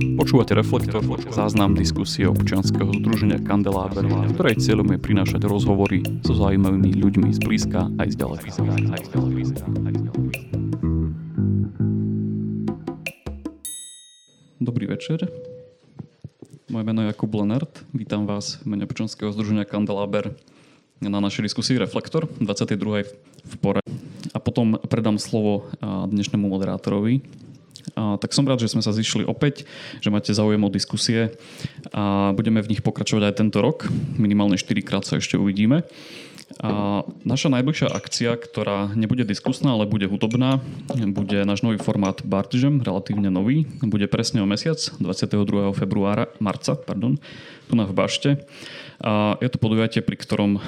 Počúvate Reflektor, záznam diskusie občianskeho združenia Kandeláber, ktorej cieľom je prinášať rozhovory so zaujímavými ľuďmi z blízka aj z ďaleka. Dobrý večer. Moje meno je Jakub Lenert. Vítam vás v mene občianskeho združenia Kandeláber na našej diskusii Reflektor 22. v pore. A potom predám slovo dnešnému moderátorovi, a, tak som rád, že sme sa zišli opäť, že máte záujem o diskusie a budeme v nich pokračovať aj tento rok. Minimálne 4 krát sa ešte uvidíme. A naša najbližšia akcia, ktorá nebude diskusná, ale bude hudobná, bude náš nový formát Bartžem, relatívne nový. Bude presne o mesiac, 22. februára, marca, pardon, tu na v Bašte. Je to podujatie, pri ktorom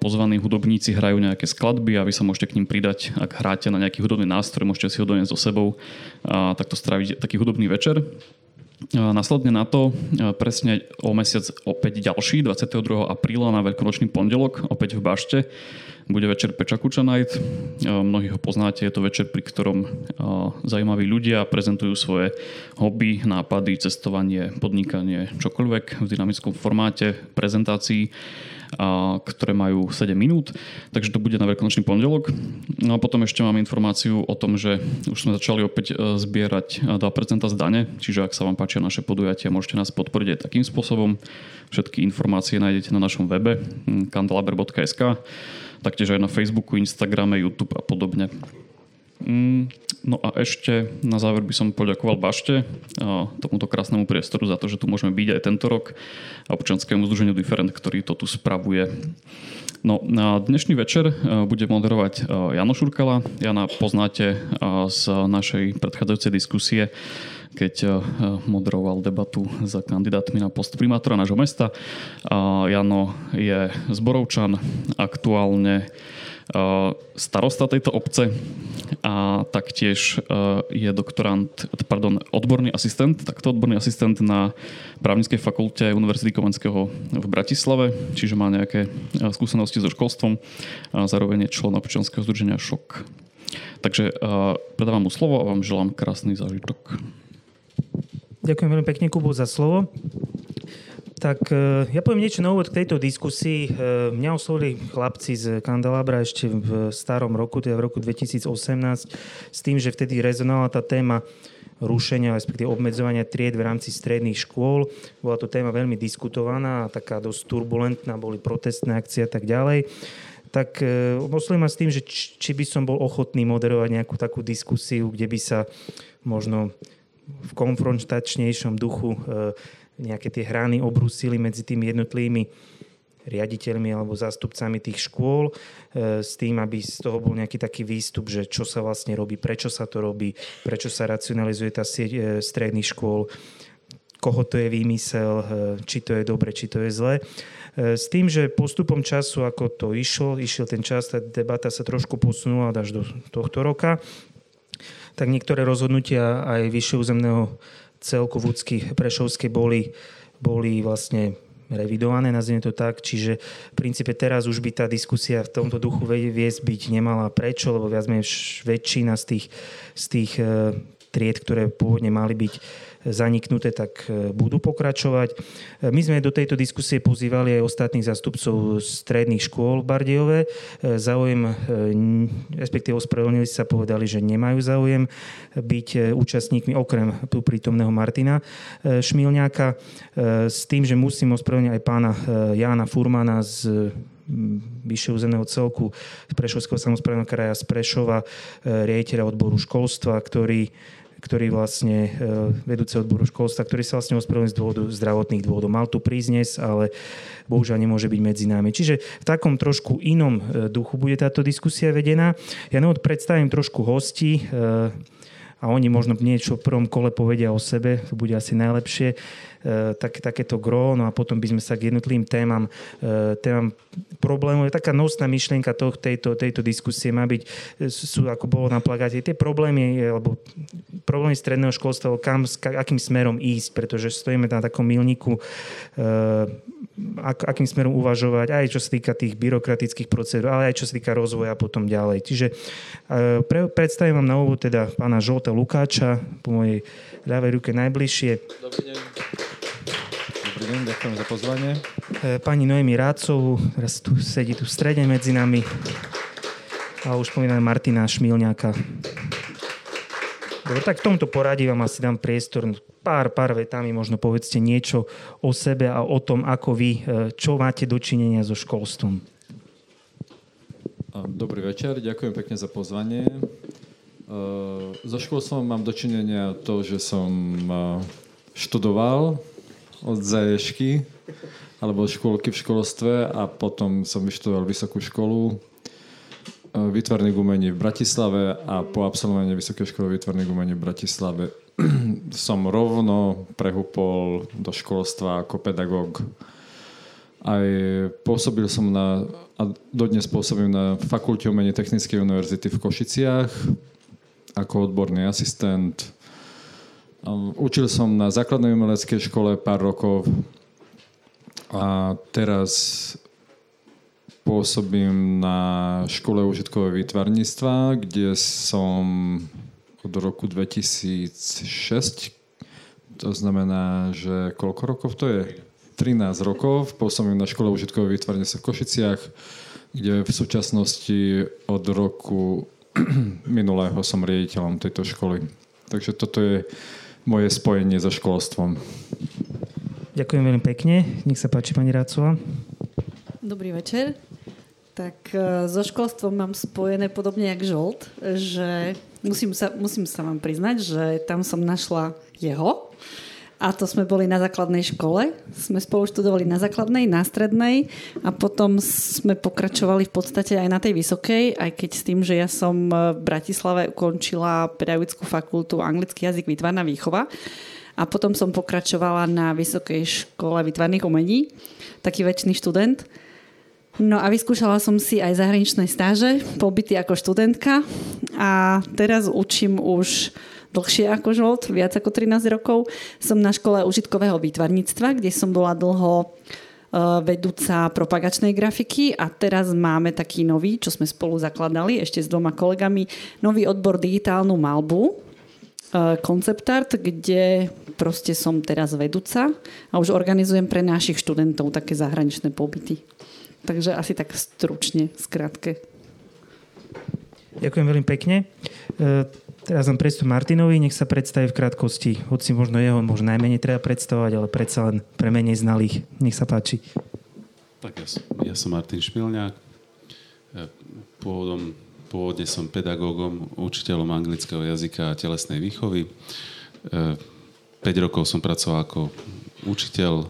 pozvaní hudobníci hrajú nejaké skladby a vy sa môžete k ním pridať, ak hráte na nejaký hudobný nástroj, môžete si ho doniesť so sebou a takto stráviť taký hudobný večer. Následne na to presne o mesiac opäť ďalší, 22. apríla na veľkonočný pondelok, opäť v Bašte, bude večer Pečakuča Night. Mnohí ho poznáte, je to večer, pri ktorom zaujímaví ľudia prezentujú svoje hobby, nápady, cestovanie, podnikanie, čokoľvek v dynamickom formáte prezentácií a, ktoré majú 7 minút, takže to bude na veľkonočný pondelok. No a potom ešte mám informáciu o tom, že už sme začali opäť e, zbierať 2% z dane, čiže ak sa vám páčia naše podujatia, môžete nás podporiť aj takým spôsobom. Všetky informácie nájdete na našom webe kandelaber.sk taktiež aj na Facebooku, Instagrame, YouTube a podobne. Mm, no a ešte na záver by som poďakoval Bašte tomuto krásnemu priestoru za to, že tu môžeme byť aj tento rok a občanskému združeniu Different, ktorý to tu spravuje. No, na dnešný večer bude moderovať Jano Šurkala. Jana poznáte z našej predchádzajúcej diskusie keď eh, moderoval debatu za kandidátmi na post primátora nášho mesta. Jano je zborovčan, aktuálne eh, starosta tejto obce a taktiež eh, je doktorant, pardon, odborný asistent, takto odborný asistent na právnickej fakulte Univerzity Komenského v Bratislave, čiže má nejaké skúsenosti so školstvom a zároveň je člen občianského združenia ŠOK. Takže predávam mu slovo a vám želám krásny zážitok. Ďakujem veľmi pekne, Kubo, za slovo. Tak e, ja poviem niečo na úvod k tejto diskusii. E, mňa oslovili chlapci z Kandelabra ešte v starom roku, teda v roku 2018, s tým, že vtedy rezonovala tá téma rušenia, respektíve obmedzovania tried v rámci stredných škôl. Bola to téma veľmi diskutovaná, taká dosť turbulentná, boli protestné akcie a tak ďalej tak e, oslovili ma s tým, že či by som bol ochotný moderovať nejakú takú diskusiu, kde by sa možno v konfrontačnejšom duchu e, nejaké tie hrany obrusili medzi tými jednotlivými riaditeľmi alebo zástupcami tých škôl e, s tým, aby z toho bol nejaký taký výstup, že čo sa vlastne robí, prečo sa to robí, prečo sa racionalizuje tá sieť e, stredných škôl, koho to je výmysel, či to je dobre, či to je zle. S tým, že postupom času, ako to išlo, išiel ten čas, tá debata sa trošku posunula až do tohto roka tak niektoré rozhodnutia aj vyššie územného celku v Úcky Prešovskej boli, boli vlastne revidované, nazvime to tak. Čiže v princípe teraz už by tá diskusia v tomto duchu viesť byť nemala prečo, lebo viac menej väčšina z tých, z tých eh, tried, ktoré pôvodne mali byť zaniknuté, tak e, budú pokračovať. E, my sme do tejto diskusie pozývali aj ostatných zastupcov stredných škôl v Bardejove. E, záujem, respektíve ospravedlnili sa, povedali, že nemajú záujem byť účastníkmi okrem tu prítomného Martina Šmilňáka s tým, že musím ospravedlniť aj pána Jána Furmana z vyššieho územného celku Prešovského samozprávneho kraja z Prešova, riaditeľa odboru školstva, ktorý ktorý vlastne e, vedúci odboru školstva, ktorý sa vlastne ospravedlnil z dôvodu zdravotných dôvodov. Mal tu prísť dnes, ale bohužiaľ nemôže byť medzi nami. Čiže v takom trošku inom e, duchu bude táto diskusia vedená. Ja na predstavím trošku hostí e, a oni možno niečo v prvom kole povedia o sebe, to bude asi najlepšie. E, tak, takéto gro, no a potom by sme sa k jednotlivým témam, e, témam problémov. Je taká nosná myšlienka toho, tejto, tejto diskusie má byť, e, sú ako bolo na plagáte, tie problémy, alebo problémy stredného školstva, kam, akým smerom ísť, pretože stojíme na takom milníku ak, akým smerom uvažovať, aj čo sa týka tých byrokratických procedúr, ale aj čo sa týka rozvoja potom ďalej. Čiže pre, predstavím vám na úvod teda pána Žolta Lukáča, po mojej ľavej ruke najbližšie. Dobrý deň. Dobrý deň, ďakujem za pozvanie. Pani Noemi Rácovú, teraz tu sedí tu v strede medzi nami. A už spomínam Martina Šmilňáka. Dobre, tak v tomto poradí vám asi dám priestor. Pár, pár vetami možno povedzte niečo o sebe a o tom, ako vy, e, čo máte dočinenia so školstvom. Dobrý večer, ďakujem pekne za pozvanie. E, so školstvom mám dočinenia to, že som e, študoval od zaješky alebo škôlky v školstve a potom som vyštudoval vysokú školu výtvarných umení v Bratislave a po absolvovaní Vysokej školy výtvarných umení v Bratislave som rovno prehúpol do školstva ako pedagóg. Aj pôsobil som na, a dodnes pôsobím na Fakulte umení Technickej univerzity v Košiciach ako odborný asistent. Učil som na základnej umeleckej škole pár rokov a teraz pôsobím na škole užitkového výtvarníctva, kde som od roku 2006. To znamená, že koľko rokov to je? 13 rokov. Pôsobím na škole užitkového výtvarníctva v Košiciach, kde v súčasnosti od roku minulého som riaditeľom tejto školy. Takže toto je moje spojenie so školstvom. Ďakujem veľmi pekne. Nech sa páči, pani Rácová. Dobrý večer. Tak e, so školstvom mám spojené podobne jak Žolt, že musím sa, musím sa vám priznať, že tam som našla jeho a to sme boli na základnej škole. Sme spolu študovali na základnej, na strednej a potom sme pokračovali v podstate aj na tej vysokej, aj keď s tým, že ja som v Bratislave ukončila pedagogickú fakultu anglický jazyk výtvarná výchova a potom som pokračovala na Vysokej škole výtvarných umení, taký väčší študent. No a vyskúšala som si aj zahraničné stáže, pobyty ako študentka a teraz učím už dlhšie ako žolt, viac ako 13 rokov. Som na škole užitkového výtvarníctva, kde som bola dlho e, vedúca propagačnej grafiky a teraz máme taký nový, čo sme spolu zakladali ešte s dvoma kolegami, nový odbor digitálnu malbu, koncept art, kde proste som teraz vedúca a už organizujem pre našich študentov také zahraničné pobyty. Takže asi tak stručne, skrátke. Ďakujem veľmi pekne. E, teraz vám predstav Martinovi, nech sa predstaví v krátkosti. Hoci možno jeho možno najmenej treba predstavovať, ale predsa len pre menej znalých. Nech sa páči. Tak ja, ja som Martin Šmilňák. E, pôvodom, pôvodne som pedagógom, učiteľom anglického jazyka a telesnej výchovy. 5 e, rokov som pracoval ako učiteľ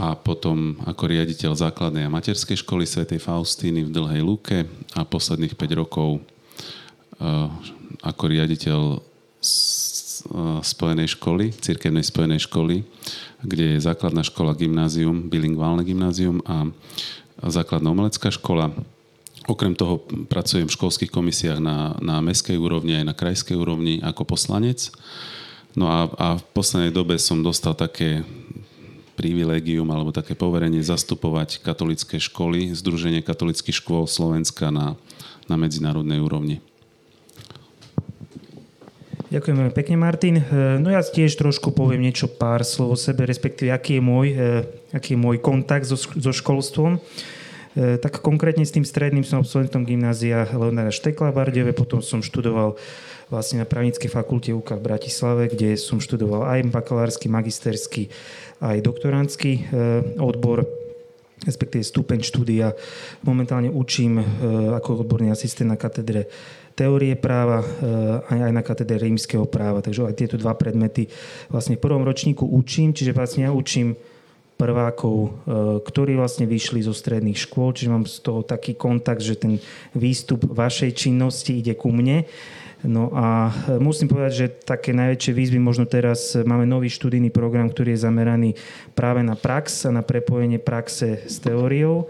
a potom ako riaditeľ základnej a materskej školy svätej Faustíny v Dlhej Lúke a posledných 5 rokov uh, ako riaditeľ uh, spojenej školy, cirkevnej spojenej školy, kde je základná škola gymnázium, bilingválne gymnázium a základná umelecká škola. Okrem toho pracujem v školských komisiách na, na meskej úrovni aj na krajskej úrovni ako poslanec. No a, a v poslednej dobe som dostal také privilégium alebo také poverenie zastupovať katolické školy, Združenie katolických škôl Slovenska na, na medzinárodnej úrovni. Ďakujem veľmi pekne, Martin. E, no ja tiež trošku poviem niečo pár slov o sebe, respektíve aký je môj, e, aký je môj kontakt so, so školstvom. E, tak konkrétne s tým stredným som absolventom gymnázia Leonara Štekla v Bardeve, potom som študoval vlastne na právnickej fakulte UKA v Bratislave, kde som študoval aj bakalársky, magisterský, aj doktorantský odbor respektíve stupeň štúdia. Momentálne učím ako odborný asistent na katedre teórie práva aj na katedre rímskeho práva. Takže aj tieto dva predmety vlastne v prvom ročníku učím, čiže vlastne ja učím prvákov, e, ktorí vlastne vyšli zo stredných škôl, čiže mám z toho taký kontakt, že ten výstup vašej činnosti ide ku mne. No a e, musím povedať, že také najväčšie výzvy možno teraz máme nový študijný program, ktorý je zameraný práve na prax a na prepojenie praxe s teóriou.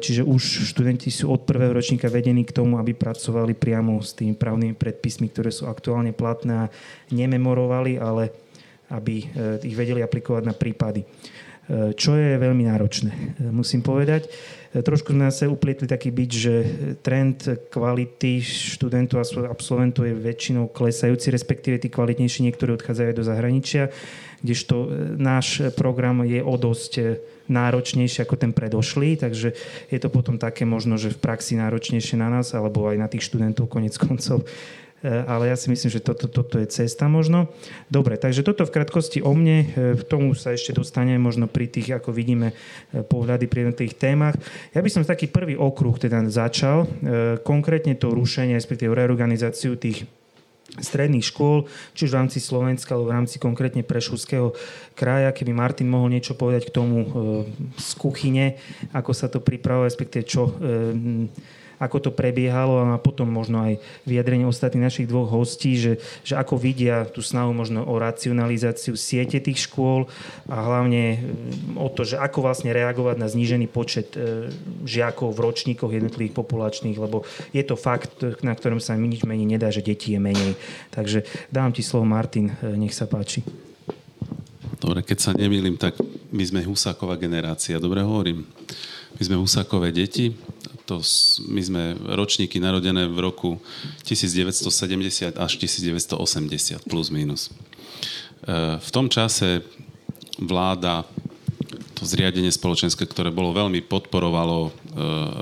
Čiže už študenti sú od prvého ročníka vedení k tomu, aby pracovali priamo s tými právnymi predpismi, ktoré sú aktuálne platné a nememorovali, ale aby ich vedeli aplikovať na prípady. čo je veľmi náročné, musím povedať. Trošku sme sa uplietli taký byť, že trend kvality študentov a absolventov je väčšinou klesajúci, respektíve tí kvalitnejší niektorí odchádzajú do zahraničia, kdežto náš program je o dosť náročnejšie ako ten predošlý, takže je to potom také možno, že v praxi náročnejšie na nás, alebo aj na tých študentov konec koncov. E, ale ja si myslím, že toto, toto je cesta možno. Dobre, takže toto v krátkosti o mne. V e, tomu sa ešte dostaneme možno pri tých, ako vidíme, e, pohľady pri jednotlivých témach. Ja by som taký prvý okruh teda začal. Konkrétne to rušenie, respektíve reorganizáciu tých stredných škôl, či už v rámci Slovenska alebo v rámci konkrétne Prešovského kraja. Keby Martin mohol niečo povedať k tomu e, z kuchyne, ako sa to pripravuje, respektíve čo e, ako to prebiehalo a potom možno aj vyjadrenie ostatných našich dvoch hostí, že, že ako vidia tú snahu možno o racionalizáciu siete tých škôl a hlavne mm, o to, že ako vlastne reagovať na znížený počet e, žiakov v ročníkoch jednotlivých populačných, lebo je to fakt, na ktorom sa nič mení nedá, že detí je menej. Takže dám ti slovo Martin, e, nech sa páči. Dobre, keď sa nemýlim, tak my sme Husáková generácia, dobre hovorím. My sme Husákové deti, to, my sme ročníky narodené v roku 1970 až 1980, plus minus. E, v tom čase vláda to zriadenie spoločenské, ktoré bolo veľmi podporovalo e,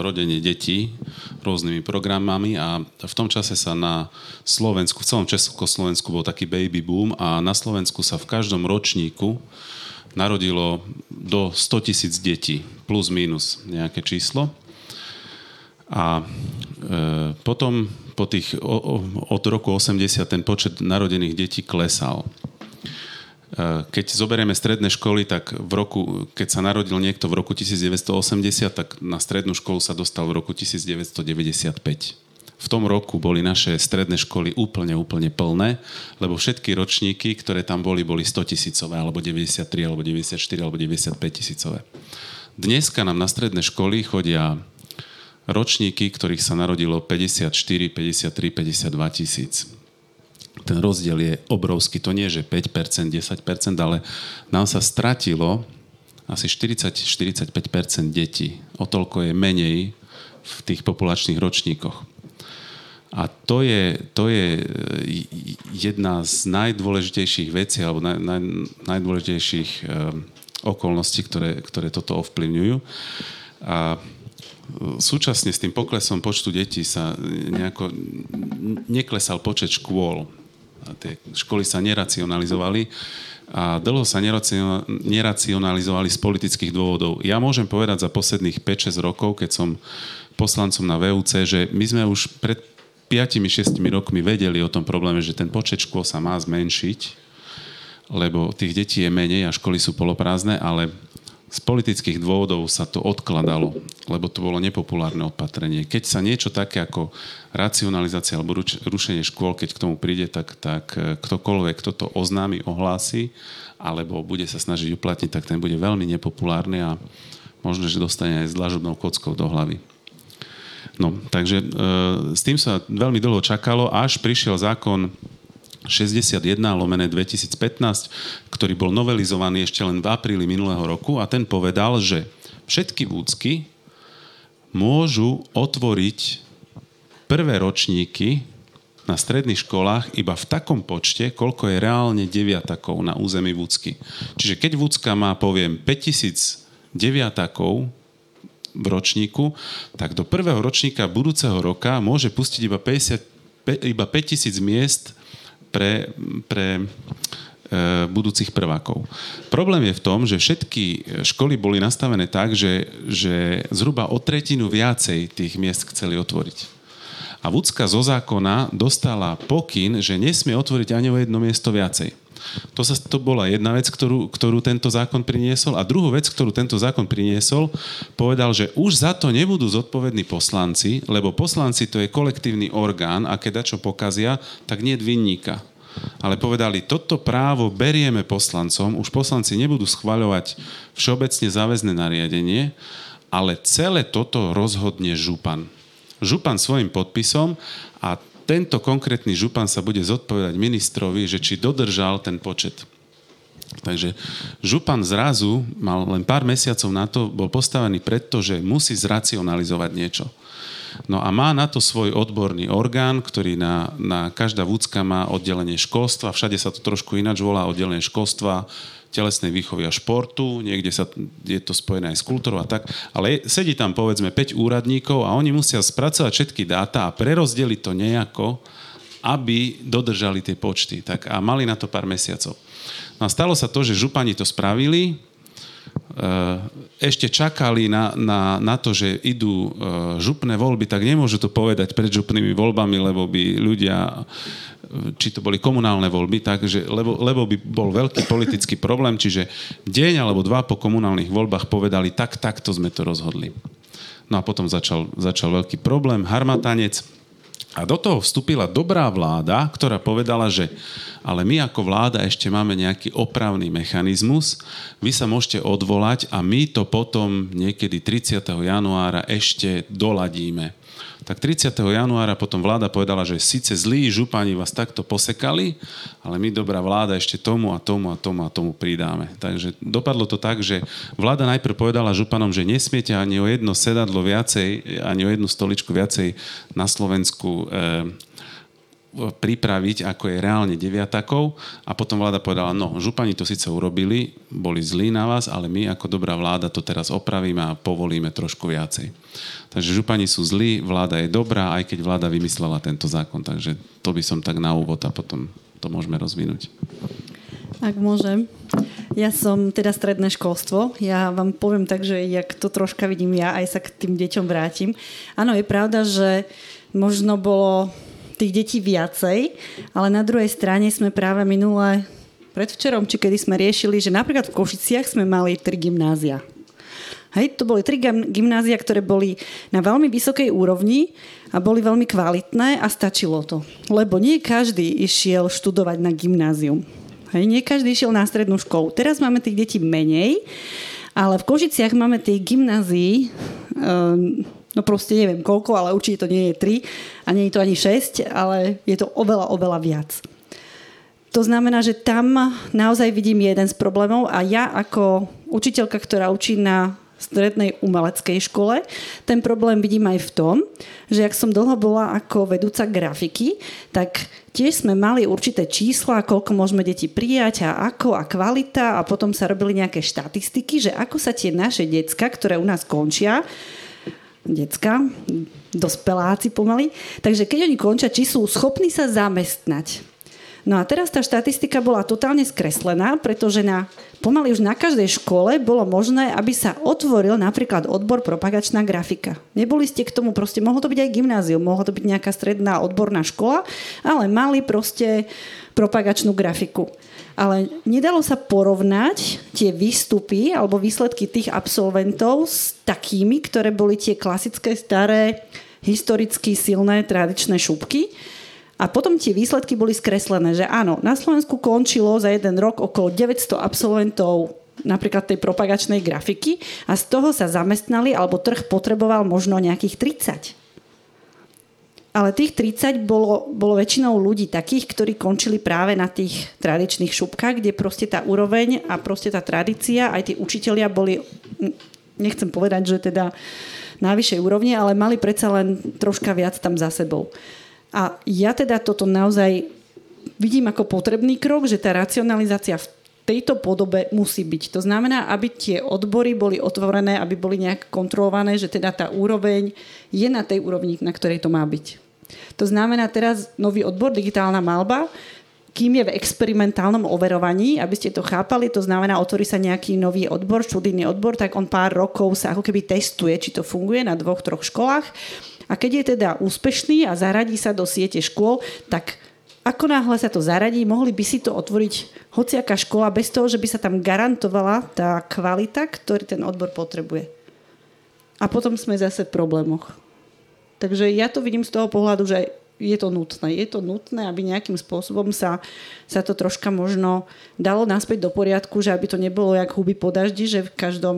rodenie detí rôznymi programami a v tom čase sa na Slovensku, v celom Československu bol taký baby boom a na Slovensku sa v každom ročníku narodilo do 100 tisíc detí, plus minus nejaké číslo. A e, potom po tých, od roku 80 ten počet narodených detí klesal. E, keď zoberieme stredné školy, tak v roku, keď sa narodil niekto v roku 1980, tak na strednú školu sa dostal v roku 1995. V tom roku boli naše stredné školy úplne, úplne plné, lebo všetky ročníky, ktoré tam boli, boli 100 tisícové, alebo 93, alebo 94, alebo 95 tisícové. Dneska nám na stredné školy chodia ročníky, ktorých sa narodilo 54, 53, 52 tisíc. Ten rozdiel je obrovský. To nie, že 5%, 10%, ale nám sa stratilo asi 40-45% detí. O toľko je menej v tých populačných ročníkoch. A to je, to je jedna z najdôležitejších vecí alebo naj, naj, najdôležitejších um, okolností, ktoré, ktoré toto ovplyvňujú. A súčasne s tým poklesom počtu detí sa nejako neklesal počet škôl. A tie školy sa neracionalizovali a dlho sa neracionalizovali z politických dôvodov. Ja môžem povedať za posledných 5-6 rokov, keď som poslancom na VUC, že my sme už pred 5-6 rokmi vedeli o tom probléme, že ten počet škôl sa má zmenšiť, lebo tých detí je menej a školy sú poloprázdne, ale z politických dôvodov sa to odkladalo, lebo to bolo nepopulárne opatrenie. Keď sa niečo také ako racionalizácia alebo rušenie škôl, keď k tomu príde, tak, tak e, ktokoľvek, kto to oznámi, ohlási, alebo bude sa snažiť uplatniť, tak ten bude veľmi nepopulárny a možno, že dostane aj s dlažobnou kockou do hlavy. No, takže e, s tým sa veľmi dlho čakalo, až prišiel zákon 61 lomené 2015, ktorý bol novelizovaný ešte len v apríli minulého roku a ten povedal, že všetky vúcky môžu otvoriť prvé ročníky na stredných školách iba v takom počte, koľko je reálne deviatakov na území Vúcky. Čiže keď Vúcka má, poviem, 5000 deviatakov v ročníku, tak do prvého ročníka budúceho roka môže pustiť iba, 50, iba 5000 miest pre, pre e, budúcich prvákov. Problém je v tom, že všetky školy boli nastavené tak, že, že zhruba o tretinu viacej tých miest chceli otvoriť. A Vúcka zo zákona dostala pokyn, že nesmie otvoriť ani o jedno miesto viacej. To, sa, to bola jedna vec, ktorú, ktorú tento zákon priniesol. A druhú vec, ktorú tento zákon priniesol, povedal, že už za to nebudú zodpovední poslanci, lebo poslanci to je kolektívny orgán a keď čo pokazia, tak nie vinníka. Ale povedali, toto právo berieme poslancom, už poslanci nebudú schvaľovať všeobecne záväzné nariadenie, ale celé toto rozhodne župan. Župan svojim podpisom a tento konkrétny župan sa bude zodpovedať ministrovi, že či dodržal ten počet. Takže župan zrazu mal len pár mesiacov na to, bol postavený preto, že musí zracionalizovať niečo. No a má na to svoj odborný orgán, ktorý na, na každá vúcka má oddelenie školstva, všade sa to trošku ináč volá, oddelenie školstva, telesnej výchovy a športu, niekde sa, je to spojené aj s kultúrou a tak, ale sedí tam povedzme 5 úradníkov a oni musia spracovať všetky dáta a prerozdeliť to nejako, aby dodržali tie počty. Tak, a mali na to pár mesiacov. No a stalo sa to, že župani to spravili, ešte čakali na, na, na to, že idú e, župné voľby, tak nemôžu to povedať pred župnými voľbami, lebo by ľudia, či to boli komunálne voľby, takže, lebo, lebo by bol veľký politický problém, čiže deň alebo dva po komunálnych voľbách povedali, tak, takto sme to rozhodli. No a potom začal, začal veľký problém, harmatanec, a do toho vstúpila dobrá vláda, ktorá povedala, že ale my ako vláda ešte máme nejaký opravný mechanizmus, vy sa môžete odvolať a my to potom niekedy 30. januára ešte doladíme tak 30. januára potom vláda povedala, že síce zlí župani vás takto posekali, ale my dobrá vláda ešte tomu a tomu a tomu a tomu pridáme. Takže dopadlo to tak, že vláda najprv povedala županom, že nesmiete ani o jedno sedadlo viacej, ani o jednu stoličku viacej na Slovensku e, pripraviť, ako je reálne deviatakov a potom vláda povedala, no, župani to síce urobili, boli zlí na vás, ale my ako dobrá vláda to teraz opravíme a povolíme trošku viacej. Takže župani sú zlí, vláda je dobrá, aj keď vláda vymyslela tento zákon. Takže to by som tak na úvod a potom to môžeme rozvinúť. Ak môžem. Ja som teda stredné školstvo. Ja vám poviem tak, že jak to troška vidím ja, aj sa k tým deťom vrátim. Áno, je pravda, že možno bolo tých detí viacej, ale na druhej strane sme práve minulé, predvčerom, či kedy sme riešili, že napríklad v Košiciach sme mali tri gymnázia. Hej, to boli tri gymnázia, ktoré boli na veľmi vysokej úrovni a boli veľmi kvalitné a stačilo to. Lebo nie každý išiel študovať na gymnázium. Hej, nie každý išiel na strednú školu. Teraz máme tých detí menej, ale v Košiciach máme tie gymnázií um, no proste neviem koľko, ale určite to nie je 3 a nie je to ani 6, ale je to oveľa, oveľa viac. To znamená, že tam naozaj vidím jeden z problémov a ja ako učiteľka, ktorá učí na strednej umeleckej škole. Ten problém vidím aj v tom, že ak som dlho bola ako vedúca grafiky, tak tiež sme mali určité čísla, koľko môžeme deti prijať a ako a kvalita a potom sa robili nejaké štatistiky, že ako sa tie naše decka, ktoré u nás končia, decka, dospeláci pomaly. Takže keď oni končia, či sú schopní sa zamestnať. No a teraz tá štatistika bola totálne skreslená, pretože na, pomaly už na každej škole bolo možné, aby sa otvoril napríklad odbor propagačná grafika. Neboli ste k tomu, proste mohlo to byť aj gymnázium, mohlo to byť nejaká stredná odborná škola, ale mali proste propagačnú grafiku ale nedalo sa porovnať tie výstupy alebo výsledky tých absolventov s takými, ktoré boli tie klasické, staré, historicky silné, tradičné šupky. A potom tie výsledky boli skreslené, že áno, na Slovensku končilo za jeden rok okolo 900 absolventov napríklad tej propagačnej grafiky a z toho sa zamestnali alebo trh potreboval možno nejakých 30 ale tých 30 bolo, bolo väčšinou ľudí takých, ktorí končili práve na tých tradičných šupkách, kde proste tá úroveň a proste tá tradícia, aj tí učitelia boli, nechcem povedať, že teda na vyššej úrovni, ale mali predsa len troška viac tam za sebou. A ja teda toto naozaj vidím ako potrebný krok, že tá racionalizácia v tejto podobe musí byť. To znamená, aby tie odbory boli otvorené, aby boli nejak kontrolované, že teda tá úroveň je na tej úrovni, na ktorej to má byť. To znamená teraz nový odbor digitálna malba, kým je v experimentálnom overovaní, aby ste to chápali, to znamená, otvorí sa nejaký nový odbor, študijný odbor, tak on pár rokov sa ako keby testuje, či to funguje na dvoch, troch školách. A keď je teda úspešný a zaradí sa do siete škôl, tak ako náhle sa to zaradí, mohli by si to otvoriť hociaká škola bez toho, že by sa tam garantovala tá kvalita, ktorý ten odbor potrebuje. A potom sme zase v problémoch. Takže ja to vidím z toho pohľadu, že je to nutné. Je to nutné, aby nejakým spôsobom sa, sa to troška možno dalo naspäť do poriadku, že aby to nebolo jak huby po daždi, že v každom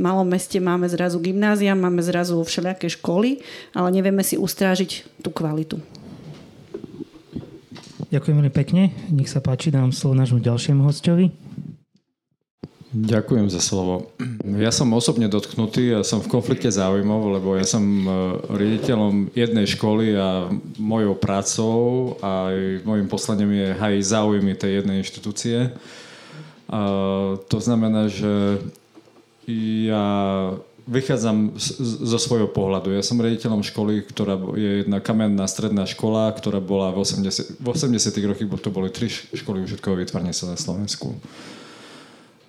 malom meste máme zrazu gymnázia, máme zrazu všelijaké školy, ale nevieme si ustrážiť tú kvalitu. Ďakujem veľmi pekne. Nech sa páči, dám slovo nášmu ďalšiemu hostovi. Ďakujem za slovo. Ja som osobne dotknutý a som v konflikte záujmov, lebo ja som e, riaditeľom jednej školy a mojou prácou a aj môjim poslaním je hajiť záujmy tej jednej inštitúcie. A to znamená, že ja vychádzam zo svojho pohľadu. Ja som riaditeľom školy, ktorá je jedna kamenná stredná škola, ktorá bola v 80, v 80 rokoch, to boli tri školy užitkového vytvarnia sa na Slovensku.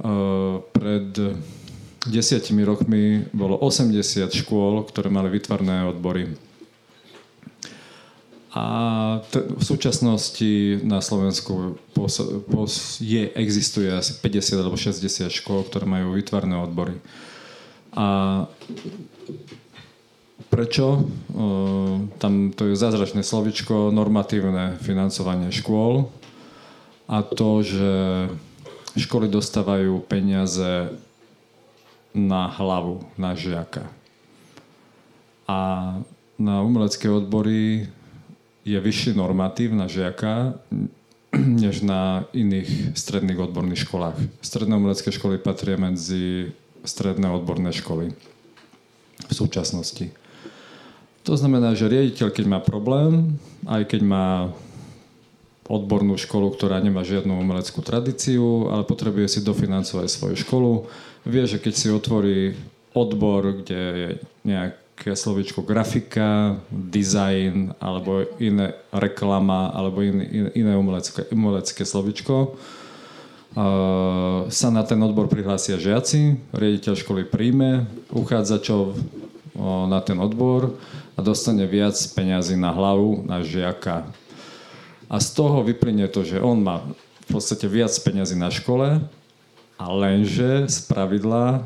Eh, pred desiatimi rokmi bolo 80 škôl, ktoré mali vytvarné odbory. A t- v súčasnosti na Slovensku pos- pos- je, existuje asi 50 alebo 60 škôl, ktoré majú vytvarné odbory. A prečo? Uh, tam to je zázračné slovičko normatívne financovanie škôl a to, že školy dostávajú peniaze na hlavu, na žiaka. A na umelecké odbory je vyšší normatív na žiaka než na iných stredných odborných školách. Stredné umelecké školy patria medzi stredné odborné školy v súčasnosti. To znamená, že riaditeľ, keď má problém, aj keď má odbornú školu, ktorá nemá žiadnu umeleckú tradíciu, ale potrebuje si dofinancovať svoju školu. Vie, že keď si otvorí odbor, kde je nejaké slovičko grafika, design alebo iné reklama alebo iné, iné umelecké, umelecké slovičko, sa na ten odbor prihlásia žiaci, riaditeľ školy príjme uchádzačov na ten odbor a dostane viac peňazí na hlavu, na žiaka. A z toho vyplynie to, že on má v podstate viac peňazí na škole, a lenže z pravidla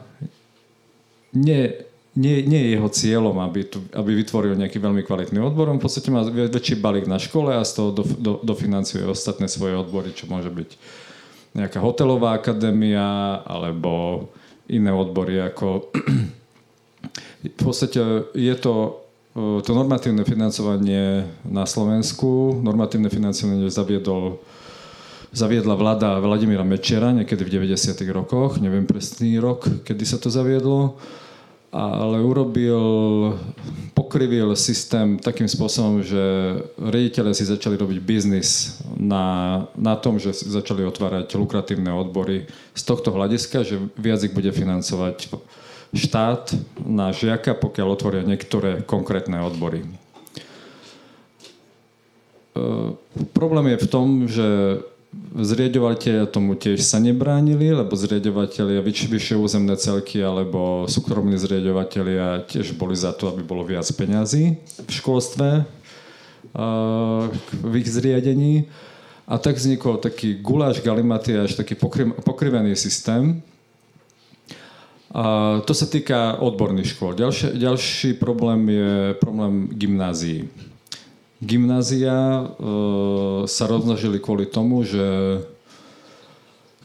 nie, nie, nie je jeho cieľom, aby, tu, aby vytvoril nejaký veľmi kvalitný odbor. On v podstate má väčší balík na škole a z toho do, do, dofinancuje ostatné svoje odbory, čo môže byť nejaká hotelová akadémia alebo iné odbory ako v podstate je to to normatívne financovanie na Slovensku, normatívne financovanie zaviedol zaviedla vláda Vladimíra Mečera niekedy v 90. rokoch, neviem presný rok, kedy sa to zaviedlo, ale urobil, pokrivil systém takým spôsobom, že riaditeľe si začali robiť biznis na, na tom, že začali otvárať lukratívne odbory z tohto hľadiska, že viac ich bude financovať štát na žiaka, pokiaľ otvoria niektoré konkrétne odbory. E, problém je v tom, že zriadovateľia tomu tiež sa nebránili, lebo zriadovateľia vyš, vyššie územné celky alebo súkromní zriadovateľia tiež boli za to, aby bolo viac peňazí v školstve v ich zriadení. A tak vznikol taký guláš galimaty až taký pokrivený systém, a to sa týka odborných škôl. Ďalší, ďalší problém je problém gymnázií. Gymnázia e, sa rozmnožili kvôli tomu, že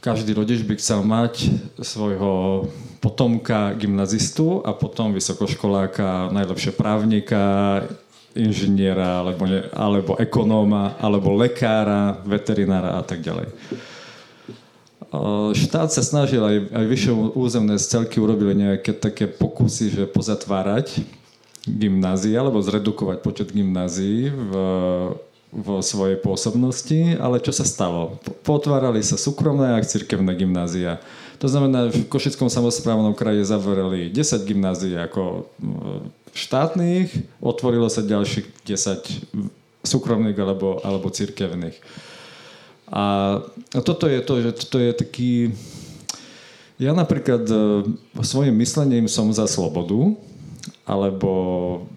každý rodič by chcel mať svojho potomka gymnazistu a potom vysokoškoláka, najlepšie právnika, inžiniera, alebo, ne, alebo ekonóma, alebo lekára, veterinára a tak ďalej. Štát sa snažil, aj, aj vyššie územné celky urobili nejaké také pokusy, že pozatvárať gymnázie, alebo zredukovať počet gymnázií v, vo svojej pôsobnosti, ale čo sa stalo? Potvárali sa súkromné a cirkevné gymnázia. To znamená, v Košickom samozprávnom kraji zavreli 10 gymnázií ako štátnych, otvorilo sa ďalších 10 súkromných alebo, alebo cirkevných. A, toto je to, že toto je taký... Ja napríklad e, svojim myslením som za slobodu, alebo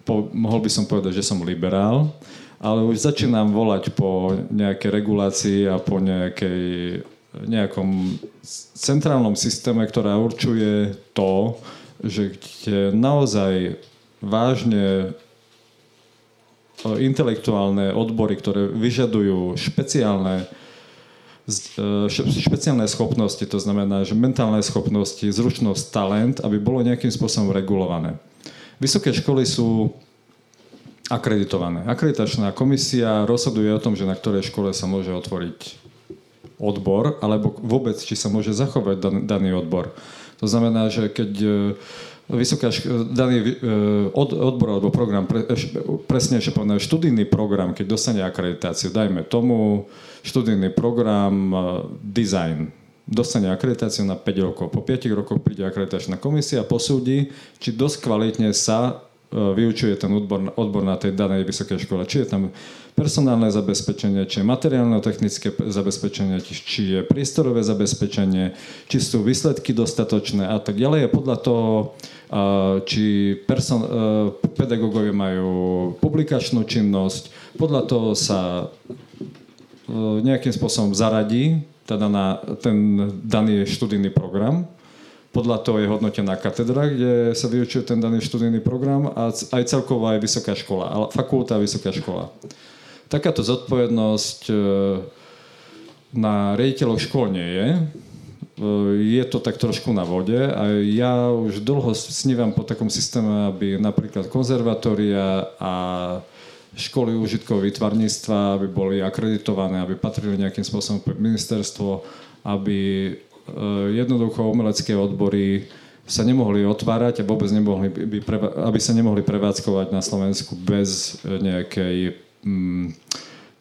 po, mohol by som povedať, že som liberál, ale už začínam volať po nejakej regulácii a po nejakej, nejakom centrálnom systéme, ktorá určuje to, že naozaj vážne e, intelektuálne odbory, ktoré vyžadujú špeciálne E, špeciálne schopnosti, to znamená, že mentálne schopnosti, zručnosť, talent, aby bolo nejakým spôsobom regulované. Vysoké školy sú akreditované. Akreditačná komisia rozhoduje o tom, že na ktorej škole sa môže otvoriť odbor, alebo vôbec, či sa môže zachovať dan, daný odbor. To znamená, že keď e, vysoká šk- daný e, od, odbor alebo program, pre, presne ešte povedané, študijný program, keď dostane akreditáciu, dajme tomu študijný program design, dostane akreditáciu na 5 rokov. Po 5 rokoch príde akreditačná komisia a posúdi, či dosť kvalitne sa vyučuje ten odbor, odbor na tej danej vysokej škole. Či je tam personálne zabezpečenie, či je materiálno-technické zabezpečenie, či je priestorové zabezpečenie, či sú výsledky dostatočné a tak ďalej. Podľa toho, či person, pedagógovia majú publikačnú činnosť, podľa toho sa nejakým spôsobom zaradí teda na ten daný študijný program podľa toho je hodnotená katedra, kde sa vyučuje ten daný študijný program a aj celková aj vysoká škola, fakulta a vysoká škola. Takáto zodpovednosť e, na riaditeľoch škôl nie je. E, je to tak trošku na vode a ja už dlho snívam po takom systéme, aby napríklad konzervatória a školy užitkov vytvarníctva aby boli akreditované, aby patrili nejakým spôsobom pre ministerstvo, aby Eh, jednoducho umelecké odbory sa nemohli otvárať a vôbec nemohli by, aby sa nemohli prevádzkovať na Slovensku bez eh, nejakej, mm,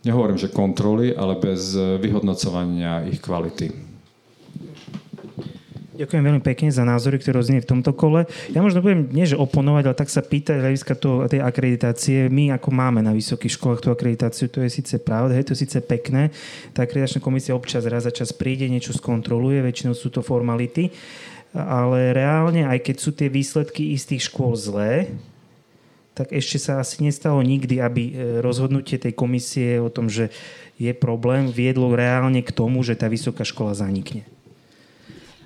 nehovorím, že kontroly, ale bez eh, vyhodnocovania ich kvality. Ďakujem veľmi pekne za názory, ktoré roznie v tomto kole. Ja možno budem, nie že oponovať, ale tak sa pýtať hľadiska tej akreditácie. My ako máme na vysokých školách tú akreditáciu, to je síce pravda, je to síce pekné. Tá akreditačná komisia občas raz za čas príde, niečo skontroluje, väčšinou sú to formality. Ale reálne, aj keď sú tie výsledky istých škôl zlé, tak ešte sa asi nestalo nikdy, aby e, rozhodnutie tej komisie o tom, že je problém, viedlo reálne k tomu, že tá vysoká škola zanikne.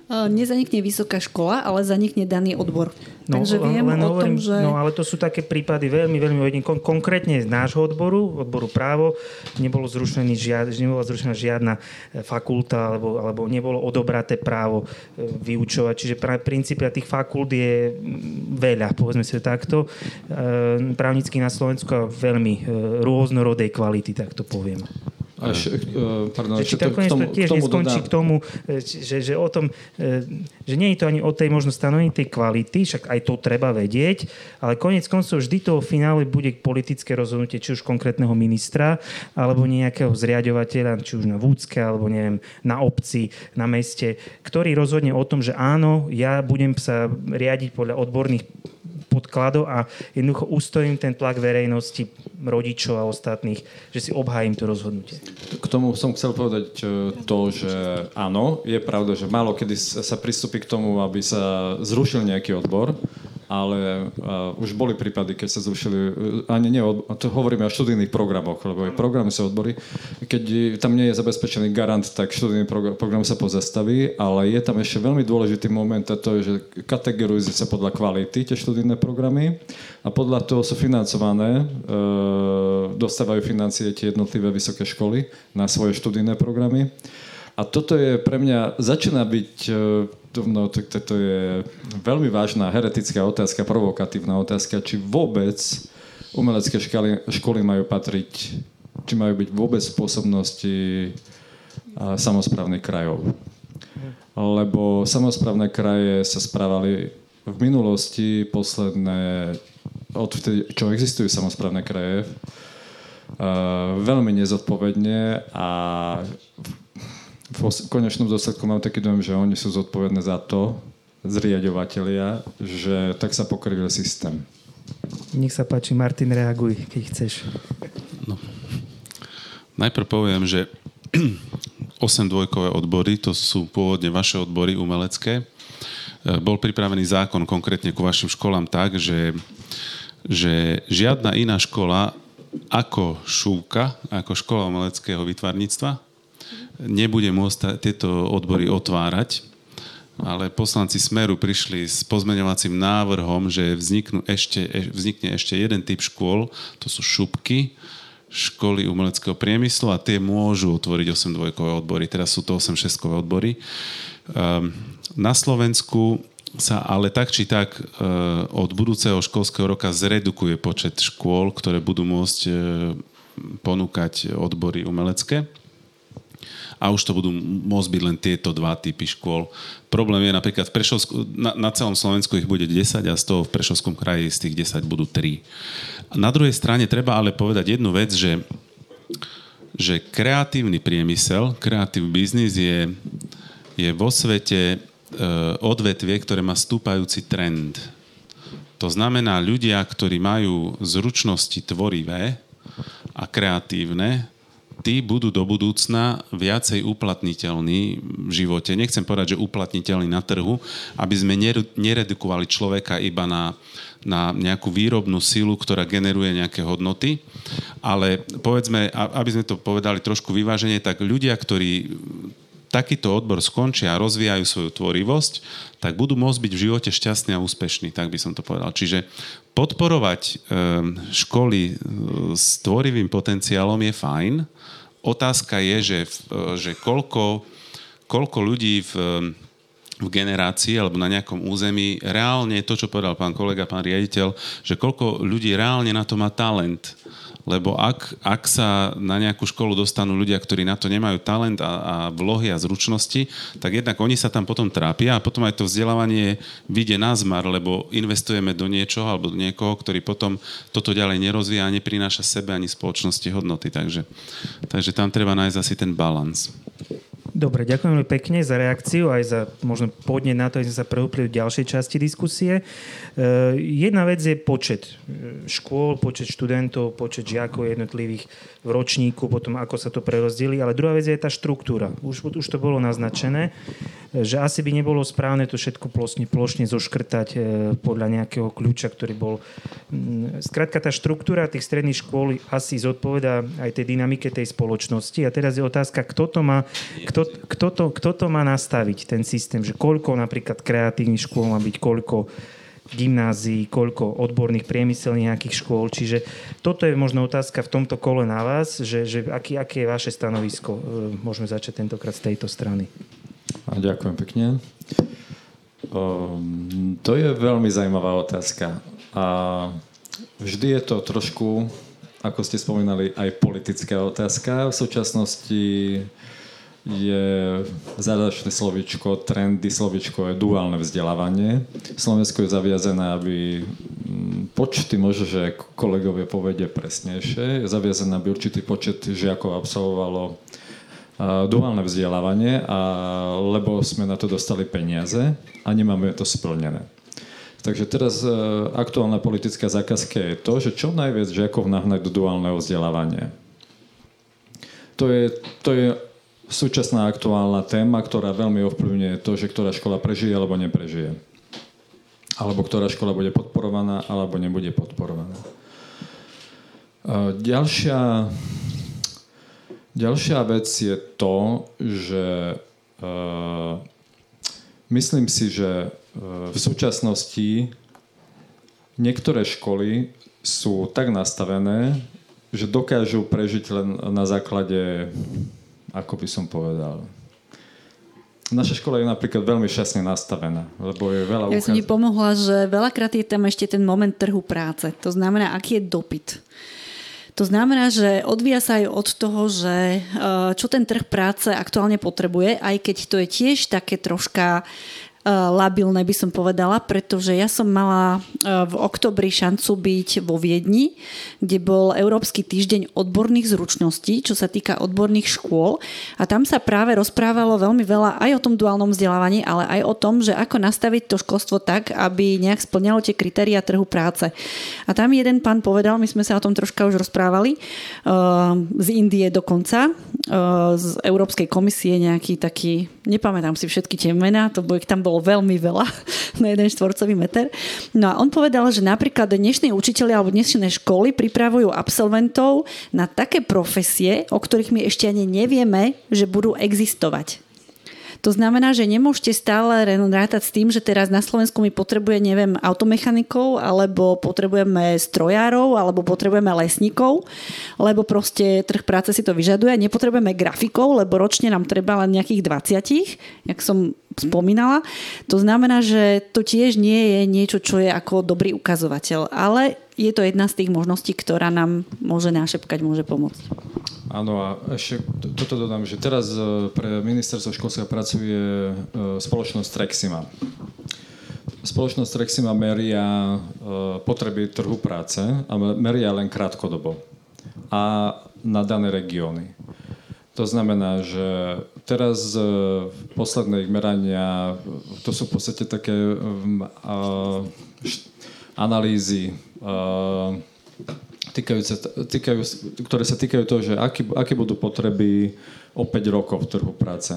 Nezanikne vysoká škola, ale zanikne daný odbor. No, Takže viem len o hovorím, tom, že... No ale to sú také prípady veľmi, veľmi ojedin. Kon- konkrétne z nášho odboru, odboru právo, nebolo zrušený žiad, nebola zrušená žiadna e, fakulta alebo, alebo nebolo odobraté právo e, vyučovať. Čiže pra, princípia tých fakult je veľa, povedzme si to takto. E, právnicky na Slovensku a veľmi rôznorodej kvality, tak to poviem. Až, uh, pardon, že či to, tomu, to tiež k tomu neskončí k tomu, e, že, že, o tom, e, že nie je to ani o tej možno stanovení tej kvality, však aj to treba vedieť, ale konec koncov vždy toho finále bude politické rozhodnutie, či už konkrétneho ministra, alebo nejakého zriadovateľa, či už na Vúcke, alebo neviem, na obci, na meste, ktorý rozhodne o tom, že áno, ja budem sa riadiť podľa odborných podkladov a jednoducho ustojím ten tlak verejnosti, rodičov a ostatných, že si obhájim to rozhodnutie. K tomu som chcel povedať e, to, že áno, je pravda, že málo kedy sa pristúpi k tomu, aby sa zrušil nejaký odbor, ale uh, už boli prípady, keď sa zrušili, uh, ani nie, to hovoríme o študijných programoch, lebo aj programy sú odbory. Keď tam nie je zabezpečený garant, tak študijný program, program sa pozastaví, ale je tam ešte veľmi dôležitý moment a to je, že kategorizujú sa podľa kvality tie študijné programy a podľa toho sú financované, uh, dostávajú financie tie jednotlivé vysoké školy na svoje študijné programy. A toto je pre mňa, začína byť, e, no, to, to je veľmi vážna heretická otázka, provokatívna otázka, či vôbec umelecké školy, školy majú patriť, či majú byť vôbec v pôsobnosti samozprávnych krajov. Lebo samozprávne kraje sa správali v minulosti posledné, od vtedy, čo existujú samozprávne kraje, veľmi nezodpovedne a v konečnom dôsledku mám taký dojem, že oni sú zodpovedné za to, zriadovateľia, že tak sa pokrývil systém. Nech sa páči, Martin, reaguj, keď chceš. No. Najprv poviem, že 8 dvojkové odbory, to sú pôvodne vaše odbory umelecké. E, bol pripravený zákon konkrétne ku vašim školám tak, že, že žiadna iná škola ako šúka, ako škola umeleckého vytvarníctva, nebude môcť tieto odbory otvárať, ale poslanci Smeru prišli s pozmeňovacím návrhom, že vzniknú ešte, e, vznikne ešte jeden typ škôl, to sú šupky, školy umeleckého priemyslu a tie môžu otvoriť 8-dvojkové odbory, teraz sú to 8-6-kové odbory. Um, na Slovensku sa ale tak či tak uh, od budúceho školského roka zredukuje počet škôl, ktoré budú môcť uh, ponúkať odbory umelecké. A už to budú môcť byť len tieto dva typy škôl. Problém je napríklad v Prešovsku, na, na celom Slovensku ich bude 10 a z toho v Prešovskom kraji z tých 10 budú 3. Na druhej strane treba ale povedať jednu vec, že, že kreatívny priemysel, kreatív biznis je, je vo svete e, odvetvie, ktoré má stúpajúci trend. To znamená, ľudia, ktorí majú zručnosti tvorivé a kreatívne, tí budú do budúcna viacej uplatniteľní v živote. Nechcem povedať, že uplatniteľní na trhu, aby sme neredukovali človeka iba na, na nejakú výrobnú silu, ktorá generuje nejaké hodnoty, ale povedzme, aby sme to povedali trošku vyváženie, tak ľudia, ktorí takýto odbor skončia a rozvíjajú svoju tvorivosť, tak budú môcť byť v živote šťastní a úspešní, tak by som to povedal. Čiže podporovať ehm, školy e, s tvorivým potenciálom je fajn. Otázka je, že, že koľko, koľko ľudí v, v generácii alebo na nejakom území reálne, to, čo povedal pán kolega, pán riaditeľ, že koľko ľudí reálne na to má talent lebo ak, ak sa na nejakú školu dostanú ľudia, ktorí na to nemajú talent a, a vlohy a zručnosti, tak jednak oni sa tam potom trápia a potom aj to vzdelávanie vyjde na zmar, lebo investujeme do niečoho alebo do niekoho, ktorý potom toto ďalej nerozvíja a neprináša sebe ani spoločnosti hodnoty. Takže, takže tam treba nájsť asi ten balans. Dobre, ďakujem veľmi pekne za reakciu aj za možno podne na to, že sme sa preúpli v ďalšej časti diskusie. Uh, jedna vec je počet e, škôl, počet študentov, počet žiakov jednotlivých v ročníku, potom ako sa to prerozdeli, ale druhá vec je tá štruktúra. Už, už to bolo naznačené, že asi by nebolo správne to všetko plošne, plošne zoškrtať uh, podľa nejakého kľúča, ktorý bol... Skrátka, tá štruktúra tých stredných škôl asi zodpoveda aj tej dynamike tej spoločnosti. A teraz je otázka, kto to má, kto, kto, to, kto to má nastaviť, ten systém, že koľko napríklad kreatívnych škôl má byť, koľko gymnázií, koľko odborných priemyselných nejakých škôl. Čiže toto je možno otázka v tomto kole na vás, že, že aký, aké je vaše stanovisko. E, môžeme začať tentokrát z tejto strany. A ďakujem pekne. Um, to je veľmi zaujímavá otázka. A vždy je to trošku, ako ste spomínali, aj politická otázka. V súčasnosti je zadačné slovičko, trendy slovičko je duálne vzdelávanie. Slovensko je zaviazené, aby mm, počty, možno, že kolegovia povedia presnejšie, je zaviazené, aby určitý počet žiakov absolvovalo duálne vzdelávanie, a, lebo sme na to dostali peniaze a nemáme to splnené. Takže teraz e, aktuálna politická zákazka je to, že čo najviac žiakov nahnať do duálneho vzdelávania. To je, to je súčasná aktuálna téma, ktorá veľmi ovplyvňuje to, že ktorá škola prežije alebo neprežije. Alebo ktorá škola bude podporovaná alebo nebude podporovaná. Ďalšia, ďalšia vec je to, že uh, myslím si, že uh, v súčasnosti niektoré školy sú tak nastavené, že dokážu prežiť len na základe ako by som povedal. Naša škola je napríklad veľmi šťastne nastavená, lebo je veľa Ja som ti pomohla, že veľakrát je tam ešte ten moment trhu práce. To znamená, aký je dopyt. To znamená, že odvíja sa aj od toho, že eh, čo ten trh práce aktuálne potrebuje, aj keď to je tiež také troška labilné, by som povedala, pretože ja som mala eh, v oktobri šancu byť vo Viedni, kde bol Európsky týždeň odborných zručností, čo sa týka odborných škôl. A tam sa práve rozprávalo veľmi veľa aj o tom duálnom vzdelávaní, ale aj o tom, že ako nastaviť to školstvo tak, aby nejak splňalo tie kritéria trhu práce. A tam jeden pán povedal, my sme sa o tom troška už rozprávali, eh, z Indie dokonca, z Európskej komisie nejaký taký, nepamätám si všetky tie mená, to bolo, tam bolo veľmi veľa na jeden štvorcový meter. No a on povedal, že napríklad dnešní učiteľi alebo dnešné školy pripravujú absolventov na také profesie, o ktorých my ešte ani nevieme, že budú existovať. To znamená, že nemôžete stále rátať s tým, že teraz na Slovensku my potrebuje, neviem, automechanikov, alebo potrebujeme strojárov, alebo potrebujeme lesníkov, lebo proste trh práce si to vyžaduje. Nepotrebujeme grafikov, lebo ročne nám treba len nejakých 20, jak som spomínala. To znamená, že to tiež nie je niečo, čo je ako dobrý ukazovateľ, ale je to jedna z tých možností, ktorá nám môže našepkať, môže pomôcť. Áno a ešte toto dodám, že teraz e, pre ministerstvo školstva pracuje e, spoločnosť Trexima. Spoločnosť Trexima meria e, potreby trhu práce a meria len krátkodobo a na dané regióny. To znamená, že teraz v poslednej merania, to sú v podstate také analýzy týkajúce, týkajú, ktoré sa týkajú toho, že aký, aké budú potreby o 5 rokov v trhu práce.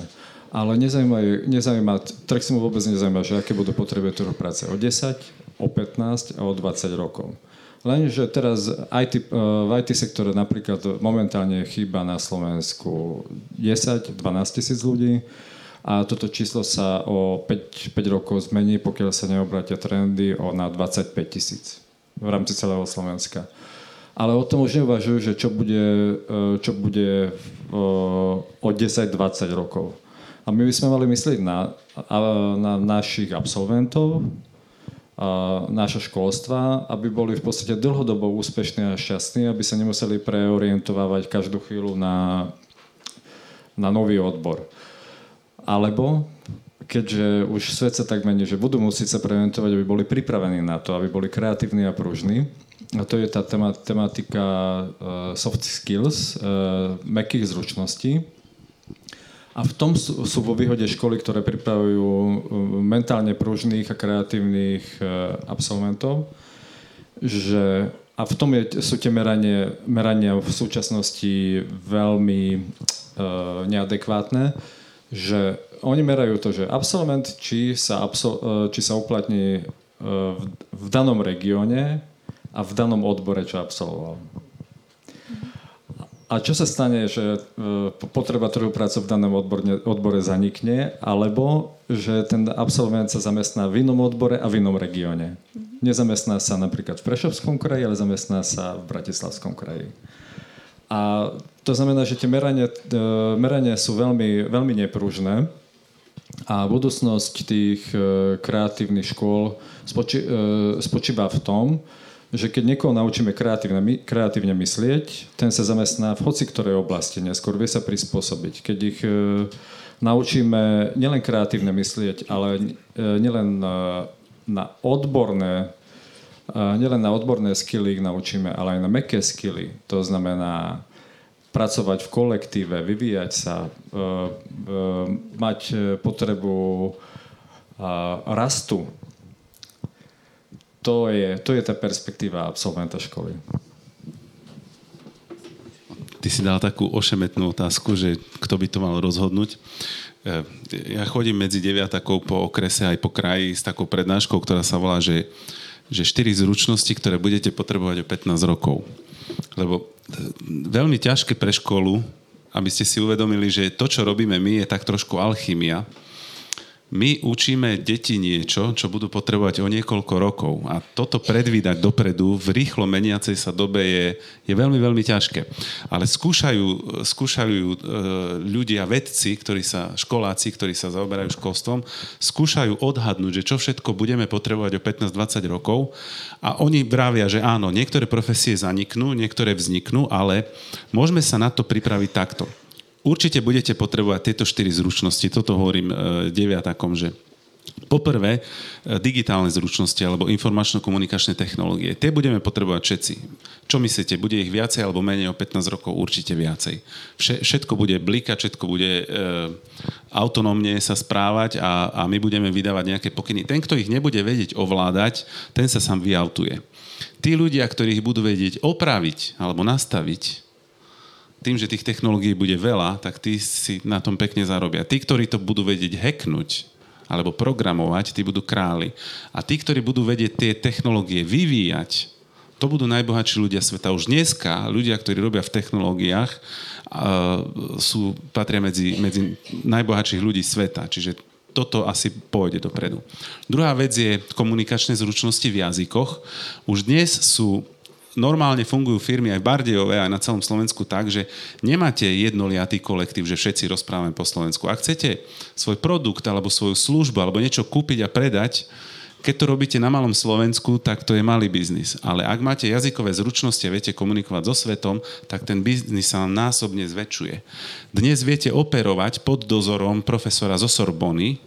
Ale nezaujíma, trh si mu vôbec nezaujíma, že aké budú potreby trhu práce o 10, o 15 a o 20 rokov. Lenže teraz IT, eh, v IT sektore napríklad momentálne chýba na Slovensku 10-12 tisíc ľudí a toto číslo sa o 5, 5 rokov zmení, pokiaľ sa neobratia trendy o na 25 tisíc v rámci celého Slovenska ale o tom už neuvažujú, že čo bude, e, čo bude o 10-20 rokov. A my by sme mali myslieť na, na našich absolventov, nášho školstva, aby boli v podstate dlhodobo úspešní a šťastní, aby sa nemuseli preorientovávať každú chvíľu na, na nový odbor. Alebo keďže už svet sa tak mení, že budú musieť sa preorientovať, aby boli pripravení na to, aby boli kreatívni a pružní, a to je tá tematika uh, soft skills, uh, mekých zručností. A v tom sú, sú vo výhode školy, ktoré pripravujú uh, mentálne pružných a kreatívnych absolventov, že a v tom je, sú tie meranie, merania v súčasnosti veľmi uh, neadekvátne, že oni merajú to, že absolvent, či sa, absol, či sa uplatní v, v danom regióne, a v danom odbore, čo absolvoval. A čo sa stane, že e, potreba trhu práce v danom odbore, odbore zanikne, alebo že ten absolvent sa zamestná v inom odbore a v inom regióne. Nezamestná sa napríklad v Prešovskom kraji, ale zamestná sa v Bratislavskom kraji. A to znamená, že tie merania, e, merania sú veľmi, veľmi nepružné a budúcnosť tých e, kreatívnych škôl spočí, spočíva v tom, že keď niekoho naučíme kreatívne, kreatívne myslieť, ten sa zamestná v hoci ktorej oblasti, neskôr vie sa prispôsobiť. Keď ich e, naučíme nielen kreatívne myslieť, ale e, nielen na, na odborné e, nielen na odborné skily ich naučíme, ale aj na meké skily. To znamená pracovať v kolektíve, vyvíjať sa, e, e, mať potrebu e, rastu, to je, to je tá perspektíva absolventa školy. Ty si dal takú ošemetnú otázku, že kto by to mal rozhodnúť. E, ja chodím medzi deviatakou po okrese aj po kraji s takou prednáškou, ktorá sa volá, že, že 4 zručnosti, ktoré budete potrebovať o 15 rokov. Lebo veľmi ťažké pre školu, aby ste si uvedomili, že to, čo robíme my, je tak trošku alchymia, my učíme deti niečo, čo budú potrebovať o niekoľko rokov. A toto predvídať dopredu v rýchlo meniacej sa dobe je, je veľmi, veľmi ťažké. Ale skúšajú, skúšajú e, ľudia, vedci, ktorí sa, školáci, ktorí sa zaoberajú školstvom, skúšajú odhadnúť, že čo všetko budeme potrebovať o 15-20 rokov. A oni vravia, že áno, niektoré profesie zaniknú, niektoré vzniknú, ale môžeme sa na to pripraviť takto Určite budete potrebovať tieto štyri zručnosti. Toto hovorím e, deviatakom, že Poprvé, e, digitálne zručnosti alebo informačno-komunikačné technológie. Tie budeme potrebovať všetci. Čo myslíte, bude ich viacej alebo menej o 15 rokov? Určite viacej. Všetko bude blikať, všetko bude e, autonómne sa správať a, a my budeme vydávať nejaké pokyny. Ten, kto ich nebude vedieť ovládať, ten sa sám vyautuje. Tí ľudia, ktorí ich budú vedieť opraviť alebo nastaviť, tým, že tých technológií bude veľa, tak tí si na tom pekne zarobia. Tí, ktorí to budú vedieť hacknúť alebo programovať, tí budú králi. A tí, ktorí budú vedieť tie technológie vyvíjať, to budú najbohatší ľudia sveta. Už dneska ľudia, ktorí robia v technológiách, uh, sú, patria medzi, medzi najbohatších ľudí sveta. Čiže toto asi pôjde dopredu. Druhá vec je komunikačné zručnosti v jazykoch. Už dnes sú normálne fungujú firmy aj v Bardejove, aj na celom Slovensku tak, že nemáte jednoliatý kolektív, že všetci rozprávame po Slovensku. Ak chcete svoj produkt alebo svoju službu alebo niečo kúpiť a predať Keď to robíte na malom Slovensku, tak to je malý biznis. Ale ak máte jazykové zručnosti a viete komunikovať so svetom, tak ten biznis sa vám násobne zväčšuje. Dnes viete operovať pod dozorom profesora zo Sorbony,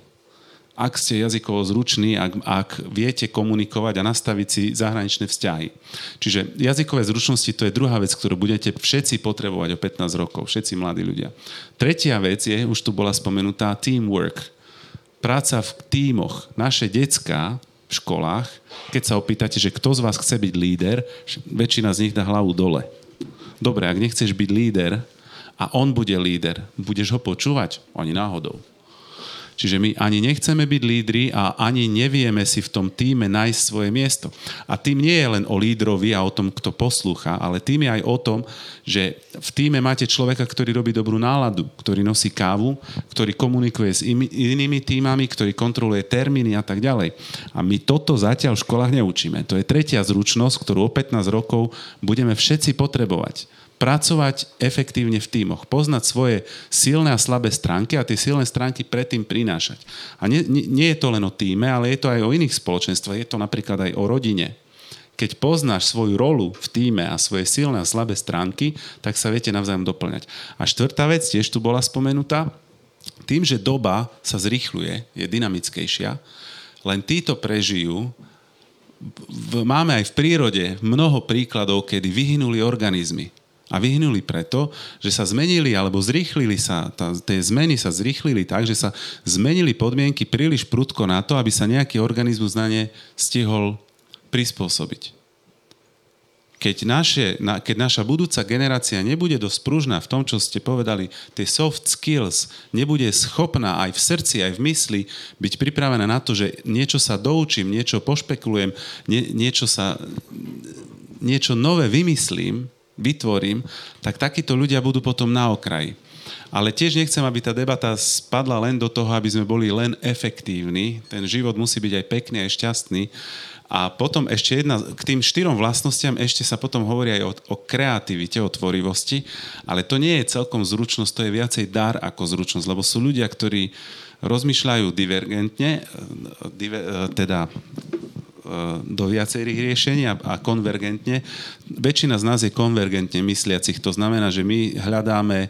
ak ste jazykovo zruční, ak, ak viete komunikovať a nastaviť si zahraničné vzťahy. Čiže jazykové zručnosti to je druhá vec, ktorú budete všetci potrebovať o 15 rokov, všetci mladí ľudia. Tretia vec je, už tu bola spomenutá, teamwork. Práca v tímoch. Naše decka v školách, keď sa opýtate, že kto z vás chce byť líder, väčšina z nich dá hlavu dole. Dobre, ak nechceš byť líder a on bude líder, budeš ho počúvať? Ani náhodou. Čiže my ani nechceme byť lídri a ani nevieme si v tom týme nájsť svoje miesto. A tým nie je len o lídrovi a o tom, kto poslúcha, ale tým je aj o tom, že v týme máte človeka, ktorý robí dobrú náladu, ktorý nosí kávu, ktorý komunikuje s inými týmami, ktorý kontroluje termíny a tak ďalej. A my toto zatiaľ v školách neučíme. To je tretia zručnosť, ktorú o 15 rokov budeme všetci potrebovať pracovať efektívne v týmoch, poznať svoje silné a slabé stránky a tie silné stránky predtým prinášať. A nie, nie, nie je to len o týme, ale je to aj o iných spoločenstvách, je to napríklad aj o rodine. Keď poznáš svoju rolu v týme a svoje silné a slabé stránky, tak sa viete navzájom doplňať. A štvrtá vec, tiež tu bola spomenutá, tým, že doba sa zrýchluje, je dynamickejšia, len títo prežijú, máme aj v prírode mnoho príkladov, kedy vyhynuli organizmy a vyhnuli preto, že sa zmenili alebo zrýchlili sa, tá, tie zmeny sa zrýchlili tak, že sa zmenili podmienky príliš prudko na to, aby sa nejaký organizmus na ne stihol prispôsobiť. Keď, naše, na, keď naša budúca generácia nebude dosť pružná v tom, čo ste povedali, tie soft skills, nebude schopná aj v srdci, aj v mysli byť pripravená na to, že niečo sa doučím, niečo pošpekulujem, nie, niečo sa niečo nové vymyslím, vytvorím, tak takíto ľudia budú potom na okraji. Ale tiež nechcem, aby tá debata spadla len do toho, aby sme boli len efektívni. Ten život musí byť aj pekný, aj šťastný. A potom ešte jedna, k tým štyrom vlastnostiam ešte sa potom hovorí aj o, o kreativite, o tvorivosti, ale to nie je celkom zručnosť, to je viacej dar ako zručnosť, lebo sú ľudia, ktorí rozmýšľajú divergentne, diver, teda do viacerých riešení a, a konvergentne. Väčšina z nás je konvergentne mysliacich, to znamená, že my hľadáme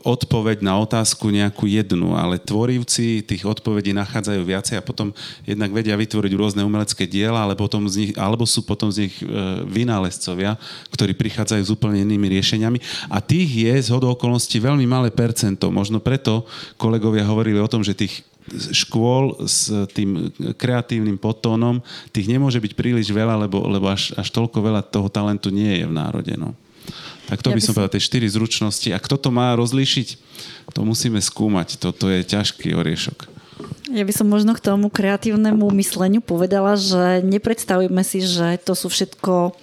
odpoveď na otázku nejakú jednu, ale tvorivci tých odpovedí nachádzajú viacej a potom jednak vedia vytvoriť rôzne umelecké diela, ale potom z nich, alebo sú potom z nich e, vynálezcovia, ktorí prichádzajú s úplne inými riešeniami. A tých je z hodou okolností veľmi malé percento. Možno preto kolegovia hovorili o tom, že tých škôl s tým kreatívnym podtónom, tých nemôže byť príliš veľa, lebo, lebo až, až toľko veľa toho talentu nie je v národe. No. Tak to ja by som povedal, tie štyri zručnosti. A kto to má rozlíšiť, to musíme skúmať. Toto je ťažký oriešok. Ja by som možno k tomu kreatívnemu mysleniu povedala, že nepredstavujeme si, že to sú všetko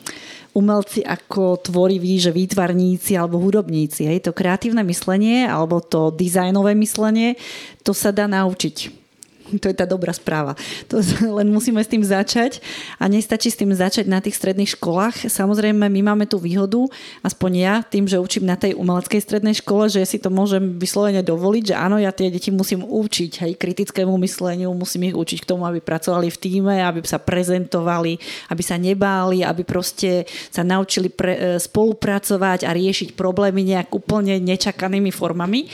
umelci ako tvoriví, že výtvarníci alebo hudobníci. Hej. To kreatívne myslenie alebo to dizajnové myslenie, to sa dá naučiť. To je tá dobrá správa. To len musíme s tým začať a nestačí s tým začať na tých stredných školách. Samozrejme, my máme tú výhodu, aspoň ja, tým, že učím na tej umeleckej strednej škole, že si to môžem vyslovene dovoliť, že áno, ja tie deti musím učiť, hej, kritickému mysleniu, musím ich učiť k tomu, aby pracovali v týme, aby sa prezentovali, aby sa nebáli, aby proste sa naučili pre, e, spolupracovať a riešiť problémy nejak úplne nečakanými formami.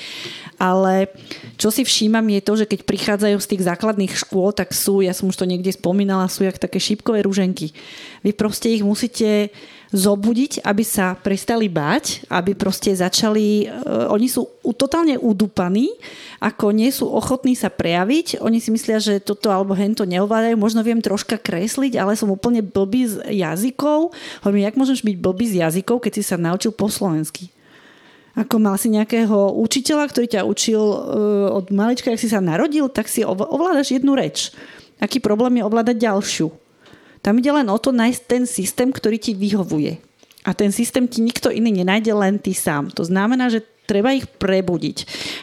Ale čo si všímam je to, že keď prichádzajú z tých základných škôl, tak sú, ja som už to niekde spomínala, sú jak také šípkové rúženky. Vy proste ich musíte zobudiť, aby sa prestali báť, aby proste začali, uh, oni sú totálne udúpaní, ako nie sú ochotní sa prejaviť, oni si myslia, že toto alebo hento neovládajú, možno viem troška kresliť, ale som úplne blbý z jazykov. Hovorím, jak môžeš byť blbý z jazykov, keď si sa naučil po slovensky? Ako mal si nejakého učiteľa, ktorý ťa učil uh, od malička, ak si sa narodil, tak si ovládaš jednu reč. Aký problém je ovládať ďalšiu? Tam ide len o to nájsť ten systém, ktorý ti vyhovuje. A ten systém ti nikto iný nenájde, len ty sám. To znamená, že treba ich prebudiť.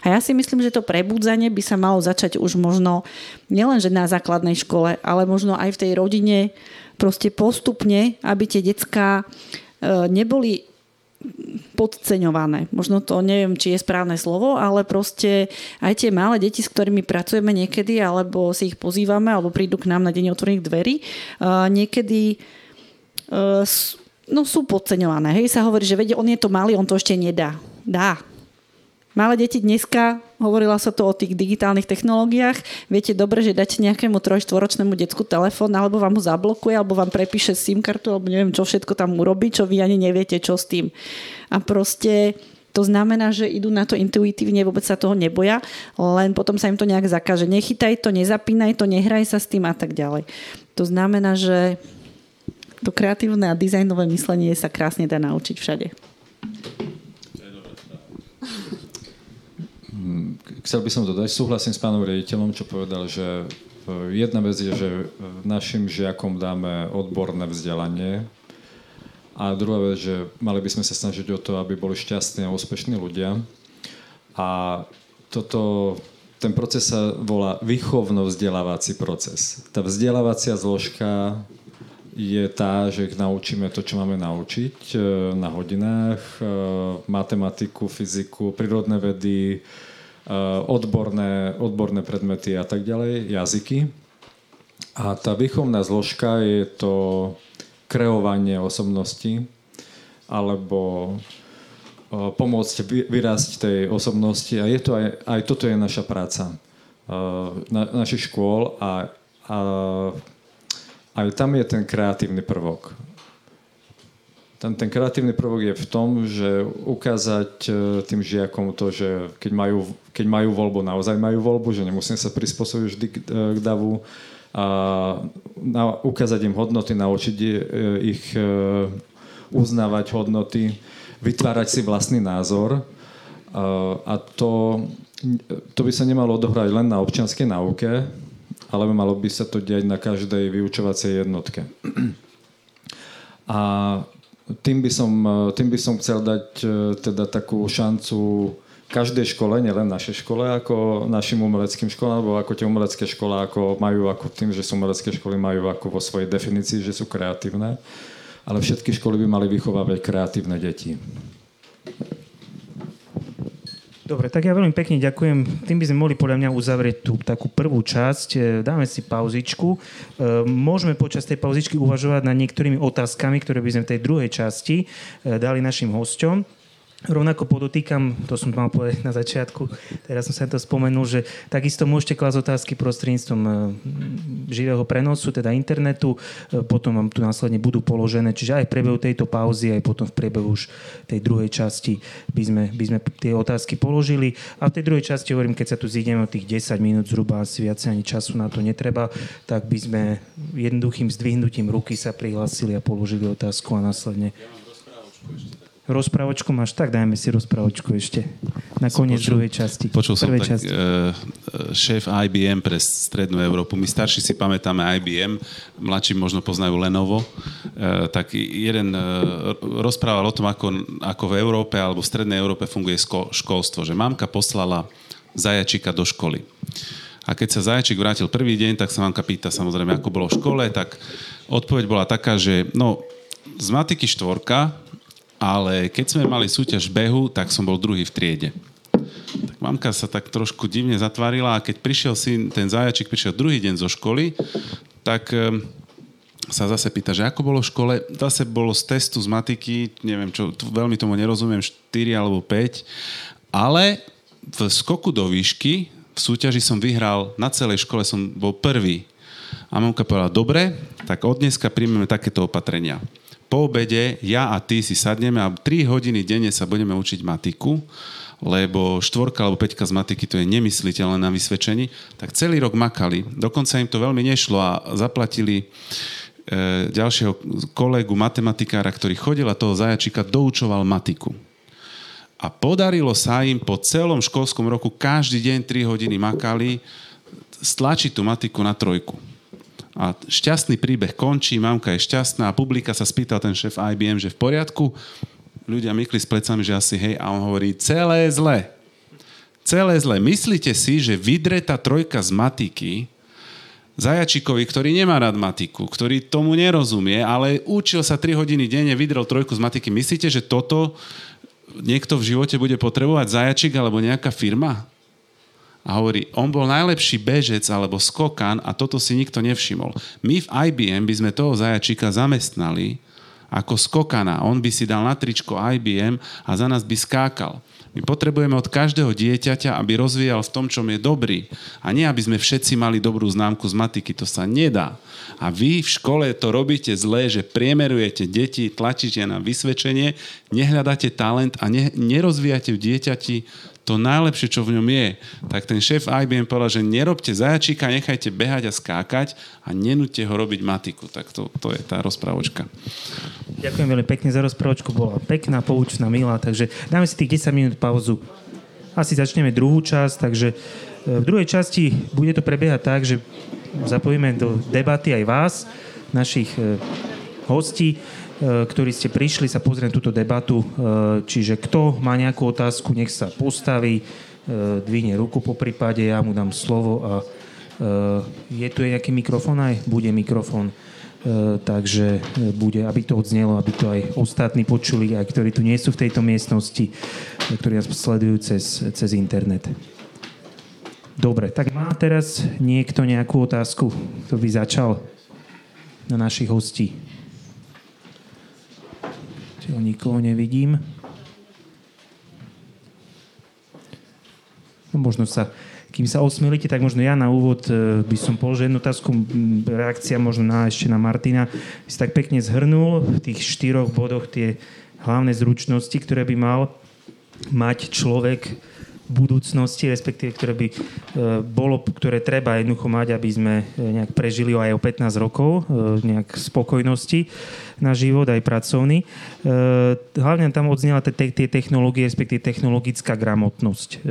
A ja si myslím, že to prebudzanie by sa malo začať už možno nielenže na základnej škole, ale možno aj v tej rodine proste postupne, aby tie decka e, neboli podceňované. Možno to neviem, či je správne slovo, ale proste aj tie malé deti, s ktorými pracujeme niekedy, alebo si ich pozývame, alebo prídu k nám na deň otvorených dverí, niekedy no, sú podceňované. Hej, sa hovorí, že vedie, on je to malý, on to ešte nedá. Dá, Malé deti dneska, hovorila sa to o tých digitálnych technológiách, viete dobre, že dáte nejakému trojštvoročnému decku telefón, alebo vám ho zablokuje, alebo vám prepíše SIM kartu, alebo neviem, čo všetko tam urobí, čo vy ani neviete, čo s tým. A proste to znamená, že idú na to intuitívne, vôbec sa toho neboja, len potom sa im to nejak zakáže. Nechytaj to, nezapínaj to, nehraj sa s tým a tak ďalej. To znamená, že to kreatívne a dizajnové myslenie sa krásne dá naučiť všade. Chcel by som dodať, súhlasím s pánom riaditeľom, čo povedal, že e, jedna vec je, že našim žiakom dáme odborné vzdelanie a druhá vec, že mali by sme sa snažiť o to, aby boli šťastní a úspešní ľudia. A toto, ten proces sa volá výchovno-vzdelávací proces. Tá vzdelávacia zložka je tá, že ich naučíme to, čo máme naučiť e, na hodinách, matematiku, fyziku, prírodné vedy, Eh, odborné, odborné predmety a tak ďalej, jazyky. A tá výchovná zložka je to kreovanie osobnosti alebo eh, pomôcť vyrásť tej osobnosti a je to aj, aj toto je naša práca eh, na, našich škôl a, a aj tam je ten kreatívny prvok ten, ten kreatívny prvok je v tom, že ukázať e, tým žiakom to, že keď majú, keď majú voľbu, naozaj majú voľbu, že nemusím sa prispôsobiť vždy k, e, k davu a na, ukázať im hodnoty, naučiť e, ich uznávať hodnoty, vytvárať si vlastný názor a to, to by sa nemalo odohrať len na občianskej náuke, ale malo by sa to diať na každej vyučovacej jednotke. A tým by som, e, tým by som chcel dať e, teda takú šancu každej škole, nielen našej škole, ako našim umeleckým školám, alebo ako tie umelecké školy, ako majú ako tým, že sú umelecké školy, majú ako vo svojej definícii, že sú kreatívne. Ale všetky školy by mali vychovávať kreatívne deti. Dobre, tak ja veľmi pekne ďakujem. Tým by sme mohli podľa mňa uzavrieť tú takú prvú časť. E, dáme si pauzičku. E, môžeme počas tej pauzičky uvažovať nad niektorými otázkami, ktoré by sme v tej druhej časti e, dali našim hosťom. Rovnako podotýkam, to som mal povedať na začiatku, teraz som sa to spomenul, že takisto môžete klásť otázky prostredníctvom e, živého prenosu, teda internetu, e, potom vám tu následne budú položené, čiže aj v priebehu tejto pauzy, aj potom v priebehu už tej druhej časti by sme, by sme tie otázky položili. A v tej druhej časti hovorím, keď sa tu zídeme o tých 10 minút zhruba, asi viac ani času na to netreba, tak by sme jednoduchým zdvihnutím ruky sa prihlásili a položili otázku a následne... Ja rozprávočku máš, tak dajme si rozprávočku ešte na koniec počul, druhej časti. Počul som tak, časti. Uh, šéf IBM pre Strednú Európu. My starší si pamätáme IBM, mladší možno poznajú Lenovo. Uh, tak jeden rozprával o tom, ako, ako v Európe alebo v Strednej Európe funguje školstvo. Že mamka poslala zajačika do školy. A keď sa zajačik vrátil prvý deň, tak sa mamka pýta samozrejme, ako bolo v škole, tak odpoveď bola taká, že no, z matiky štvorka, ale keď sme mali súťaž behu, tak som bol druhý v triede. Tak mamka sa tak trošku divne zatvárila a keď prišiel syn, ten zajačik prišiel druhý deň zo školy, tak ehm, sa zase pýta, že ako bolo v škole. Zase bolo z testu z matiky, neviem čo, veľmi tomu nerozumiem, 4 alebo 5, ale v skoku do výšky v súťaži som vyhral, na celej škole som bol prvý. A mamka povedala, dobre, tak od dneska príjmeme takéto opatrenia po obede ja a ty si sadneme a 3 hodiny denne sa budeme učiť matiku, lebo štvorka alebo peťka z matiky to je nemysliteľné na vysvedčení, tak celý rok makali. Dokonca im to veľmi nešlo a zaplatili e, ďalšieho kolegu, matematikára, ktorý chodil a toho zajačika doučoval matiku. A podarilo sa im po celom školskom roku každý deň 3 hodiny makali stlačiť tú matiku na trojku. A šťastný príbeh končí, mamka je šťastná a publika sa spýtal ten šéf IBM, že v poriadku. Ľudia mykli s plecami, že asi hej, a on hovorí, celé zle. Celé zle. Myslíte si, že vydretá trojka z matiky zajačikovi, ktorý nemá rád matiku, ktorý tomu nerozumie, ale učil sa 3 hodiny denne, vydrel trojku z matiky. Myslíte, že toto niekto v živote bude potrebovať zajačik alebo nejaká firma? A hovorí, on bol najlepší bežec alebo skokan a toto si nikto nevšimol. My v IBM by sme toho zajačika zamestnali ako skokana. On by si dal na tričko IBM a za nás by skákal. My potrebujeme od každého dieťaťa, aby rozvíjal v tom, čom je dobrý. A nie, aby sme všetci mali dobrú známku z matiky. To sa nedá. A vy v škole to robíte zlé, že priemerujete deti, tlačíte na vysvedčenie, nehľadáte talent a ne, nerozvíjate v dieťati to najlepšie, čo v ňom je, tak ten šéf IBM povedal, že nerobte zajačíka, nechajte behať a skákať a nenúďte ho robiť matiku. Tak to, to je tá rozprávočka. Ďakujem veľmi pekne za rozprávočku, bola pekná, poučná, milá, takže dáme si tých 10 minút pauzu. Asi začneme druhú časť, takže e, v druhej časti bude to prebiehať tak, že zapojíme do debaty aj vás, našich e, hostí. E, ktorí ste prišli sa pozrieť túto debatu. E, čiže kto má nejakú otázku, nech sa postaví, e, dvihne ruku po prípade, ja mu dám slovo a je tu nejaký mikrofón aj? Bude mikrofón. Takže bude, aby to odznelo, aby to aj ostatní počuli, aj ktorí tu nie sú v tejto miestnosti, ktorí nás sledujú cez, cez internet. Dobre, tak má teraz niekto nejakú otázku, kto by začal na našich hostí? Zatiaľ nikoho nevidím. No možno sa, kým sa osmielite, tak možno ja na úvod e, by som položil jednu otázku, reakcia možno na, ešte na Martina. Si tak pekne zhrnul v tých štyroch bodoch tie hlavné zručnosti, ktoré by mal mať človek budúcnosti, respektíve ktoré by e, bolo, ktoré treba jednoducho mať, aby sme e, nejak prežili aj o 15 rokov, e, nejak spokojnosti na život, aj pracovný. Hlavne tam odznela tie technológie, respektíve technologická gramotnosť.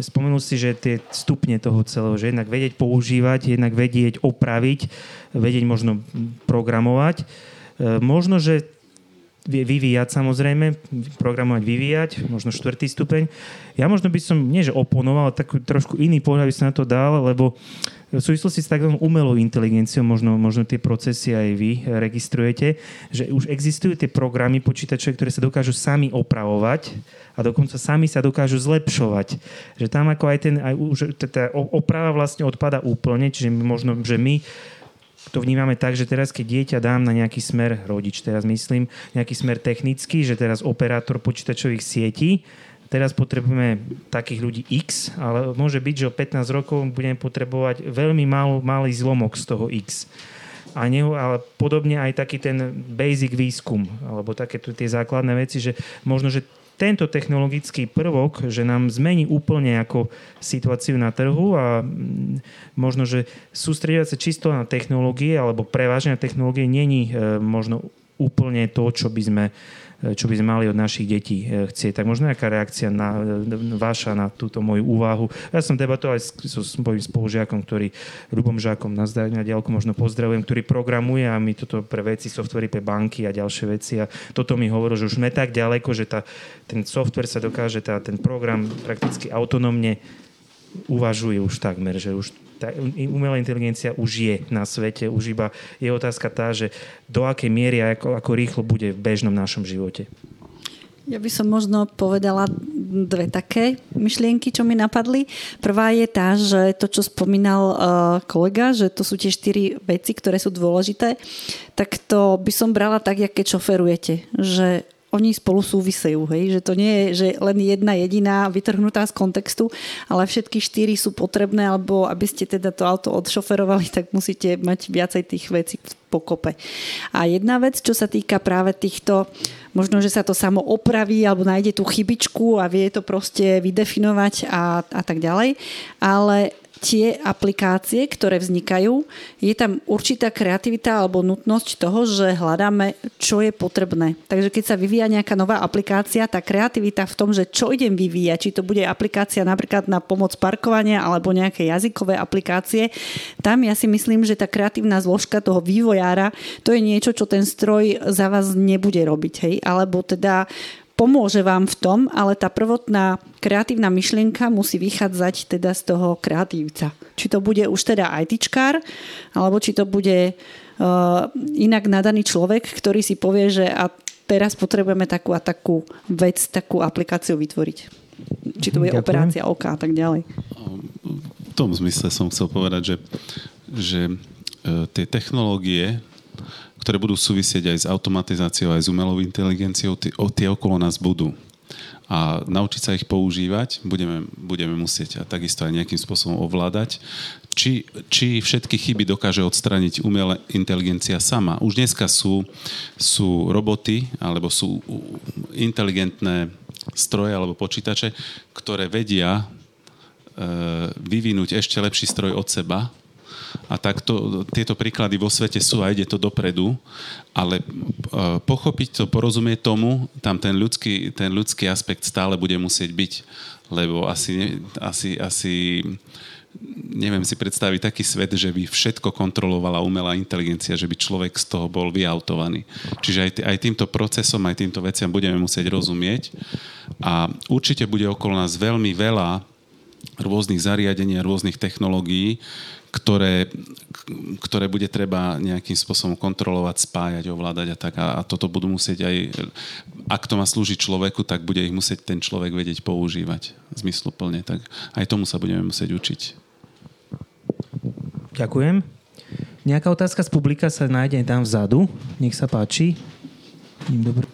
Spomenul si, že tie stupne toho celého, že jednak vedieť používať, jednak vedieť opraviť, vedieť možno programovať. Možno, že vyvíjať samozrejme, programovať, vyvíjať, možno štvrtý stupeň. Ja možno by som, nie že oponoval, ale taký trošku iný pohľad by som na to dal, lebo v súvislosti s takzvanou umelou inteligenciou, možno, možno tie procesy aj vy registrujete, že už existujú tie programy počítačové, ktoré sa dokážu sami opravovať a dokonca sami sa dokážu zlepšovať. Že tam ako aj ten, aj už, tá oprava vlastne odpada úplne, čiže možno, že my to vnímame tak, že teraz, keď dieťa dám na nejaký smer, rodič teraz myslím, nejaký smer technický, že teraz operátor počítačových sietí, teraz potrebujeme takých ľudí X, ale môže byť, že o 15 rokov budeme potrebovať veľmi mal, malý zlomok z toho X. A ne, ale podobne aj taký ten basic výskum, alebo také tie základné veci, že možno, že tento technologický prvok, že nám zmení úplne ako situáciu na trhu a mm, možno, že sústredovať sa čisto na technológie alebo prevážne na technológie není e, možno úplne to, čo by sme čo by sme mali od našich detí eh, chcieť. Tak možno nejaká reakcia na, vaša na túto moju úvahu. Ja som debatoval s, so svojím spolužiakom, ktorý, Ľubom Žákom, na, na diálku možno pozdravujem, ktorý programuje a my toto pre veci, softvery pre banky a ďalšie veci. A toto mi hovorilo, že už sme tak ďaleko, že tá, ten software sa dokáže, tá, ten program prakticky autonómne uvažuje už takmer, že už tá umelá inteligencia už je na svete, už iba je otázka tá, že do akej miery a ako, ako rýchlo bude v bežnom našom živote. Ja by som možno povedala dve také myšlienky, čo mi napadli. Prvá je tá, že to, čo spomínal uh, kolega, že to sú tie štyri veci, ktoré sú dôležité, tak to by som brala tak, jak keď šoferujete. Že oni spolu súvisejú, hej? že to nie je že len jedna jediná vytrhnutá z kontextu, ale všetky štyri sú potrebné, alebo aby ste teda to auto odšoferovali, tak musíte mať viacej tých vecí pokope. A jedna vec, čo sa týka práve týchto, možno, že sa to samo opraví alebo nájde tú chybičku a vie to proste vydefinovať a, a tak ďalej, ale tie aplikácie, ktoré vznikajú, je tam určitá kreativita alebo nutnosť toho, že hľadáme, čo je potrebné. Takže keď sa vyvíja nejaká nová aplikácia, tá kreativita v tom, že čo idem vyvíjať, či to bude aplikácia napríklad na pomoc parkovania alebo nejaké jazykové aplikácie, tam ja si myslím, že tá kreatívna zložka toho vývojára, to je niečo, čo ten stroj za vás nebude robiť. Hej? Alebo teda pomôže vám v tom, ale tá prvotná kreatívna myšlienka musí vychádzať teda z toho kreatívca. Či to bude už teda ITčkár, alebo či to bude uh, inak nadaný človek, ktorý si povie, že a teraz potrebujeme takú a takú vec, takú aplikáciu vytvoriť. Či to bude Ďakujem. operácia oka a tak ďalej. V tom zmysle som chcel povedať, že, že e, tie technológie, ktoré budú súvisieť aj s automatizáciou, aj s umelou inteligenciou, tie, tie okolo nás budú. A naučiť sa ich používať budeme, budeme musieť a takisto aj nejakým spôsobom ovládať. Či, či všetky chyby dokáže odstraniť umelá inteligencia sama. Už dneska sú, sú roboty alebo sú inteligentné stroje alebo počítače, ktoré vedia e, vyvinúť ešte lepší stroj od seba a takto tieto príklady vo svete sú a ide to dopredu, ale e, pochopiť to, porozumieť tomu, tam ten ľudský, ten ľudský aspekt stále bude musieť byť, lebo asi, asi, asi neviem si predstaviť taký svet, že by všetko kontrolovala umelá inteligencia, že by človek z toho bol vyautovaný. Čiže aj, aj týmto procesom, aj týmto veciam budeme musieť rozumieť a určite bude okolo nás veľmi veľa rôznych zariadení a rôznych technológií, ktoré, ktoré bude treba nejakým spôsobom kontrolovať, spájať, ovládať a tak. A, a toto budú musieť aj, ak to má slúžiť človeku, tak bude ich musieť ten človek vedieť používať zmysluplne. Tak aj tomu sa budeme musieť učiť. Ďakujem. Nejaká otázka z publika sa nájde tam vzadu. Nech sa páči. Dobrý.